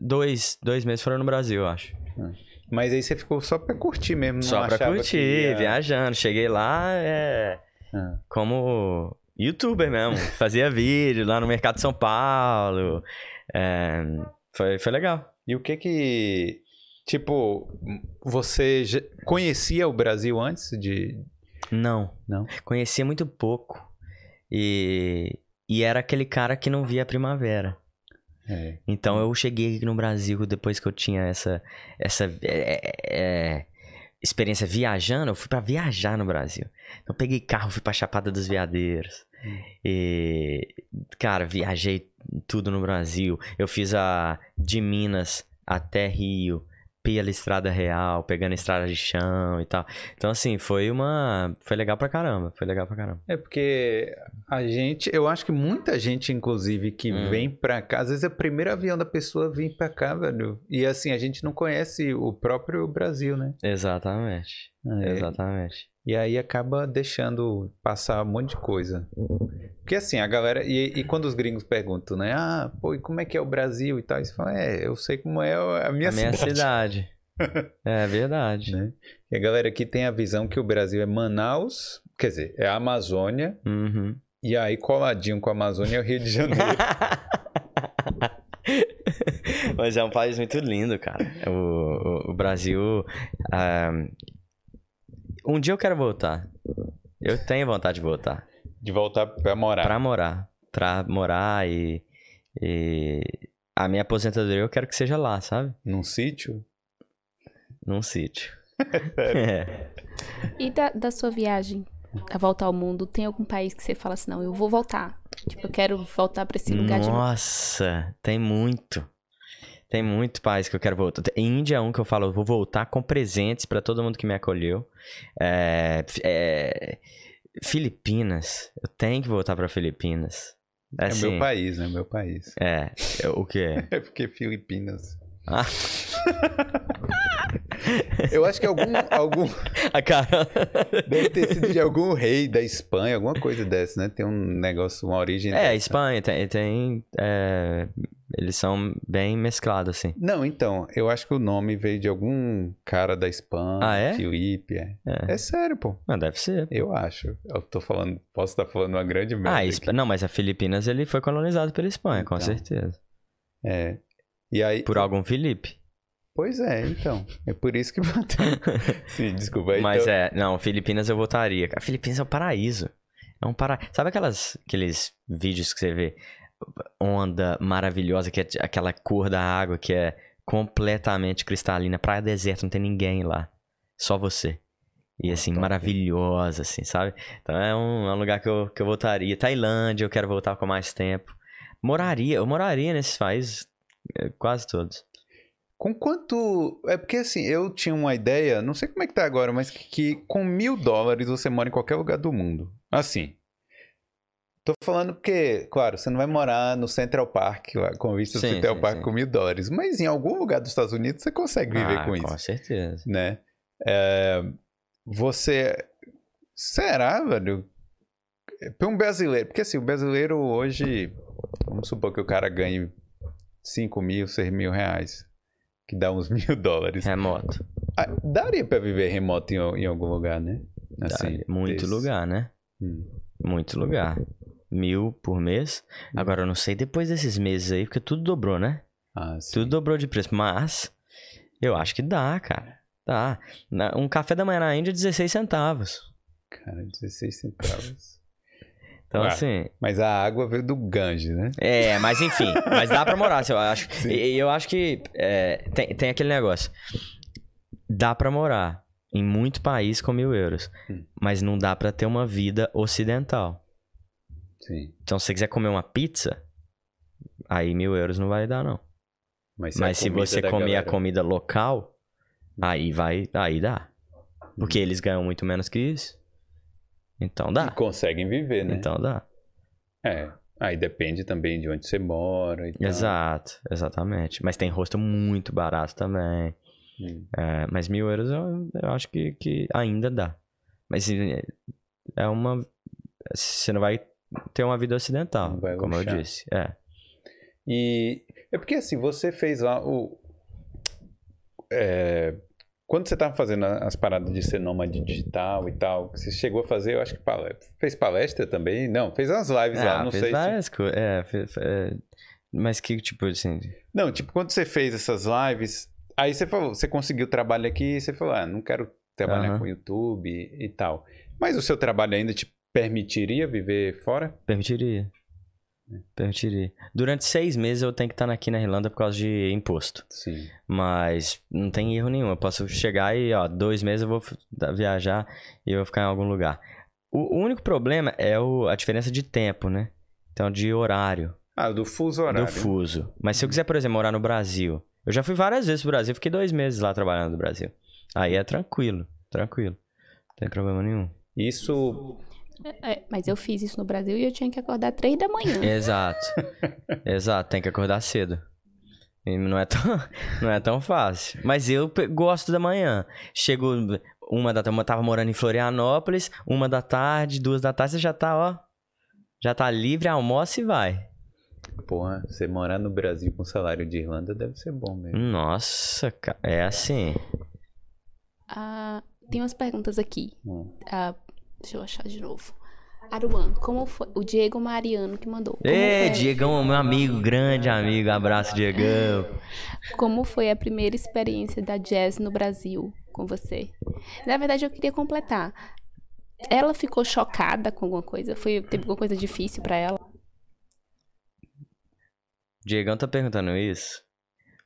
S2: dois, dois meses foram no Brasil, eu acho.
S1: Ah. Mas aí você ficou só pra curtir mesmo,
S2: Só pra curtir, ia... viajando. Cheguei lá é... Ah. como youtuber mesmo. Fazia vídeo lá no Mercado de São Paulo. É... Foi, foi legal.
S1: E o que que... Tipo, você conhecia o Brasil antes de...
S2: Não.
S1: Não?
S2: Conhecia muito pouco. E, e era aquele cara que não via a primavera.
S1: É.
S2: Então eu cheguei aqui no Brasil depois que eu tinha essa, essa é, é, é experiência viajando, eu fui para viajar no Brasil. Então peguei carro, fui pra Chapada dos Veadeiros. E, cara, viajei tudo no Brasil. Eu fiz a de Minas até Rio pela estrada real, pegando estrada de chão e tal. Então, assim, foi uma. Foi legal pra caramba. Foi legal pra caramba.
S1: É porque a gente. Eu acho que muita gente, inclusive, que hum. vem pra cá, às vezes é o primeiro avião da pessoa vir pra cá, velho. E assim, a gente não conhece o próprio Brasil, né?
S2: Exatamente. É. Exatamente.
S1: E aí acaba deixando passar um monte de coisa. Porque assim, a galera. E, e, quando os gringos perguntam, né? Ah, pô, e como é que é o Brasil e tal? Eles falam, é, eu sei como é a minha
S2: a cidade. Minha cidade. é verdade.
S1: Né? E a galera aqui tem a visão que o Brasil é Manaus, quer dizer, é a Amazônia.
S2: Uhum.
S1: E aí, coladinho com a Amazônia é o Rio de Janeiro.
S2: Mas é um país muito lindo, cara. O, o, o Brasil. Uh, um dia eu quero voltar. Eu tenho vontade de voltar.
S1: De voltar pra morar.
S2: Pra morar. Pra morar e. e... A minha aposentadoria eu quero que seja lá, sabe?
S1: Num sítio?
S2: Num sítio. é.
S3: E da, da sua viagem, a volta ao mundo, tem algum país que você fala assim, não, eu vou voltar? Tipo, eu quero voltar pra esse lugar de
S2: Nossa, tem muito. Tem muito país que eu quero voltar. Índia é um que eu falo, eu vou voltar com presentes pra todo mundo que me acolheu. É, é, Filipinas, eu tenho que voltar pra Filipinas.
S1: É
S2: Assim,
S1: meu país, né? Meu país.
S2: É, é, o quê?
S1: É porque Filipinas.
S2: Ah.
S1: Eu acho que algum, algum.
S2: A cara.
S1: Deve ter sido de algum rei da Espanha, alguma coisa dessa, né? Tem um negócio, uma origem.
S2: É,
S1: dessa.
S2: Espanha tem. tem é, eles são bem mesclados, assim.
S1: Não, então, eu acho que o nome veio de algum cara da Espanha.
S2: Ah, é?
S1: Felipe. É.
S2: É.
S1: é sério, pô.
S2: Não, deve ser.
S1: Eu acho. Eu tô falando. Posso estar falando uma grande merda.
S2: Ah,
S1: aqui.
S2: Não, mas a Filipinas ele foi colonizado pela Espanha, com
S1: Então.
S2: certeza.
S1: É. E aí.
S2: Por algum Felipe.
S1: Pois é, então. É por isso que bateu. Sim, desculpa aí.
S2: Mas
S1: então...
S2: é, não, Filipinas eu votaria. A Filipinas é um paraíso. É um paraíso. Sabe aquelas, aqueles vídeos que você vê? Onda maravilhosa, que é aquela cor da água que é completamente cristalina. Praia deserta, não tem ninguém lá. Só você. E assim,
S1: top.
S2: maravilhosa, assim, sabe? Então é um, é um lugar que eu, que eu voltaria. Tailândia, eu quero voltar com mais tempo. Moraria, eu moraria nesses países, eh, quase todos.
S1: Com quanto. É porque assim, eu tinha uma ideia, não sei como é que tá agora, mas que, que com mil dólares você mora em qualquer lugar do mundo. Assim. Tô falando porque, claro, você não vai morar no Central Park, com vista do Central
S2: sim,
S1: Park
S2: sim.
S1: com mil dólares. Mas em algum lugar dos Estados Unidos você consegue viver
S2: ah,
S1: com
S2: Com
S1: isso,
S2: certeza.
S1: né? É, você. Será, velho? Para um brasileiro. Porque assim, o brasileiro hoje. Vamos supor que o cara ganhe 5 mil, 6 mil reais. Que dá uns mil dólares.
S2: Remoto.
S1: Ah, daria pra viver remoto em, em algum lugar, né?
S2: Daria. Muito
S1: desse.
S2: lugar, né?
S1: Hum.
S2: Muito lugar. Mil por mês. Agora, eu não sei depois desses meses aí, porque tudo dobrou, né?
S1: Ah.
S2: Tudo dobrou de preço. Mas, eu acho que dá, cara. Dá. Um café da manhã na Índia, 16 centavos.
S1: Cara, 16 centavos.
S2: Então, assim...
S1: Mas a água veio do Gange, né?
S2: É, mas enfim. mas dá pra morar, eu acho.
S1: Sim.
S2: E eu acho que é, tem, tem aquele negócio. Dá pra morar em muito país com mil euros.
S1: Hum.
S2: Mas não dá pra ter uma vida ocidental.
S1: Sim.
S2: Então, se você quiser comer uma pizza, aí mil euros não vai dar, não.
S1: Mas,
S2: Mas
S1: a
S2: se
S1: comida
S2: você comer
S1: galera-
S2: a comida local, aí vai, aí dá. Porque
S1: Hum.
S2: eles ganham muito menos que isso. Então
S1: E
S2: dá.
S1: conseguem viver, né?
S2: Então dá.
S1: É. Aí depende também de onde você mora e tal.
S2: Exato, exatamente. Mas tem rosto muito barato também.
S1: Hum.
S2: É, mas mil euros eu, eu acho que, que ainda dá. Mas é- é uma. Você não vai ter uma vida ocidental, como eu disse. É.
S1: E é porque assim, você fez lá o. é, quando você tava fazendo as paradas de ser nômade digital e tal, você chegou a fazer, eu acho que pale- fez palestra também? Não, fez umas lives lá,
S2: Ah,
S1: não
S2: fez
S1: sei se.
S2: várias coisas. É, fe- fe- é, mas que tipo assim.
S1: Não, tipo, quando você fez essas lives, aí você falou, você conseguiu trabalho aqui e você falou, ah, não quero trabalhar
S2: Aham.
S1: com YouTube e, e tal. Mas o seu trabalho ainda te permitiria viver fora?
S2: Permitiria. Permitiria. Durante seis meses eu tenho que estar aqui na Irlanda por causa de imposto.
S1: Sim.
S2: Mas não tem erro nenhum. Eu posso chegar e, ó, dois meses eu vou viajar e eu vou ficar em algum lugar. O, o único problema é o- a diferença de tempo, né? Então, de horário,
S1: Ah, do fuso horário.
S2: do fuso. Mas se eu quiser, por exemplo, morar no Brasil, eu já fui várias vezes pro Brasil, fiquei dois meses lá trabalhando no Brasil. Aí é tranquilo, tranquilo. Não tem problema nenhum.
S1: Isso.
S3: É, mas eu fiz isso no Brasil e eu tinha que acordar três da manhã.
S2: Exato. Exato, tem que acordar cedo. E não é tão, não é tão fácil. Mas eu gosto da manhã. Chego uma da tarde, eu tava morando em Florianópolis, uma da tarde, duas da tarde, você já tá, ó. Já tá livre, almoça e vai.
S1: Porra, você morar no Brasil com salário de Irlanda deve ser bom mesmo.
S2: Nossa, cara. É assim.
S3: Ah, tem umas perguntas aqui.
S1: Hum.
S3: Ah, deixa eu achar de novo. Aruan, como foi? O Diego Mariano que mandou. Foi-
S2: Diegão, meu amigo, grande amigo. Abraço, Diegão.
S3: Como foi a primeira experiência da jazz no Brasil com você? Na verdade, eu queria completar. Ela ficou chocada com alguma coisa? Foi, teve alguma coisa difícil pra ela?
S2: Diegão tá perguntando isso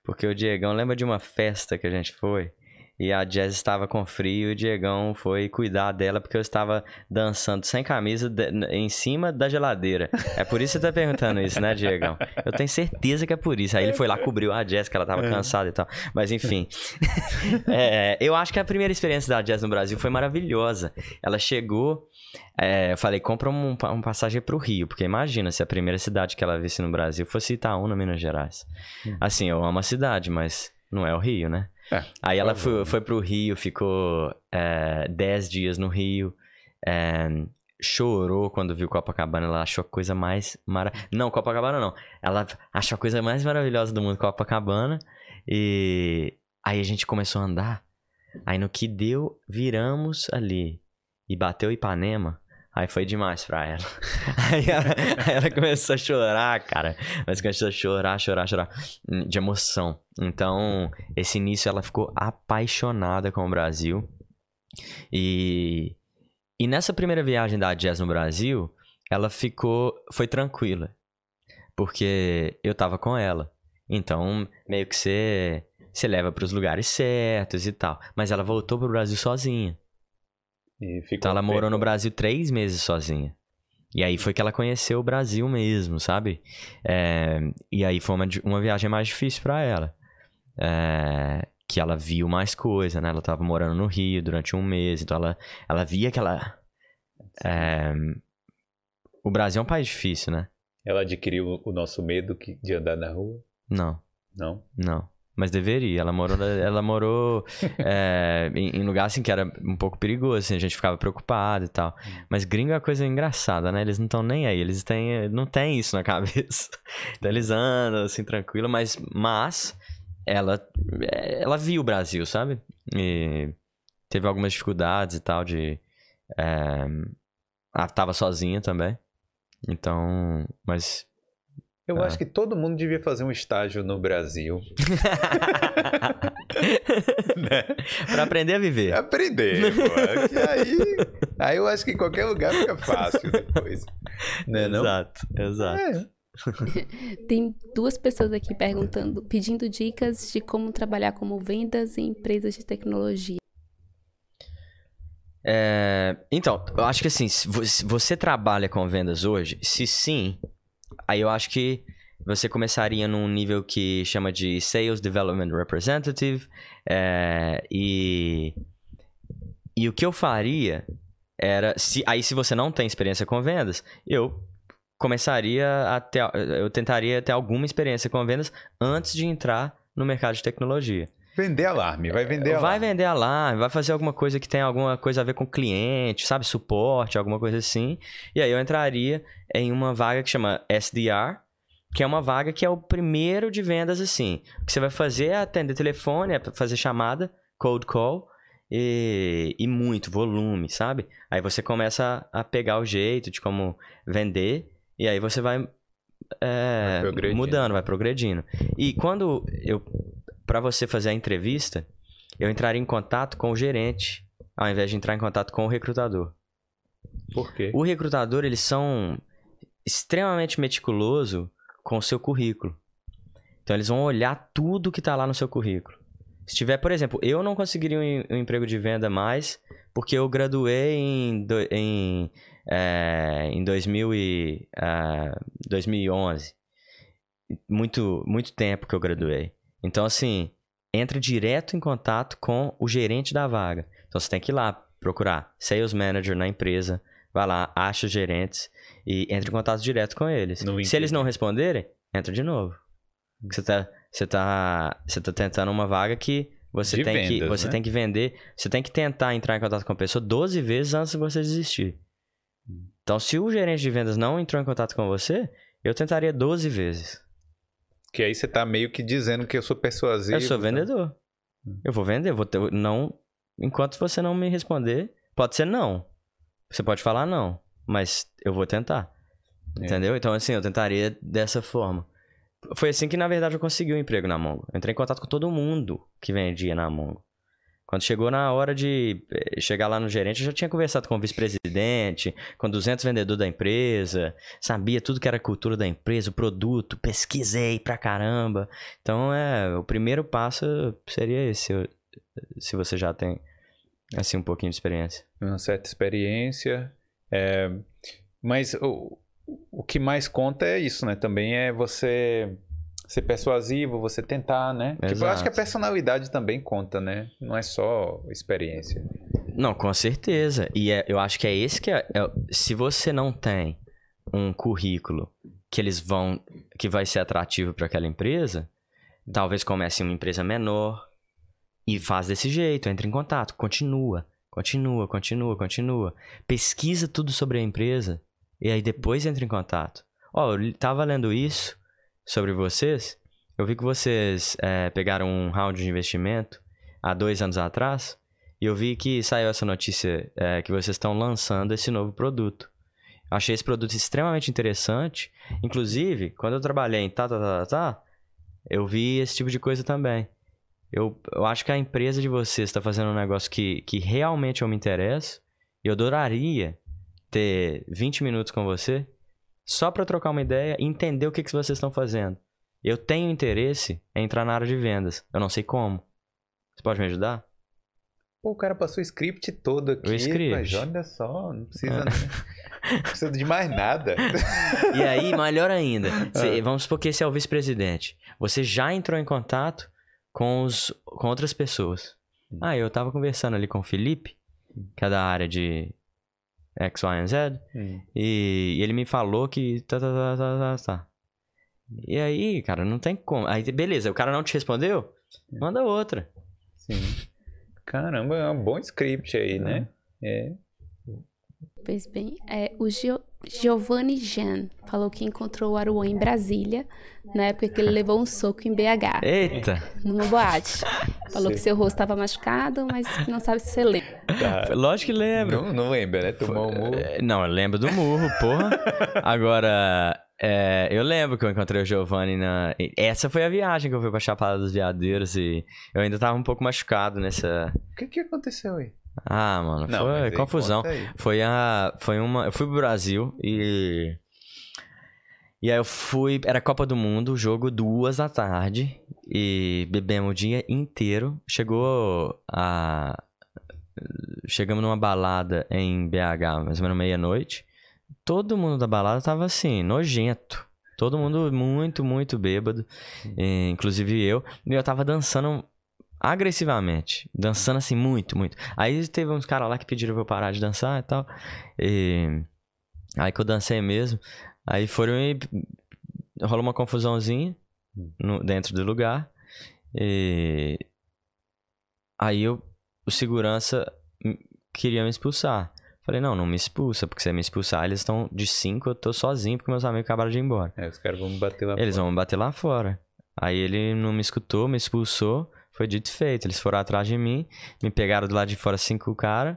S2: porque o Diegão lembra de uma festa que a gente foi e a Jazz estava com frio e o Diegão foi cuidar dela porque eu estava dançando sem camisa de, em cima da geladeira. É por isso que você tá perguntando isso, né, Diegão? Eu tenho certeza que é por isso. Aí ele foi lá, cobriu a Jazz, que ela estava é. cansada e tal. Mas enfim. é, eu acho que a primeira experiência da Jazz no Brasil foi maravilhosa. Ela chegou. É, eu falei, compra um, um passagem pro Rio, porque imagina se a primeira cidade que ela visse no Brasil fosse Itaúna, Minas Gerais. Hum. Assim, eu amo a cidade, mas não é o Rio, né? É, Aí ela foi, né? foi pro Rio, ficou é, 10 dias no Rio. É, chorou quando viu Copacabana. Ela achou a coisa mais maravilhosa. Não, Copacabana não. Ela achou a coisa mais maravilhosa do mundo, Copacabana. E aí a gente começou a andar. Aí no que deu, viramos ali. E bateu Ipanema. Aí foi demais pra ela. Aí ela, aí ela, começou a chorar, cara. Mas começou a chorar, chorar, chorar. Hum, de emoção. Então, esse início ela ficou apaixonada com o Brasil. E, e nessa primeira viagem da Jazz no Brasil, ela ficou. Foi tranquila. Porque eu tava com ela. Então, meio que você. Você leva para os lugares certos e tal. Mas ela voltou pro Brasil sozinha então ela morou no Brasil três meses sozinha. E aí foi que ela conheceu o Brasil mesmo, sabe? É, e aí foi uma, uma viagem mais difícil para ela. É, que ela viu mais coisa, né? Ela tava morando no Rio durante um mês, então ela, ela via que ela... É, o Brasil é um país difícil, né?
S1: Ela adquiriu o nosso medo de andar na rua?
S2: Não.
S1: Não?
S2: Não. Mas deveria. Ela morou, ela morou é, em, em, lugar assim que era um pouco perigoso, assim, a gente ficava preocupado e tal. Hum. Mas gringo é uma coisa engraçada, né? Eles não estão nem aí, eles têm, não têm isso na cabeça. então eles andam assim tranquilo, mas, mas ela, ela viu o Brasil, sabe? E teve algumas dificuldades e tal de. É, ela tava sozinha também. Então, mas
S1: eu ah. acho que todo mundo devia fazer um estágio no Brasil.
S2: né? Pra aprender a viver.
S1: Aprender, pô. aí, aí eu acho que qualquer lugar fica fácil depois. Né,
S2: exato, não? exato. É.
S3: Tem duas pessoas aqui perguntando, pedindo dicas de como trabalhar como vendas em empresas de tecnologia.
S2: É, então, eu acho que assim, se você trabalha com vendas hoje, se sim, Aí eu acho que você começaria num nível que chama de Sales Development Representative. É, e, e o que eu faria era. Se, aí, se você não tem experiência com vendas, eu começaria a ter. Eu tentaria ter alguma experiência com vendas antes de entrar no mercado de tecnologia.
S1: Vender alarme, vai vender alarme.
S2: Vai vender alarme, vai fazer alguma coisa que tenha alguma coisa a ver com cliente, sabe? Suporte, alguma coisa assim. E aí eu entraria em uma vaga que chama SDR, que é uma vaga que é o primeiro de vendas assim. O que você vai fazer é atender telefone, é fazer chamada, cold call e, e muito volume, sabe? Aí você começa a pegar o jeito de como vender e aí você vai, é, vai mudando, vai progredindo. E quando eu para você fazer a entrevista, eu entraria em contato com o gerente, ao invés de entrar em contato com o recrutador.
S1: Por quê?
S2: O recrutador, eles são extremamente meticuloso com o seu currículo. Então, eles vão olhar tudo que está lá no seu currículo. Se tiver, por exemplo, eu não conseguiria um, um emprego de venda mais porque eu graduei em, do, em, é, em 2000 e, uh, 2011. Muito, muito tempo que eu graduei. Então, assim, entra direto em contato com o gerente da vaga. Então, você tem que ir lá procurar Sales Manager na empresa, vai lá, acha os gerentes e entra em contato direto com eles. Se eles não responderem, entra de novo. Você está você tá, você tá tentando uma vaga que você, tem, vendas, que, você né? tem que vender, você tem que tentar entrar em contato com a pessoa 12 vezes antes de você desistir. Então, se o gerente de vendas não entrou em contato com você, eu tentaria 12 vezes.
S1: Que aí você tá meio que dizendo que eu sou persuasivo.
S2: Eu sou tá? vendedor. Hum. Eu vou vender, vou ter, não. Enquanto você não me responder, pode ser não. Você pode falar não, mas eu vou tentar. É. Entendeu? Então, assim, eu tentaria dessa forma. Foi assim que, na verdade, eu consegui o um emprego na Mongo. Eu entrei em contato com todo mundo que vendia na Mongo. Quando chegou na hora de eh, chegar lá no gerente, eu já tinha conversado com o vice-presidente, com 200 vendedores da empresa, sabia tudo que era cultura da empresa, o produto, pesquisei pra caramba. Então, é, o primeiro passo seria esse. Se você já tem, assim, um pouquinho de experiência.
S1: Uma certa experiência. É, mas o, o que mais conta é isso, né? Também é você ser persuasivo, você tentar, né? Tipo, eu acho que a personalidade também conta, né? Não é só experiência.
S2: Não, com certeza. E é, eu acho que é esse que é, é, Se você não tem um currículo que eles vão. que vai ser atrativo para aquela empresa, talvez comece em uma empresa menor e faz desse jeito, entre em contato, continua, continua, continua, continua. Pesquisa tudo sobre a empresa e aí depois entra em contato. Ó, oh, eu tava lendo isso sobre vocês. Eu vi que vocês é, pegaram um round de investimento há dois anos atrás. E eu vi que saiu essa notícia é, que vocês estão lançando esse novo produto. Achei esse produto extremamente interessante. Inclusive, quando eu trabalhei em tá, tá, tá, tá, tá eu vi esse tipo de coisa também. Eu, eu acho que a empresa de vocês está fazendo um negócio que, que realmente eu me interesso. E eu adoraria ter 20 minutos com você só para trocar uma ideia e entender o que, que vocês estão fazendo. Eu tenho interesse em entrar na área de vendas. Eu não sei como. Você pode me ajudar?
S1: Pô, o cara passou o script todo aqui. O script. Mas olha só, não precisa, é. não precisa de mais nada.
S2: E aí, melhor ainda. Ah. vamos supor que esse é o vice-presidente. Você já entrou em contato com, os, com outras pessoas. Hum. Ah, eu tava conversando ali com o Felipe, que é da área de X, Y e Z. Hum. E, e, ele me falou que. Tá, tá, tá, tá, tá, tá. E aí, cara, não tem como. Aí, beleza, o cara não te respondeu? Manda outra.
S1: Sim. Caramba, é um bom script aí, né? É.
S3: Pois bem, é, o Gio, Giovanni Jean falou que encontrou o Aruan em Brasília, na época que ele levou um soco em BH.
S2: Eita!
S3: Numa boate. Falou Sim. que seu rosto estava machucado, mas não sabe se você lembra.
S2: Tá. Lógico que lembro.
S1: Não, não lembra, né? Tomou um murro. É,
S2: não, eu lembro do murro, porra. Agora, é, eu lembro que eu encontrei o Giovanni na. Essa foi a viagem que eu fui pra Chapada dos Veadeiros e eu ainda tava um pouco machucado nessa.
S1: O que que aconteceu aí?
S2: Ah, mano, Não, foi confusão. Foi a. Foi uma. Eu fui pro Brasil e. E aí eu fui. Era Copa do Mundo, jogo duas da tarde. E bebemos o dia inteiro. Chegou a. Chegamos numa balada em BH, mais ou menos meia-noite. Todo mundo da balada tava assim, nojento. Todo mundo muito, muito bêbado. E, inclusive eu. E eu tava dançando agressivamente. Dançando assim, muito, muito. Aí teve uns caras lá que pediram pra eu parar de dançar e tal. E. Aí que eu dancei mesmo. Aí foram e. Rolou uma confusãozinha no, dentro do lugar. E. Aí eu. O segurança queria me expulsar. Falei, não, não me expulsa, porque se me expulsar, eles estão de cinco, eu tô sozinho, porque meus amigos acabaram de ir embora.
S1: É, os caras vão me bater lá
S2: eles fora. Eles vão me bater lá fora. Aí ele não me escutou, me expulsou. Foi dito e feito. Eles foram atrás de mim, me pegaram do lado de fora cinco caras.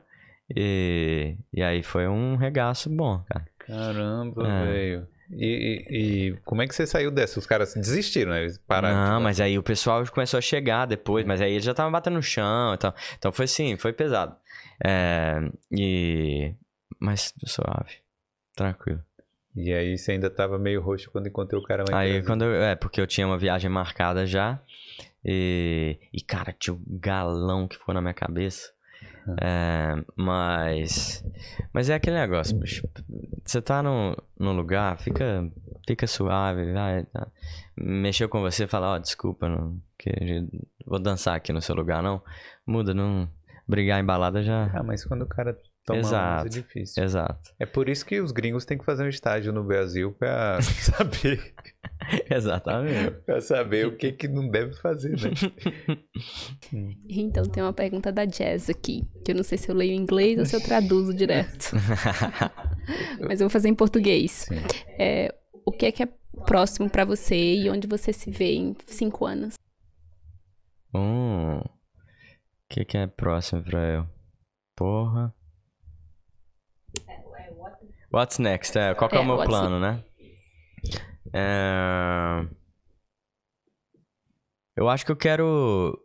S2: E, e aí foi um regaço bom, cara.
S1: Caramba, é. velho. E, e, e, como é que você saiu dessa? Os caras desistiram, né? Eles pararam.
S2: Não, mas aí o pessoal começou a chegar depois, mas aí eles já estavam batendo no chão e tal. Então foi assim, foi pesado. É, e. Mas suave. Tranquilo.
S1: E aí você ainda tava meio roxo quando encontrei o cara lá
S2: Aí quando eu, É, porque eu tinha uma viagem marcada já. E, e cara, tinha um galão que ficou na minha cabeça. É, mas. Mas é aquele negócio, bicho. Você tá no, no lugar, fica, fica suave, vai. Tá. Mexeu com você, fala, ó, oh, desculpa, não, que vou dançar aqui no seu lugar, não. Muda, não. Brigar em balada já.
S1: Ah, mas quando o cara toma
S2: exato,
S1: é difícil.
S2: Exato.
S1: É por isso que os gringos têm que fazer um estágio no Brasil pra saber.
S2: Exatamente.
S1: pra saber o que que não deve fazer, né?
S3: então, tem uma pergunta da Jazz aqui, que eu não sei se eu leio em inglês ou se eu traduzo direto. Mas eu vou fazer em português. É, o que é que é próximo para você e onde você se vê em cinco anos?
S2: Hum, o que, que é próximo pra eu? Porra. What's next? É, qual que é, é o meu plano, né? É... Eu acho que eu quero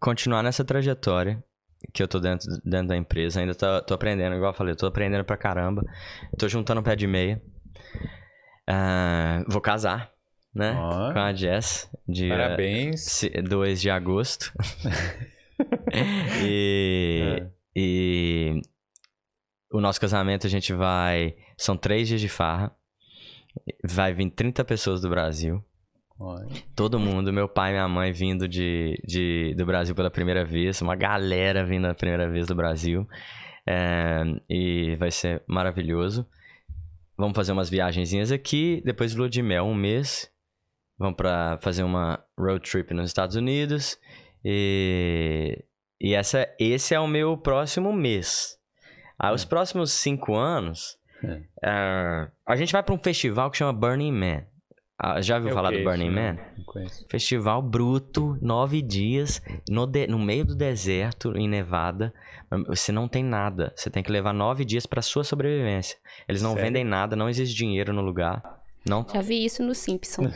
S2: continuar nessa trajetória que eu tô dentro, dentro da empresa. Ainda tô, tô aprendendo, igual eu falei, tô aprendendo pra caramba. Tô juntando pé de meia. Uh, vou casar, né? Oh. Com a Jess.
S1: Dia Parabéns.
S2: 2 de agosto. e, é. e o nosso casamento a gente vai. São três dias de farra. Vai vir 30 pessoas do Brasil. Todo mundo, meu pai e minha mãe vindo de, de, do Brasil pela primeira vez, uma galera vindo a primeira vez do Brasil. É, e vai ser maravilhoso. Vamos fazer umas viagenzinhas aqui, depois lua de mel, um mês. Vamos para fazer uma road trip nos Estados Unidos. E, e essa, esse é o meu próximo mês. Aí, os é. próximos cinco anos, é. uh, a gente vai para um festival que chama Burning Man. Ah, já ouviu falar do Burning Man? Festival bruto, nove dias, no, de, no meio do deserto, em Nevada. Você não tem nada. Você tem que levar nove dias para sua sobrevivência. Eles não Sério? vendem nada, não existe dinheiro no lugar. Não.
S3: Já vi isso no Simpson.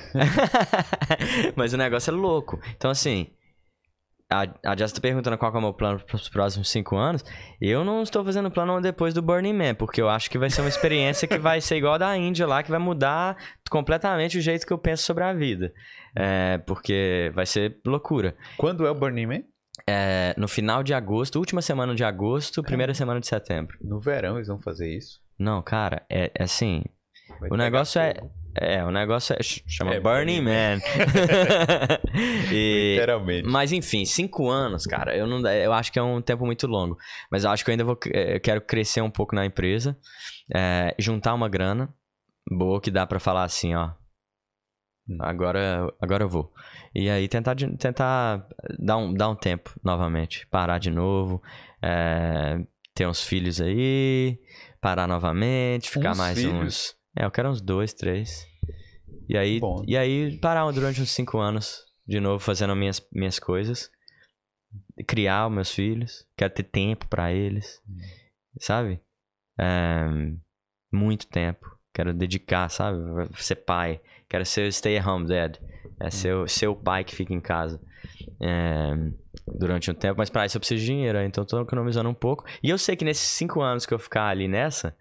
S2: Mas o negócio é louco. Então, assim, a, a Jess tá perguntando qual é o meu plano para os próximos cinco anos. Eu não estou fazendo plano depois do Burning Man, porque eu acho que vai ser uma experiência que vai ser igual a da Índia lá, que vai mudar completamente o jeito que eu penso sobre a vida. É, porque vai ser loucura.
S1: Quando é o Burning Man?
S2: É, no final de agosto, última semana de agosto, primeira semana de setembro.
S1: No verão eles vão fazer isso?
S2: Não, cara, é, é assim. Vai o negócio é. Fogo. É, o negócio é, chama é, Burning Man.
S1: e, Literalmente.
S2: Mas enfim, cinco anos, cara, eu, não, eu acho que é um tempo muito longo. Mas eu acho que eu ainda vou, eu quero crescer um pouco na empresa, é, juntar uma grana boa que dá para falar assim, ó. Hum. Agora, agora eu vou. E aí tentar, tentar dar, um, dar um tempo novamente. Parar de novo. É, ter uns filhos aí. Parar novamente. Ficar uns mais filhos. uns é, eu quero uns dois, três. E aí, Bom. e aí parar durante uns cinco anos de novo fazendo minhas, minhas coisas. Criar os meus filhos. Quero ter tempo para eles. Hum. Sabe? É, muito tempo. Quero dedicar, sabe? Ser pai. Quero ser stay at home dad. É hum. ser, o, ser o pai que fica em casa. É, durante um tempo. Mas para isso eu preciso de dinheiro. Então tô economizando um pouco. E eu sei que nesses cinco anos que eu ficar ali nessa,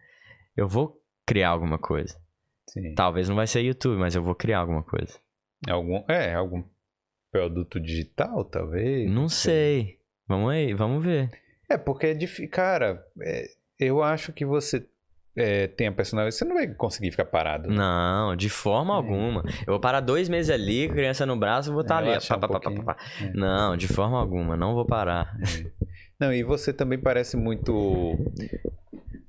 S2: eu vou criar alguma coisa. Sim. Talvez não vai ser YouTube, mas eu vou criar alguma coisa.
S1: Algum, é, algum produto digital, talvez.
S2: Não sei. Vamos aí, vamos ver.
S1: É, porque é difícil. Cara, é, eu acho que você é, tem a personalidade, você não vai conseguir ficar parado.
S2: Né? Não, de forma é. alguma. Eu vou parar dois meses ali, criança no braço, vou estar tá ali. Pá, um pá, pá, é. Não, de forma alguma, não vou parar.
S1: É. Não, e você também parece muito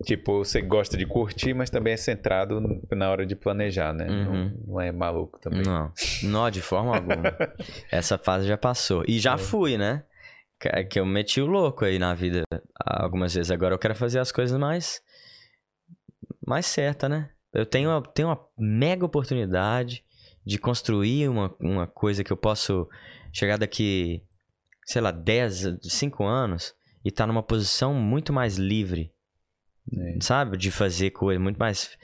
S1: Tipo, você gosta de curtir, mas também é centrado na hora de planejar, né? Uhum. Não, não, é maluco também.
S2: Não, não de forma alguma. Essa fase já passou. E já é. fui, né? Que eu meti o louco aí na vida algumas vezes. Agora eu quero fazer as coisas mais. mais certa, né? Eu tenho, tenho uma mega oportunidade de construir uma, uma coisa que eu posso chegar daqui, sei lá, 10, 5 anos e estar tá numa posição muito mais livre é. Sabe? De fazer coisa, muito mais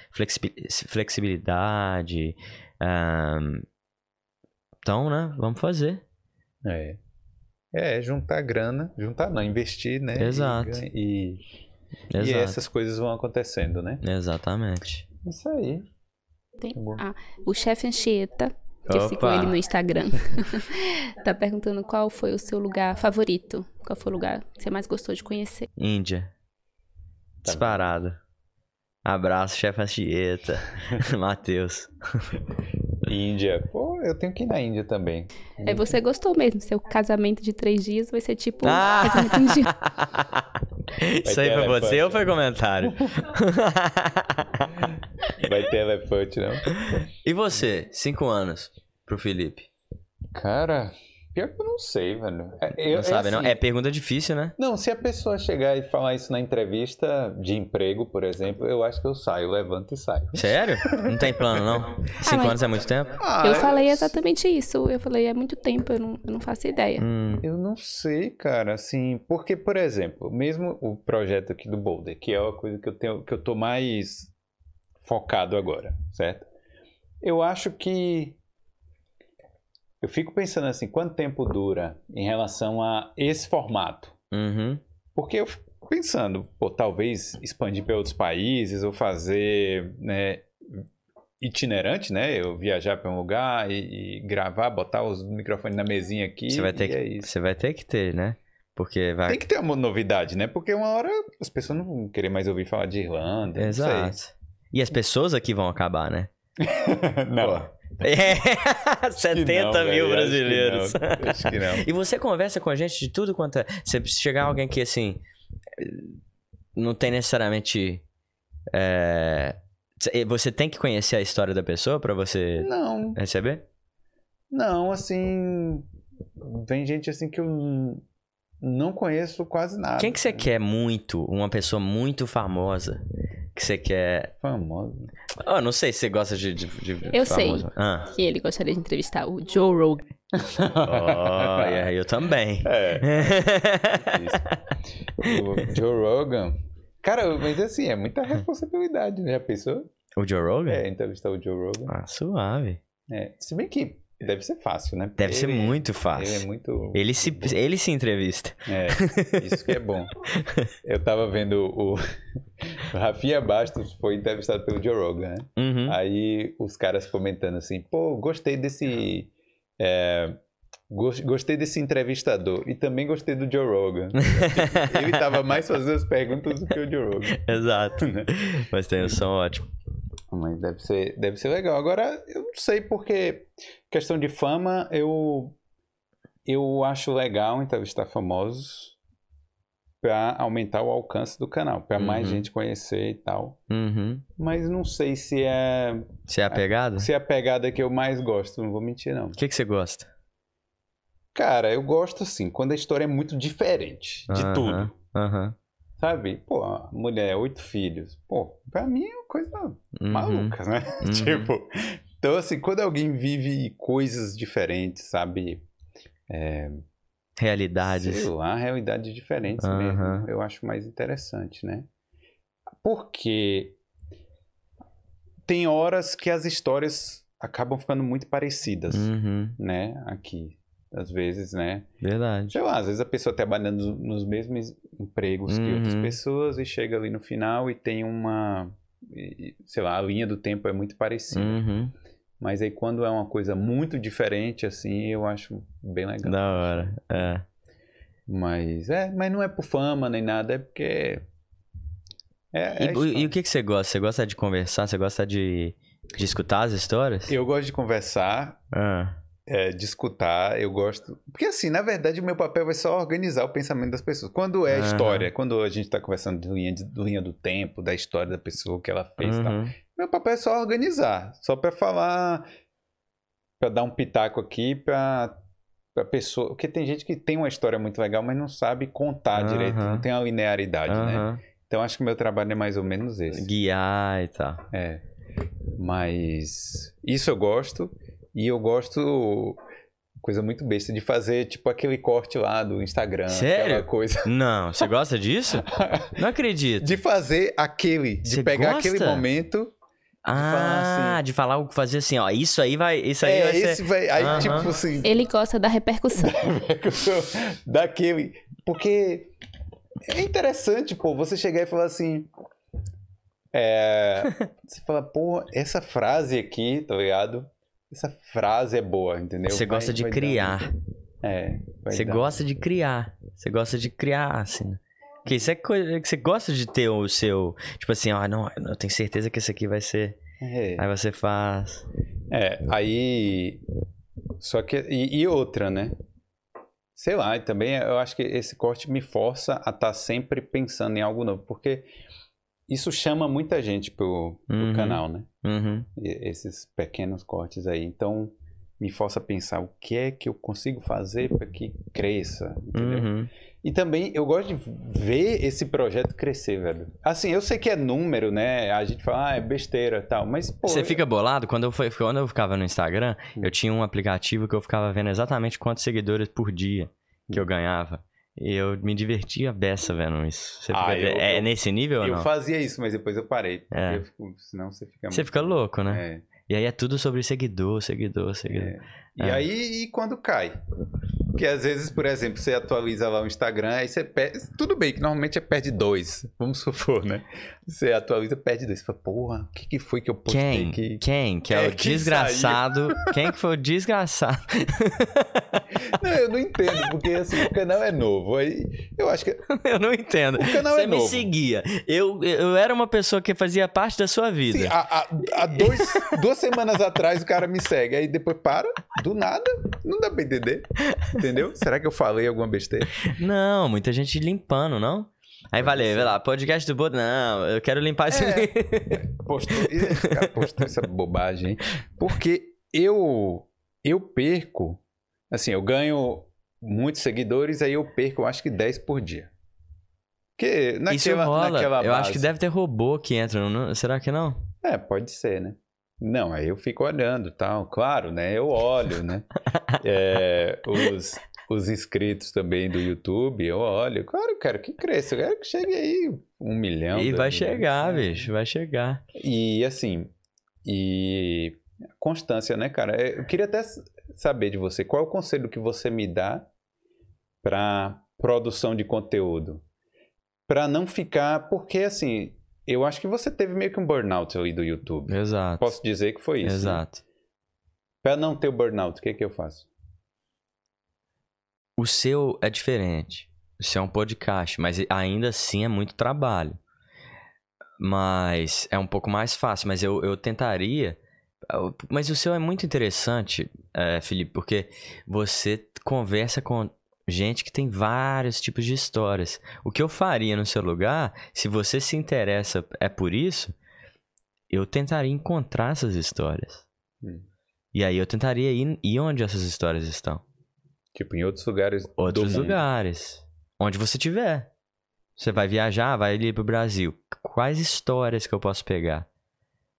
S2: flexibilidade. Um... Então, né? Vamos fazer.
S1: É. É, juntar grana, juntar não, investir, né?
S2: Exato.
S1: E, e, Exato. e essas coisas vão acontecendo, né?
S2: Exatamente.
S1: Isso aí.
S3: Tem, ah, o chefe Anchieta, que Opa. eu sigo ele no Instagram, tá perguntando qual foi o seu lugar favorito. Qual foi o lugar que você mais gostou de conhecer?
S2: Índia. Disparado. Abraço, chefe Anchieta. Matheus.
S1: Índia. Pô, eu tenho que ir na Índia também.
S3: É, você gostou mesmo. Seu casamento de três dias vai ser tipo ah! casamento em dia.
S2: Isso aí foi elefante. você ou foi comentário?
S1: vai ter elefante, não?
S2: E você? Cinco anos pro Felipe.
S1: Cara, Pior que eu não sei, velho. É, eu,
S2: não sabe, é assim, não? É pergunta difícil, né?
S1: Não, se a pessoa chegar e falar isso na entrevista de emprego, por exemplo, eu acho que eu saio, levanto e saio.
S2: Sério? Não tem plano, não? Cinco ah, anos é muito tempo?
S3: Ah, eu falei exatamente isso. Eu falei, é muito tempo, eu não, eu não faço ideia.
S1: Hum. Eu não sei, cara, assim, porque, por exemplo, mesmo o projeto aqui do Boulder, que é uma coisa que eu tenho, que eu tô mais focado agora, certo? Eu acho que eu fico pensando assim, quanto tempo dura em relação a esse formato?
S2: Uhum.
S1: Porque eu fico pensando, pô, talvez expandir para outros países ou fazer né, itinerante, né? Eu viajar para um lugar e, e, gravar, botar os microfones na mesinha aqui.
S2: Você vai ter, que,
S1: é
S2: você vai ter que ter, né? Porque vai.
S1: Tem que ter uma novidade, né? Porque uma hora as pessoas não vão querer mais ouvir falar de Irlanda.
S2: Exato. E as pessoas aqui vão acabar, né?
S1: não.
S2: Pô. É, 70
S1: não,
S2: mil
S1: velho,
S2: brasileiros.
S1: Acho que, não, acho que não.
S2: E você conversa com a gente de tudo quanto é. Se chegar alguém que, assim, não tem necessariamente. é, Você tem que conhecer a história da pessoa pra você
S1: Não,
S2: receber?
S1: não, assim. Vem gente assim que eu não conheço quase nada.
S2: Quem que você quer muito? Uma pessoa muito famosa que você quer.
S1: Famoso.
S2: Oh, não sei se você gosta de. de, de
S3: Eu sei.
S2: famoso. Ah.
S3: Que ele gostaria de entrevistar o Joe Rogan.
S2: Oh, yeah, eu também.
S1: É, o Joe Rogan. Cara, mas assim, é muita responsabilidade, né? A pessoa
S2: o Joe Rogan?
S1: é entrevistar o Joe Rogan.
S2: Ah, suave.
S1: É, se bem que deve ser fácil, né?
S2: Deve ser
S1: Ele-
S2: muito
S1: Ele é
S2: fácil.
S1: muito.
S2: Ele se, ele se entrevista.
S1: É, isso que é bom. Eu tava vendo o. o Rafinha Bastos foi entrevistado pelo Joe Rogan, né?
S2: Uhum.
S1: Aí os caras comentando assim, pô, gostei desse. é, gos- gostei desse entrevistador e também gostei do Joe Rogan. Ele tava mais fazendo as perguntas do que o Joe Rogan.
S2: Exato. Mas tem um som ótimo.
S1: Mas deve ser, deve ser legal. Agora, eu não sei porque questão de fama, eu eu acho legal entrevistar famosos para aumentar o alcance do canal, para mais
S2: Uhum.
S1: gente conhecer e tal.
S2: Uhum.
S1: Mas não sei se é
S2: Você é apegado?
S1: se é a pegada que eu mais gosto, não vou mentir não.
S2: O que, que você gosta?
S1: Cara, eu gosto assim, quando a história é muito diferente de
S2: Aham,
S1: tudo,
S2: Aham.
S1: Sabe? Pô, mulher, oito filhos. Pô, pra mim é uma coisa
S2: Uhum.
S1: maluca, né?
S2: Uhum.
S1: tipo, então assim, quando alguém vive coisas diferentes, sabe?
S2: Realidades.
S1: Sei lá, realidades diferentes
S2: Aham.
S1: mesmo, eu acho mais interessante, né? Porque tem horas que as histórias acabam ficando muito parecidas,
S2: Uhum.
S1: né? Aqui, às vezes, né?
S2: Verdade.
S1: Sei lá, às vezes a pessoa trabalha nos, nos mesmos empregos que outras
S2: Uhum.
S1: pessoas e chega ali no final e tem uma. e- e, Sei lá, a linha do tempo é muito parecida.
S2: Uhum.
S1: Mas aí quando é uma coisa muito diferente, assim, eu acho bem legal.
S2: Da hora. É.
S1: Mas é, mas não é por fama nem nada, é porque. É,
S2: E,
S1: é
S2: o- e
S1: história.
S2: o que, que você gosta? Você gosta de conversar? Você gosta de, de escutar as histórias?
S1: Eu gosto de conversar,
S2: Ah.
S1: É, de escutar, eu gosto. Porque assim, na verdade, o meu papel é só organizar o pensamento das pessoas. Quando é
S2: Aham.
S1: história, quando a gente tá conversando de linha, de linha do tempo, da história da pessoa, o que ela fez e tal.
S2: Uhum.
S1: Meu papel é só organizar, só pra falar, pra dar um pitaco aqui pra, pra pessoa. Porque tem gente que tem uma história muito legal, mas não sabe contar
S2: Aham.
S1: direito, não tem uma linearidade, né? Então acho que o meu trabalho é mais ou menos esse.
S2: Guiar e tal.
S1: É. Mas isso eu gosto. E eu gosto, coisa muito besta, de fazer tipo aquele corte lá do Instagram.
S2: Sério?
S1: Aquela coisa.
S2: Não, você gosta disso? Não acredito.
S1: De fazer aquele, de
S2: Você
S1: pegar
S2: gosta?
S1: aquele momento.
S2: Ah,
S1: falar assim.
S2: de falar o fazer assim, ó. Isso aí vai. Isso aí
S1: É,
S2: vai
S1: esse
S2: ser.
S1: vai. Aí,
S2: Aham.
S1: tipo assim,
S3: Ele gosta da repercussão.
S1: daquele. Porque é interessante, pô, você chegar e falar assim. É, você fala, pô, essa frase aqui, tá ligado? Essa frase é boa, entendeu?
S2: Você
S1: Vai-
S2: gosta de
S1: vai dar-
S2: criar.
S1: É.
S2: Você
S1: dar-
S2: gosta de criar. Você gosta de criar, assim. Porque isso é coisa que você gosta de ter o seu. Tipo assim, ó, não, eu tenho certeza que esse aqui vai ser.
S1: É.
S2: Aí você faz.
S1: É, aí. Só que. E, e outra, né? Sei lá, e também eu acho que esse corte me força a estar sempre pensando em algo novo, porque isso chama muita gente pro, pro
S2: Uhum.
S1: canal, né?
S2: Uhum.
S1: Esses pequenos cortes aí. Então, me força a pensar o que é que eu consigo fazer para que cresça, entendeu?
S2: Uhum.
S1: E também eu gosto de ver esse projeto crescer, velho. Assim, eu sei que é número, né? A gente fala, ah, é besteira tal, mas, pô.
S2: Você fica bolado? Quando eu, fui- quando eu ficava no Instagram,
S1: Hum.
S2: eu tinha um aplicativo que eu ficava vendo exatamente quantos seguidores por dia que eu ganhava. E eu me divertia beça vendo isso. Você
S1: Ah,
S2: fica-
S1: eu-
S2: é
S1: eu-
S2: nesse nível ou
S1: Eu
S2: não?
S1: fazia isso, mas depois eu parei. porque
S2: É.
S1: eu fico- senão você fica
S2: Você
S1: muito-
S2: fica louco, né?
S1: É,
S2: E aí é tudo sobre seguidor, seguidor, seguidor.
S1: é. E é. aí, e quando cai? Porque às vezes, por exemplo, você atualiza lá o Instagram, aí você perde. Tudo bem que normalmente é perde dois, vamos supor, né? Você atualiza, perde dois. Você fala, porra, o que, que foi que eu postei
S2: quem?
S1: aqui?
S2: Quem? Que é, é o desgraçado. Saiu? Quem que foi o desgraçado?
S1: Não, eu não entendo, porque assim, o canal é novo. Aí eu acho que.
S2: Eu não entendo.
S1: O canal
S2: Você
S1: é novo.
S2: Você me seguia. Eu, eu era uma pessoa que fazia parte da sua vida. Sim,
S1: há, há, há dois, duas semanas atrás o cara me segue, aí depois para, do nada, não dá pra entender. Entendeu? Será que eu falei alguma besteira?
S2: Não, muita gente limpando, não? Aí valeu, vai lá, podcast do Bodo. Não, eu quero limpar esse. É,
S1: postou, cara postou essa bobagem. Porque eu, eu perco. Assim, eu ganho muitos seguidores, aí eu perco, eu acho que 10 por dia.
S2: Que naquela, Isso rola. Naquela eu acho que deve ter robô que entra, não, será que não?
S1: É, pode ser, né? Não, aí eu fico olhando tal. Claro, né? Eu olho, né? é, os, os inscritos também do YouTube, eu olho. Claro, eu quero que cresça. Eu quero que chegue aí um milhão.
S2: E vai chegar, né? bicho. Vai chegar.
S1: E assim, e constância, né, cara? É, eu queria até saber de você. Qual é o conselho que você me dá para produção de conteúdo? Para não ficar... Porque, assim, eu acho que você teve meio que um burnout ali do YouTube.
S2: Exato.
S1: Posso dizer que foi isso.
S2: Né? Exato. Né?
S1: Para não ter o burnout, o que, que eu faço?
S2: O seu é diferente. O seu é um podcast, mas ainda assim é muito trabalho. Mas é um pouco mais fácil. Mas eu, eu tentaria. Mas o seu é muito interessante, é, Felipe, porque você conversa com gente que tem vários tipos de histórias. O que eu faria no seu lugar, se você se interessa é por isso, eu tentaria encontrar essas histórias. Hum. E aí eu tentaria ir, ir onde essas histórias estão.
S1: Tipo, em outros lugares.
S2: Outros lugares. Onde você tiver. Você vai viajar, vai ali pro Brasil. Quais histórias que eu posso pegar?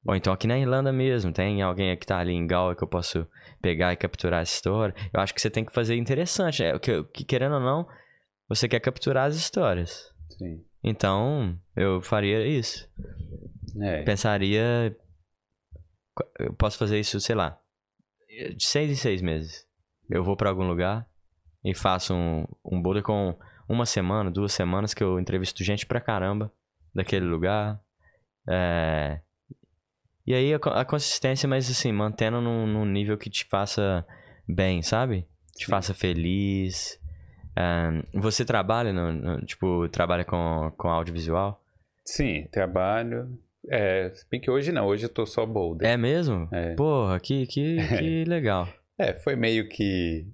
S2: Ou então aqui na Irlanda mesmo, tem alguém que tá ali em Galway que eu posso pegar e capturar essa história. Eu acho que você tem que fazer interessante. É, que, que querendo ou não, você quer capturar as histórias.
S1: Sim.
S2: Então, eu faria isso. É. Pensaria. Eu posso fazer isso, sei lá, de seis em seis meses. Eu vou para algum lugar e faço um, um boulder com uma semana, duas semanas que eu entrevisto gente pra caramba daquele lugar. É, e aí a, a consistência, mas assim, mantendo num, num, nível que te faça bem, sabe? Te Sim. faça feliz. Um, você trabalha, no, no, tipo, trabalha com, com audiovisual?
S1: Sim, trabalho. É, bem que hoje não, hoje eu tô só boulder.
S2: É mesmo?
S1: É.
S2: Porra, que, que, que legal.
S1: É, foi meio que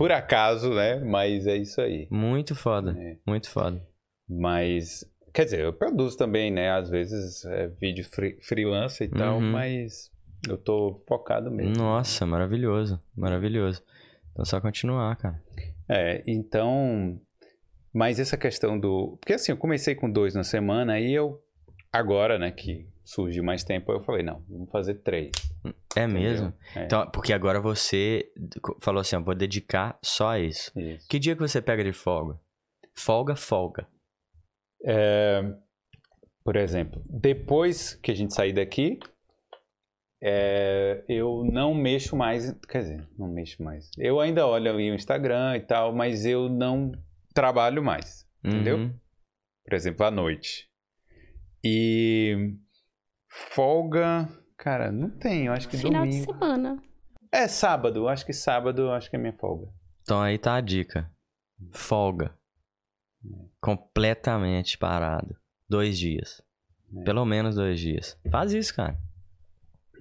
S1: por acaso, né? Mas é isso aí.
S2: Muito foda, é. muito foda.
S1: Mas Quer dizer, eu produzo também, né? Às vezes é vídeo free, freelancer e tal, uhum. mas eu tô focado mesmo.
S2: Nossa, maravilhoso, maravilhoso. Então só continuar, cara.
S1: É, então. Mas essa questão do. Porque assim, eu comecei com dois na semana, aí eu. Agora, né, que surgiu mais tempo, eu falei, não, vamos fazer três.
S2: É mesmo? É. Então, porque agora você falou assim, ó, vou dedicar só a isso. isso. Que dia que você pega de folga? Folga, folga.
S1: É, por exemplo, depois que a gente sair daqui, é, eu não mexo mais. Quer dizer, não mexo mais. Eu ainda olho ali o Instagram e tal, mas eu não trabalho mais. Uhum. Entendeu? Por exemplo, à noite. E folga, cara, não tenho. Acho que
S3: Final
S1: domingo.
S3: de semana.
S1: É sábado. Acho que sábado, acho que é minha folga.
S2: Então aí tá a dica. Folga. Completamente parado. Dois dias. É. Pelo menos dois dias. Faz isso, cara.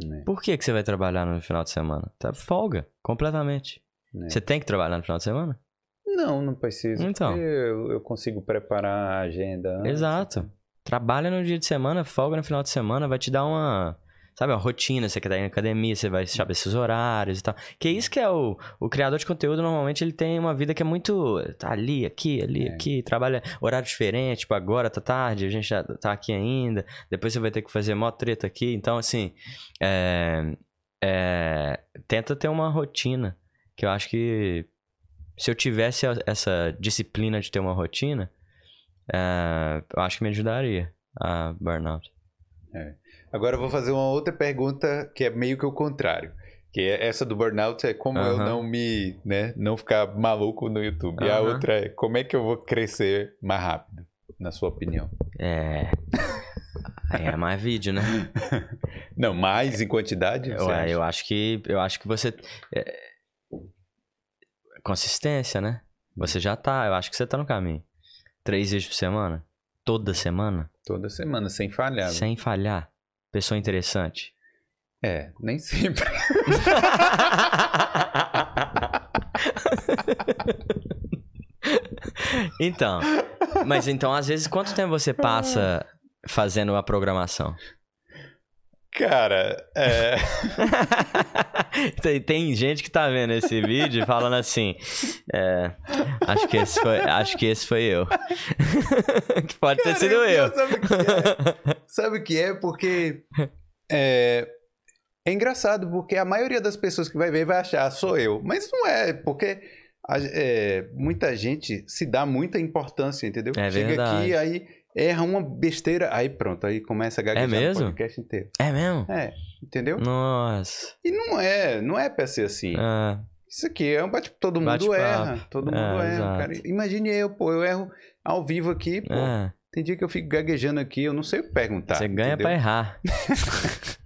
S2: É. Por que, que você vai trabalhar no final de semana? Tá folga, completamente. É. Você tem que trabalhar no final de semana?
S1: Não, não preciso. Então. Eu, eu, consigo preparar a agenda.
S2: Antes. Exato. Trabalha no dia de semana, folga no final de semana, vai te dar uma sabe, a rotina, você quer estar em academia, você vai saber esses horários e tal. Que é isso que é o, o criador de conteúdo, normalmente ele tem uma vida que é muito, tá ali, aqui, ali, é. aqui, trabalha horário diferente, tipo, agora tá tarde, a gente já tá aqui ainda, depois você vai ter que fazer mó treta aqui, então, assim, é, é, tenta ter uma rotina, que eu acho que se eu tivesse essa disciplina de ter uma rotina, é, eu acho que me ajudaria a burnout.
S1: É. Agora eu vou fazer uma outra pergunta que é meio que o contrário. Que é- essa do burnout é como eu não me, né, não ficar maluco no YouTube. E a outra é como é que eu vou crescer mais rápido, na sua opinião?
S2: É. É mais vídeo, né?
S1: Não, mais em quantidade? acha?
S2: eu acho que eu acho que você é, consistência, né? Você já tá, eu acho que você tá no caminho. Três vezes por semana, toda semana,
S1: Toda semana, sem falhar.
S2: sem falhar. Pessoa interessante.
S1: É, nem sempre.
S2: então, mas então às vezes quanto tempo você passa fazendo a programação?
S1: Cara, é...
S2: tem, tem gente que tá vendo esse vídeo falando assim, é, acho que esse foi, acho que esse foi eu. que pode ter sido eu.
S1: Sabe o que é? Sabe o que é? Porque é, é engraçado, porque a maioria das pessoas que vai ver vai achar sou eu. Mas não é, porque a- é, muita gente se dá muita importância, entendeu?
S2: É
S1: Chega
S2: verdade.
S1: aqui, aí erra uma besteira, aí pronto, aí começa a gaguejar
S2: É mesmo?
S1: o podcast inteiro.
S2: É mesmo?
S1: É, entendeu?
S2: Nossa.
S1: E não é, não é pra ser assim.
S2: Ah,
S1: Isso aqui é um bate todo mundo erra. Todo mundo
S2: É,
S1: erra, cara. Imagine eu, pô, eu erro ao vivo aqui, pô.
S2: ah,
S1: Tem dia que eu fico gaguejando aqui, eu não sei o que perguntar.
S2: você ganha
S1: entendeu?
S2: pra errar.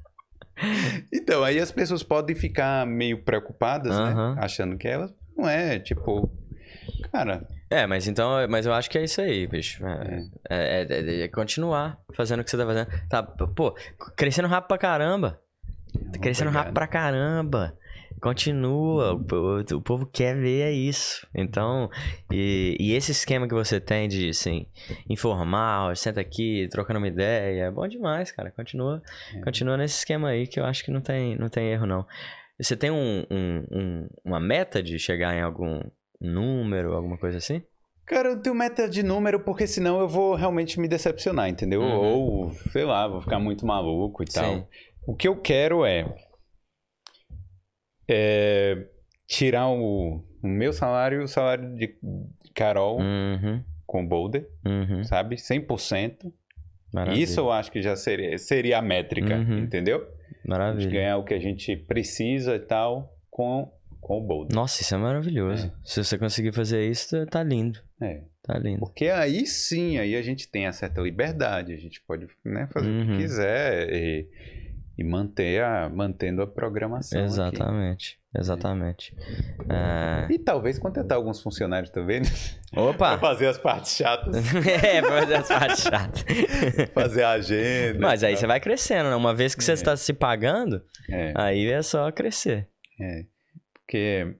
S1: Então, aí as pessoas podem ficar meio preocupadas,
S2: Aham.
S1: né? Achando que elas não é, tipo. Cara,
S2: É, mas então, mas eu acho que é isso aí, bicho. É, é- é- é continuar fazendo o que você tá fazendo. Tá, pô, crescendo rápido pra caramba. Tá crescendo
S1: obrigado.
S2: rápido pra caramba. Continua, o, o povo quer ver é isso. Então, e, e esse esquema que você tem de, assim, informal, senta aqui, trocando uma ideia, é bom demais, cara. Continua,
S1: É.
S2: continua nesse esquema aí que eu acho que não tem, não tem erro, não. Você tem um, um- um- uma meta de chegar em algum número, alguma coisa assim?
S1: Cara, eu tenho meta de número porque senão eu vou realmente me decepcionar, entendeu?
S2: Uhum.
S1: Ou, sei lá, vou ficar muito maluco e tal.
S2: Sim.
S1: O que eu quero é, é tirar o, o meu salário e o salário de Carol
S2: Uhum,
S1: com Boulder,
S2: uhum.
S1: sabe? 100%.
S2: Maravilha.
S1: Isso eu acho que já seria, seria a métrica,
S2: Uhum.
S1: entendeu? A gente
S2: Maravilha.
S1: ganhar o que a gente precisa e tal com, com o Boulder.
S2: Nossa, isso é maravilhoso. Se você conseguir fazer isso, tá- tá lindo.
S1: É.
S2: Tá lindo.
S1: Porque aí sim, aí a gente tem a certa liberdade, a gente pode né, fazer o
S2: Uhum.
S1: que quiser e, e manter a, mantendo a programação. aqui.
S2: Exatamente. Exatamente. É...
S1: E talvez contratar alguns funcionários também, né? pra
S2: Opa!
S1: fazer as partes chatas,
S2: é, pra fazer as partes chatas.
S1: fazer a agenda.
S2: Mas aí
S1: e
S2: você vai crescendo, né? Uma vez que você
S1: É.
S2: está se pagando.
S1: É,
S2: aí é só crescer.
S1: é. Porque.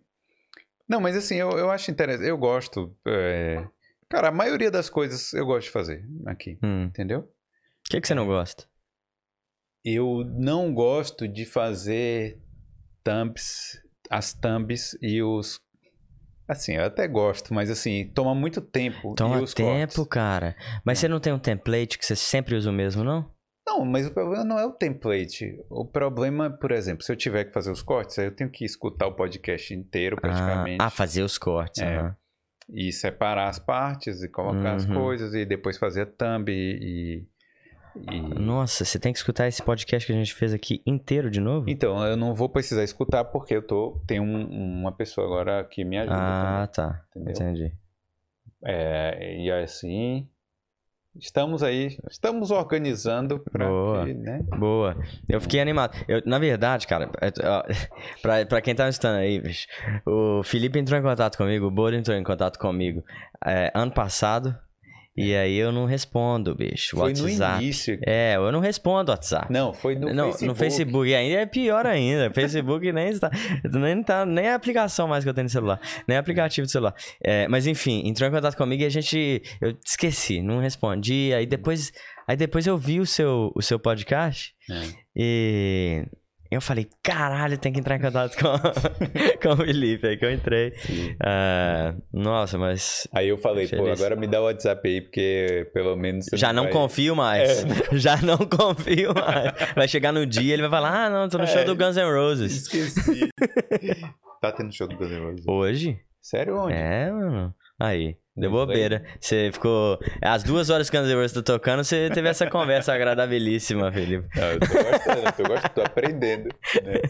S1: Não, mas assim, eu, eu acho interessante. Eu gosto. é, Cara, a maioria das coisas eu gosto de fazer aqui,
S2: Hum.
S1: entendeu?
S2: O que, que você não gosta?
S1: Eu não gosto de fazer thumbs, as thumbs e os. Assim, eu até gosto, mas assim, toma muito tempo.
S2: Toma tempo,
S1: cortes.
S2: cara. Mas
S1: É.
S2: você não tem um template que você sempre usa o mesmo, não?
S1: Não, mas o problema não é o template. O problema, por exemplo, se eu tiver que fazer os cortes, aí eu tenho que escutar o podcast inteiro, praticamente.
S2: Ah, ah, fazer os cortes.
S1: É.
S2: aham.
S1: E separar as partes e colocar as
S2: Uhum.
S1: coisas e depois fazer a thumb e. e-
S2: Nossa, você tem que escutar esse podcast que a gente fez aqui inteiro de novo?
S1: Então, eu não vou precisar escutar porque eu tô. Tem um- uma pessoa agora que me ajuda
S2: Ah, tá.
S1: também, entendeu?
S2: Entendi.
S1: É, e assim. Estamos aí, estamos organizando para
S2: Boa.
S1: que, né?
S2: Boa. Eu fiquei animado. Eu, na verdade, cara, é, pra, pra quem tá me escutando aí, bicho, o Felipe entrou em contato comigo, o Bolo entrou em contato comigo é, ano passado. E aí eu não respondo, bicho.
S1: Foi no
S2: WhatsApp.
S1: início.
S2: É, eu não respondo WhatsApp.
S1: Não, foi no
S2: não,
S1: Facebook.
S2: no Facebook e ainda é pior ainda. Facebook nem está, nem tá, nem a aplicação mais que eu tenho no celular, nem aplicativo do celular. É, mas enfim, entrou em contato comigo e a gente, eu esqueci, não respondi. Aí depois, aí depois eu vi o seu, o seu podcast
S1: É.
S2: e eu falei, caralho, tem que entrar em contato com, com o Felipe. Aí que eu entrei. Ah, nossa, mas
S1: Aí eu falei, pô,
S2: Feliz.
S1: agora me dá o WhatsApp aí, porque pelo menos.
S2: já não
S1: vai-
S2: confio mais.
S1: É.
S2: Já não confio mais. Vai chegar no dia ele vai falar, ah, não, tô no show
S1: É.
S2: do Guns N' Roses.
S1: Esqueci. tá tendo show do Guns N' Roses.
S2: Hoje?
S1: Sério onde?
S2: É, mano. Aí. Deu bobeira. Você ficou. As duas horas que o Guns N' Roses tá tocando, você teve essa conversa agradabilíssima, Felipe.
S1: Não, eu tô gostando, eu tô, gostando, tô aprendendo. Né?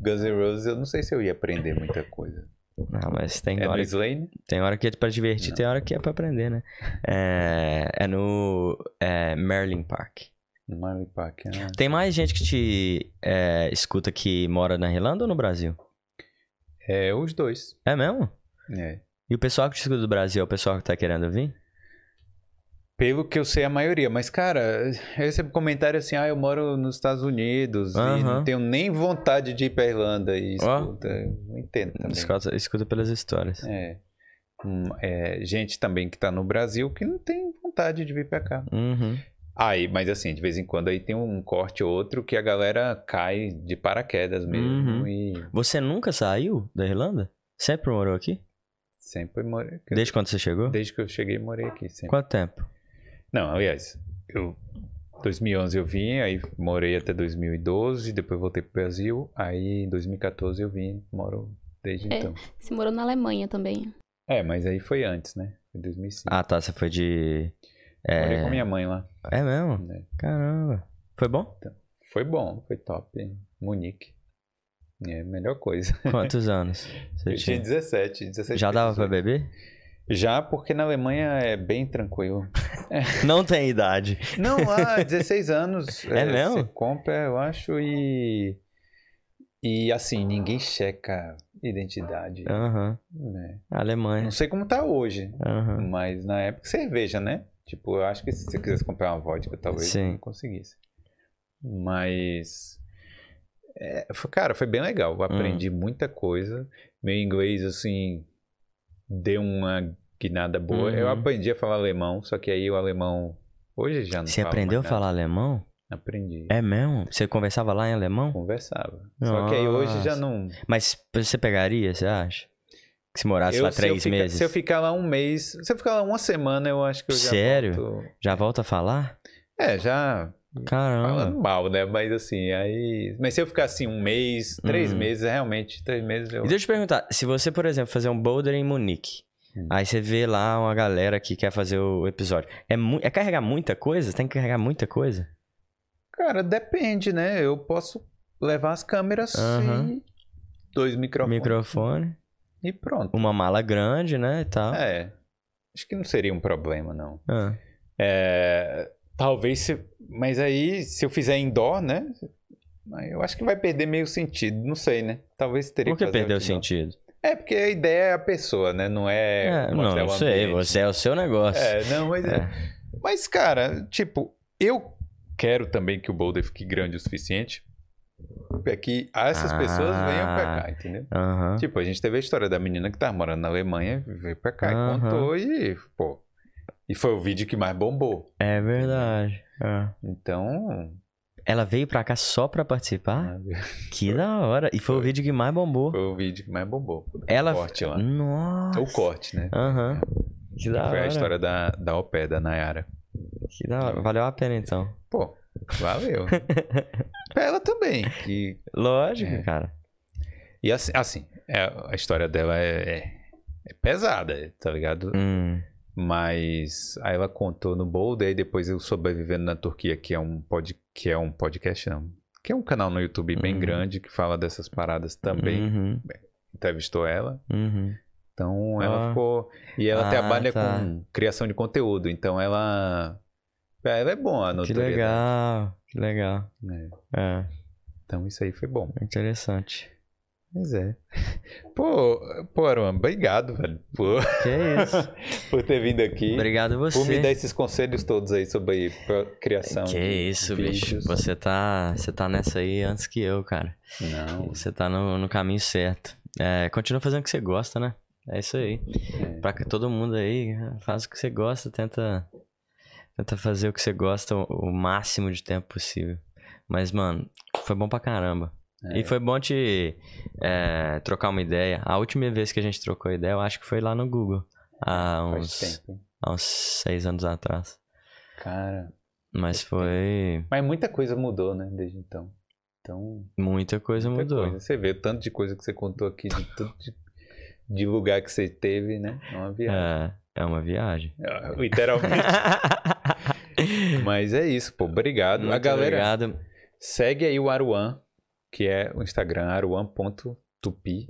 S1: Guns N' Roses, eu não sei se eu ia aprender muita coisa.
S2: Não, mas tem
S1: É
S2: hora.
S1: Slane?
S2: Tem hora que é pra divertir,
S1: Não.
S2: tem hora que é pra aprender, né? É, é no é, Merlin Park.
S1: No Marley Park. Ah.
S2: Tem mais gente que te é, escuta que mora na Irlanda ou no Brasil?
S1: É, os dois.
S2: É mesmo?
S1: É.
S2: E o pessoal que te escuta do Brasil é o pessoal que tá querendo vir?
S1: Pelo que eu sei, a maioria. Mas, cara, eu recebo comentário assim, ah, eu moro nos Estados Unidos e não tenho nem vontade de ir pra Irlanda. E escuta, eu não entendo também.
S2: Escuta, escuta pelas histórias.
S1: É. Hum, é, gente também que tá no Brasil que não tem vontade de vir pra cá.
S2: Uhum.
S1: Aí, mas assim, de vez em quando aí tem um corte ou outro que a galera cai de paraquedas mesmo
S2: Uhum.
S1: e
S2: Você nunca saiu da Irlanda? Sempre morou aqui?
S1: Sempre morei.
S2: Desde quando você chegou?
S1: Desde que eu cheguei, morei aqui sempre.
S2: Quanto tempo?
S1: Não, aliás, eu 2011 eu vim, aí morei até 2012, depois voltei pro Brasil, aí em 2014 eu vim, moro desde
S3: É.
S1: então.
S3: Você morou na Alemanha também.
S1: É, mas aí foi antes, né? Foi 2005.
S2: Ah, tá. Você foi de.
S1: Morei
S2: É,
S1: com minha mãe lá.
S2: é mesmo?
S1: né?
S2: Caramba. Foi bom?
S1: Foi bom, foi top. Munique. É a melhor coisa.
S2: Quantos anos? Você
S1: Eu tinha
S2: tinha?
S1: 17, 17
S2: Já dava pra
S1: 18.
S2: beber?
S1: Já, porque na Alemanha é bem tranquilo.
S2: Não tem idade.
S1: Não, lá, 16 anos.
S2: É mesmo?
S1: Você compra, eu acho, e. E assim, ninguém checa identidade.
S2: Aham.
S1: né?
S2: Alemanha.
S1: Não sei como tá hoje,
S2: Aham.
S1: mas na época cerveja, né? Tipo, eu acho que se você quisesse comprar uma vodka, talvez
S2: Sim.
S1: não conseguisse. Mas. É, cara, foi bem legal. Eu aprendi
S2: Hum.
S1: muita coisa. Meu inglês, assim, deu uma guinada boa. Eu
S2: Uhum.
S1: aprendi a falar alemão, só que aí o alemão. Hoje já não
S2: Você aprendeu a falar alemão?
S1: Aprendi.
S2: É mesmo? Você conversava lá em alemão?
S1: Conversava. Só que aí hoje já
S2: Nossa.
S1: não.
S2: Mas você pegaria, você acha? Que se morasse
S1: Eu-
S2: lá
S1: eu
S2: três
S1: ficar-
S2: meses,
S1: Se eu ficar lá um mês. Se eu ficar lá uma semana, eu acho que eu já.
S2: Sério?
S1: volto-
S2: já volta a falar?
S1: É, já.
S2: Caramba.
S1: Falando mal, né? Mas assim, aí. Mas se eu ficar assim um mês, três
S2: Uhum.
S1: meses, realmente, três meses eu.
S2: E deixa eu te perguntar, se você, por exemplo, fazer um boulder em Munique,
S1: Hum.
S2: aí você vê lá uma galera que quer fazer o episódio, é, mu- é carregar muita coisa? Tem que carregar muita coisa?
S1: Cara, depende, né? Eu posso levar as câmeras
S2: Aham.
S1: e dois microfones.
S2: Microfone,
S1: E pronto.
S2: uma mala grande, né, e tal.
S1: É. Acho que não seria um problema, não.
S2: Ah,
S1: É, talvez se. Mas aí, se eu fizer indoor, né? aí Eu acho que vai perder meio sentido. Não sei, né? Talvez teria
S2: Por que
S1: que
S2: perdeu o sentido?
S1: É, porque a ideia é a pessoa, né? Não é.
S2: É, não, não sei, você é o seu negócio.
S1: É, não, mas.
S2: É.
S1: Mas, cara, tipo, eu quero também que o Boulder fique grande o suficiente para que essas pessoas
S2: Ah.
S1: venham pra cá, entendeu?
S2: Aham.
S1: Tipo, a gente teve a história da menina que tava morando na Alemanha, veio pra cá
S2: Aham.
S1: e contou e, pô. E foi o vídeo que mais bombou.
S2: É verdade. É.
S1: Então.
S2: Ela veio pra cá só pra participar? Que da hora. E foi, o
S1: Foi.
S2: vídeo que mais bombou.
S1: Foi o vídeo que mais bombou.
S2: Ela.
S1: O corte lá.
S2: Nossa.
S1: O corte, né?
S2: Aham. Que da
S1: Foi
S2: hora.
S1: a história da, da pair, da Nayara.
S2: Que da hora. Valeu a pena então.
S1: Pô, valeu. pra ela também. Que...
S2: Lógico,
S1: É.
S2: cara.
S1: E assim, assim é- a história dela é, é, é pesada, tá ligado?
S2: Hum.
S1: Mas aí ela contou no Boulder e depois eu sobrevivendo na Turquia, que é um pod, que é um podcast não, que é um canal no YouTube bem
S2: Uhum.
S1: grande que fala dessas paradas também.
S2: Uhum.
S1: Entrevistou ela.
S2: Uhum.
S1: Então ela
S2: Ah.
S1: ficou e ela
S2: Ah,
S1: trabalha
S2: tá.
S1: com criação de conteúdo, então ela ela é bom a
S2: Que legal. Que legal.
S1: né?
S2: É.
S1: Então isso aí foi bom.
S2: Interessante.
S1: Pois é. Pô, pô, Aruan, obrigado, velho, por,
S2: Que isso.
S1: por ter vindo aqui.
S2: Obrigado
S1: Por me
S2: você.
S1: dar esses conselhos todos aí sobre criação.
S2: Que isso, bicho. Você tá, você tá nessa aí antes que eu, cara.
S1: Não.
S2: Você tá no, no caminho certo. É, continua fazendo o que você gosta, né? É isso aí.
S1: É.
S2: Pra que todo mundo aí faz o que você gosta, tenta, tenta fazer o que você gosta o, o máximo de tempo possível. Mas, mano, foi bom pra caramba.
S1: É.
S2: E foi bom te é, trocar uma ideia. A última vez que a gente trocou ideia, eu acho que foi lá no Google. Há uns, há uns seis anos atrás.
S1: Cara.
S2: Mas foi.
S1: Mas muita coisa mudou, né, desde então. Então,
S2: Muita coisa
S1: muita
S2: mudou.
S1: coisa. Você vê o tanto de coisa que você contou aqui, de tudo de, de lugar que você teve, né? É uma viagem.
S2: É, é uma viagem.
S1: É, literalmente. Mas é isso, pô. Obrigado.
S2: Muito
S1: a galera
S2: obrigado.
S1: segue aí o Aruan, que é o Instagram, aruan.tupi.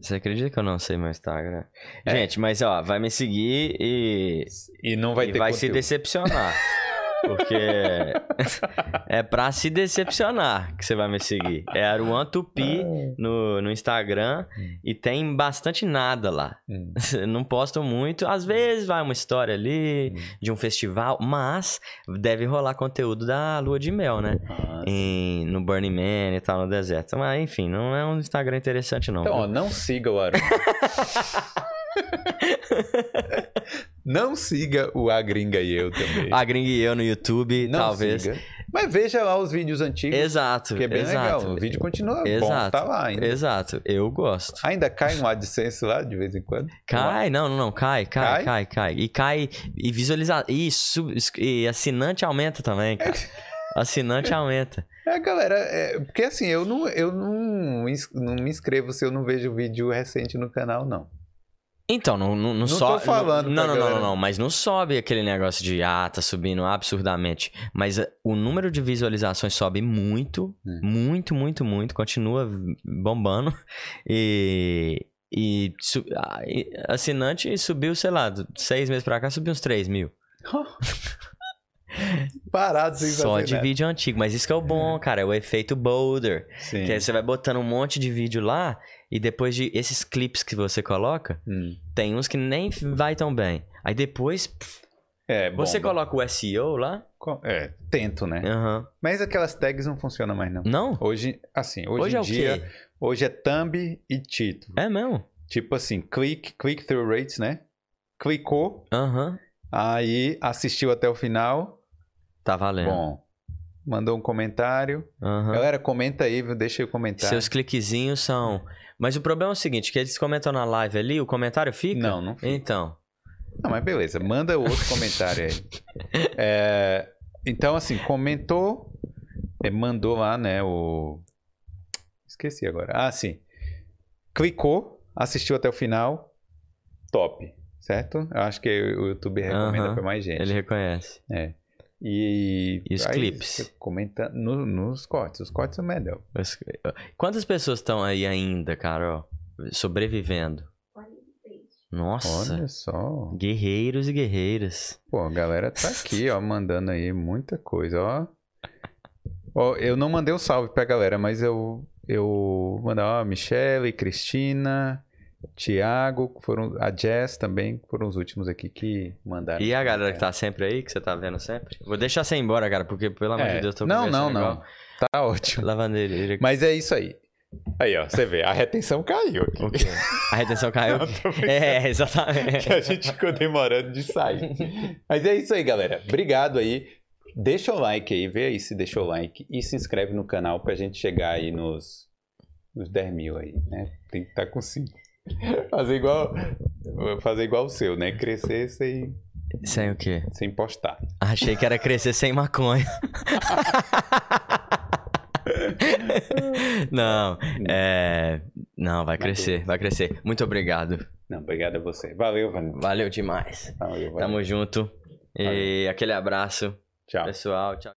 S2: Você acredita que eu não sei meu Instagram?
S1: É.
S2: Gente, mas ó, vai me seguir e,
S1: E não vai
S2: e
S1: ter
S2: vai se
S1: conteúdo.
S2: decepcionar. Porque é pra se decepcionar que você vai me seguir. É Aruan Tupi no, no Instagram e tem bastante nada lá.
S1: Hum.
S2: Não posto muito. Às vezes vai uma história ali
S1: Hum.
S2: de um festival, mas deve rolar conteúdo da lua de mel, né? Em, no Burning Man e tal, no deserto. Mas enfim, não é um Instagram interessante, não.
S1: Então, ó, não siga o Aruan. não siga o A Gringa e eu também.
S2: A Gringa e eu no YouTube,
S1: não
S2: talvez.
S1: siga. Mas veja lá os vídeos antigos,
S2: Exato.
S1: que é bem
S2: exato.
S1: legal. O vídeo continua bom,
S2: Exato.
S1: tá lá ainda.
S2: Exato. Eu gosto.
S1: Ainda cai um AdSense lá de vez em quando?
S2: Cai, não, não, não, cai, cai,
S1: Cai?
S2: cai, cai. E cai, e visualizar. E, sub- e assinante aumenta também, cara. Assinante aumenta.
S1: É, galera, é, porque assim, eu não, eu não, não me inscrevo se eu não vejo vídeo recente no canal, não.
S2: Então, não, não, não,
S1: Não
S2: sobe.
S1: tô falando
S2: Não,
S1: pra
S2: não, não, não, não, mas não sobe aquele negócio de, ah, tá subindo absurdamente. Mas eh, o número de visualizações sobe muito,
S1: Hum.
S2: muito, muito, muito. Continua bombando. E. E, assinante subiu, sei lá, seis meses pra cá, subiu uns 3 mil.
S1: Parado sem
S2: Só de
S1: nada.
S2: vídeo antigo. Mas isso que é o bom, cara, é o efeito boulder.
S1: Sim.
S2: Que aí você vai botando um monte de vídeo lá, e depois de esses clipes que você coloca,
S1: Hum.
S2: tem uns que nem vai tão bem. Aí depois, pff,
S1: É,
S2: você coloca o SEO lá.
S1: É, tento, né?
S2: Aham.
S1: Mas aquelas tags não funcionam mais, não.
S2: Não?
S1: Hoje, assim, hoje,
S2: Hoje
S1: em
S2: é o
S1: dia,
S2: quê?
S1: hoje é thumb e título.
S2: É mesmo?
S1: Tipo assim, click, click through rates, né? Clicou,
S2: Aham.
S1: aí assistiu até o final.
S2: Tá valendo.
S1: Bom, mandou um comentário.
S2: Aham.
S1: Galera, comenta aí, deixa aí o comentário.
S2: Seus cliquezinhos são. Mas o problema é o seguinte: que eles comentam na live ali, o comentário fica?
S1: Não, não fica.
S2: Então.
S1: Não, mas beleza, manda outro comentário aí. É, então, assim, comentou, é, mandou lá, né, o... Esqueci agora. Ah, sim. Clicou, assistiu até o final, top, certo? Eu acho que o YouTube recomenda
S2: Aham,
S1: pra mais gente.
S2: Ele reconhece.
S1: É. E...
S2: E os
S1: aí
S2: clipes?
S1: Comenta no- nos cortes, os cortes são melhor.
S2: Os- Quantas pessoas estão aí ainda, cara, ó, sobrevivendo? Nossa.
S1: Olha só.
S2: Guerreiros e guerreiras.
S1: Pô, a galera tá aqui, ó, mandando aí muita coisa, ó. Ó, eu não mandei um salve pra galera, mas eu eu mandei, ó, Michele, Cristina, Tiago, foram a Jess também, foram os últimos aqui que mandaram.
S2: E a galera que tá sempre aí, que você tá vendo sempre? Vou deixar você ir embora, cara, porque pelo amor
S1: É,
S2: de Deus, eu tô
S1: não, não, não. Tá ótimo.
S2: Lavanderia.
S1: Mas é isso aí. Aí, ó, você vê, a retenção caiu aqui.
S2: O quê? A retenção caiu?
S1: Não,
S2: é, exatamente.
S1: que a gente ficou demorando de sair. Mas é isso aí, galera. Obrigado aí. Deixa o like aí, vê aí se deixou o like e se inscreve no canal pra gente chegar aí nos, nos 10 mil aí, né? Tem que estar com 5. Fazer igual, fazer igual o seu, né? Crescer sem,
S2: Sem o quê?
S1: sem postar.
S2: Achei que era crescer sem maconha. não, é... Não, vai crescer, vai crescer. Muito obrigado.
S1: Não, obrigado a você. Valeu, Vanessa.
S2: Valeu demais.
S1: Valeu, valeu.
S2: Tamo junto. E aquele abraço,
S1: Tchau.
S2: pessoal. Tchau.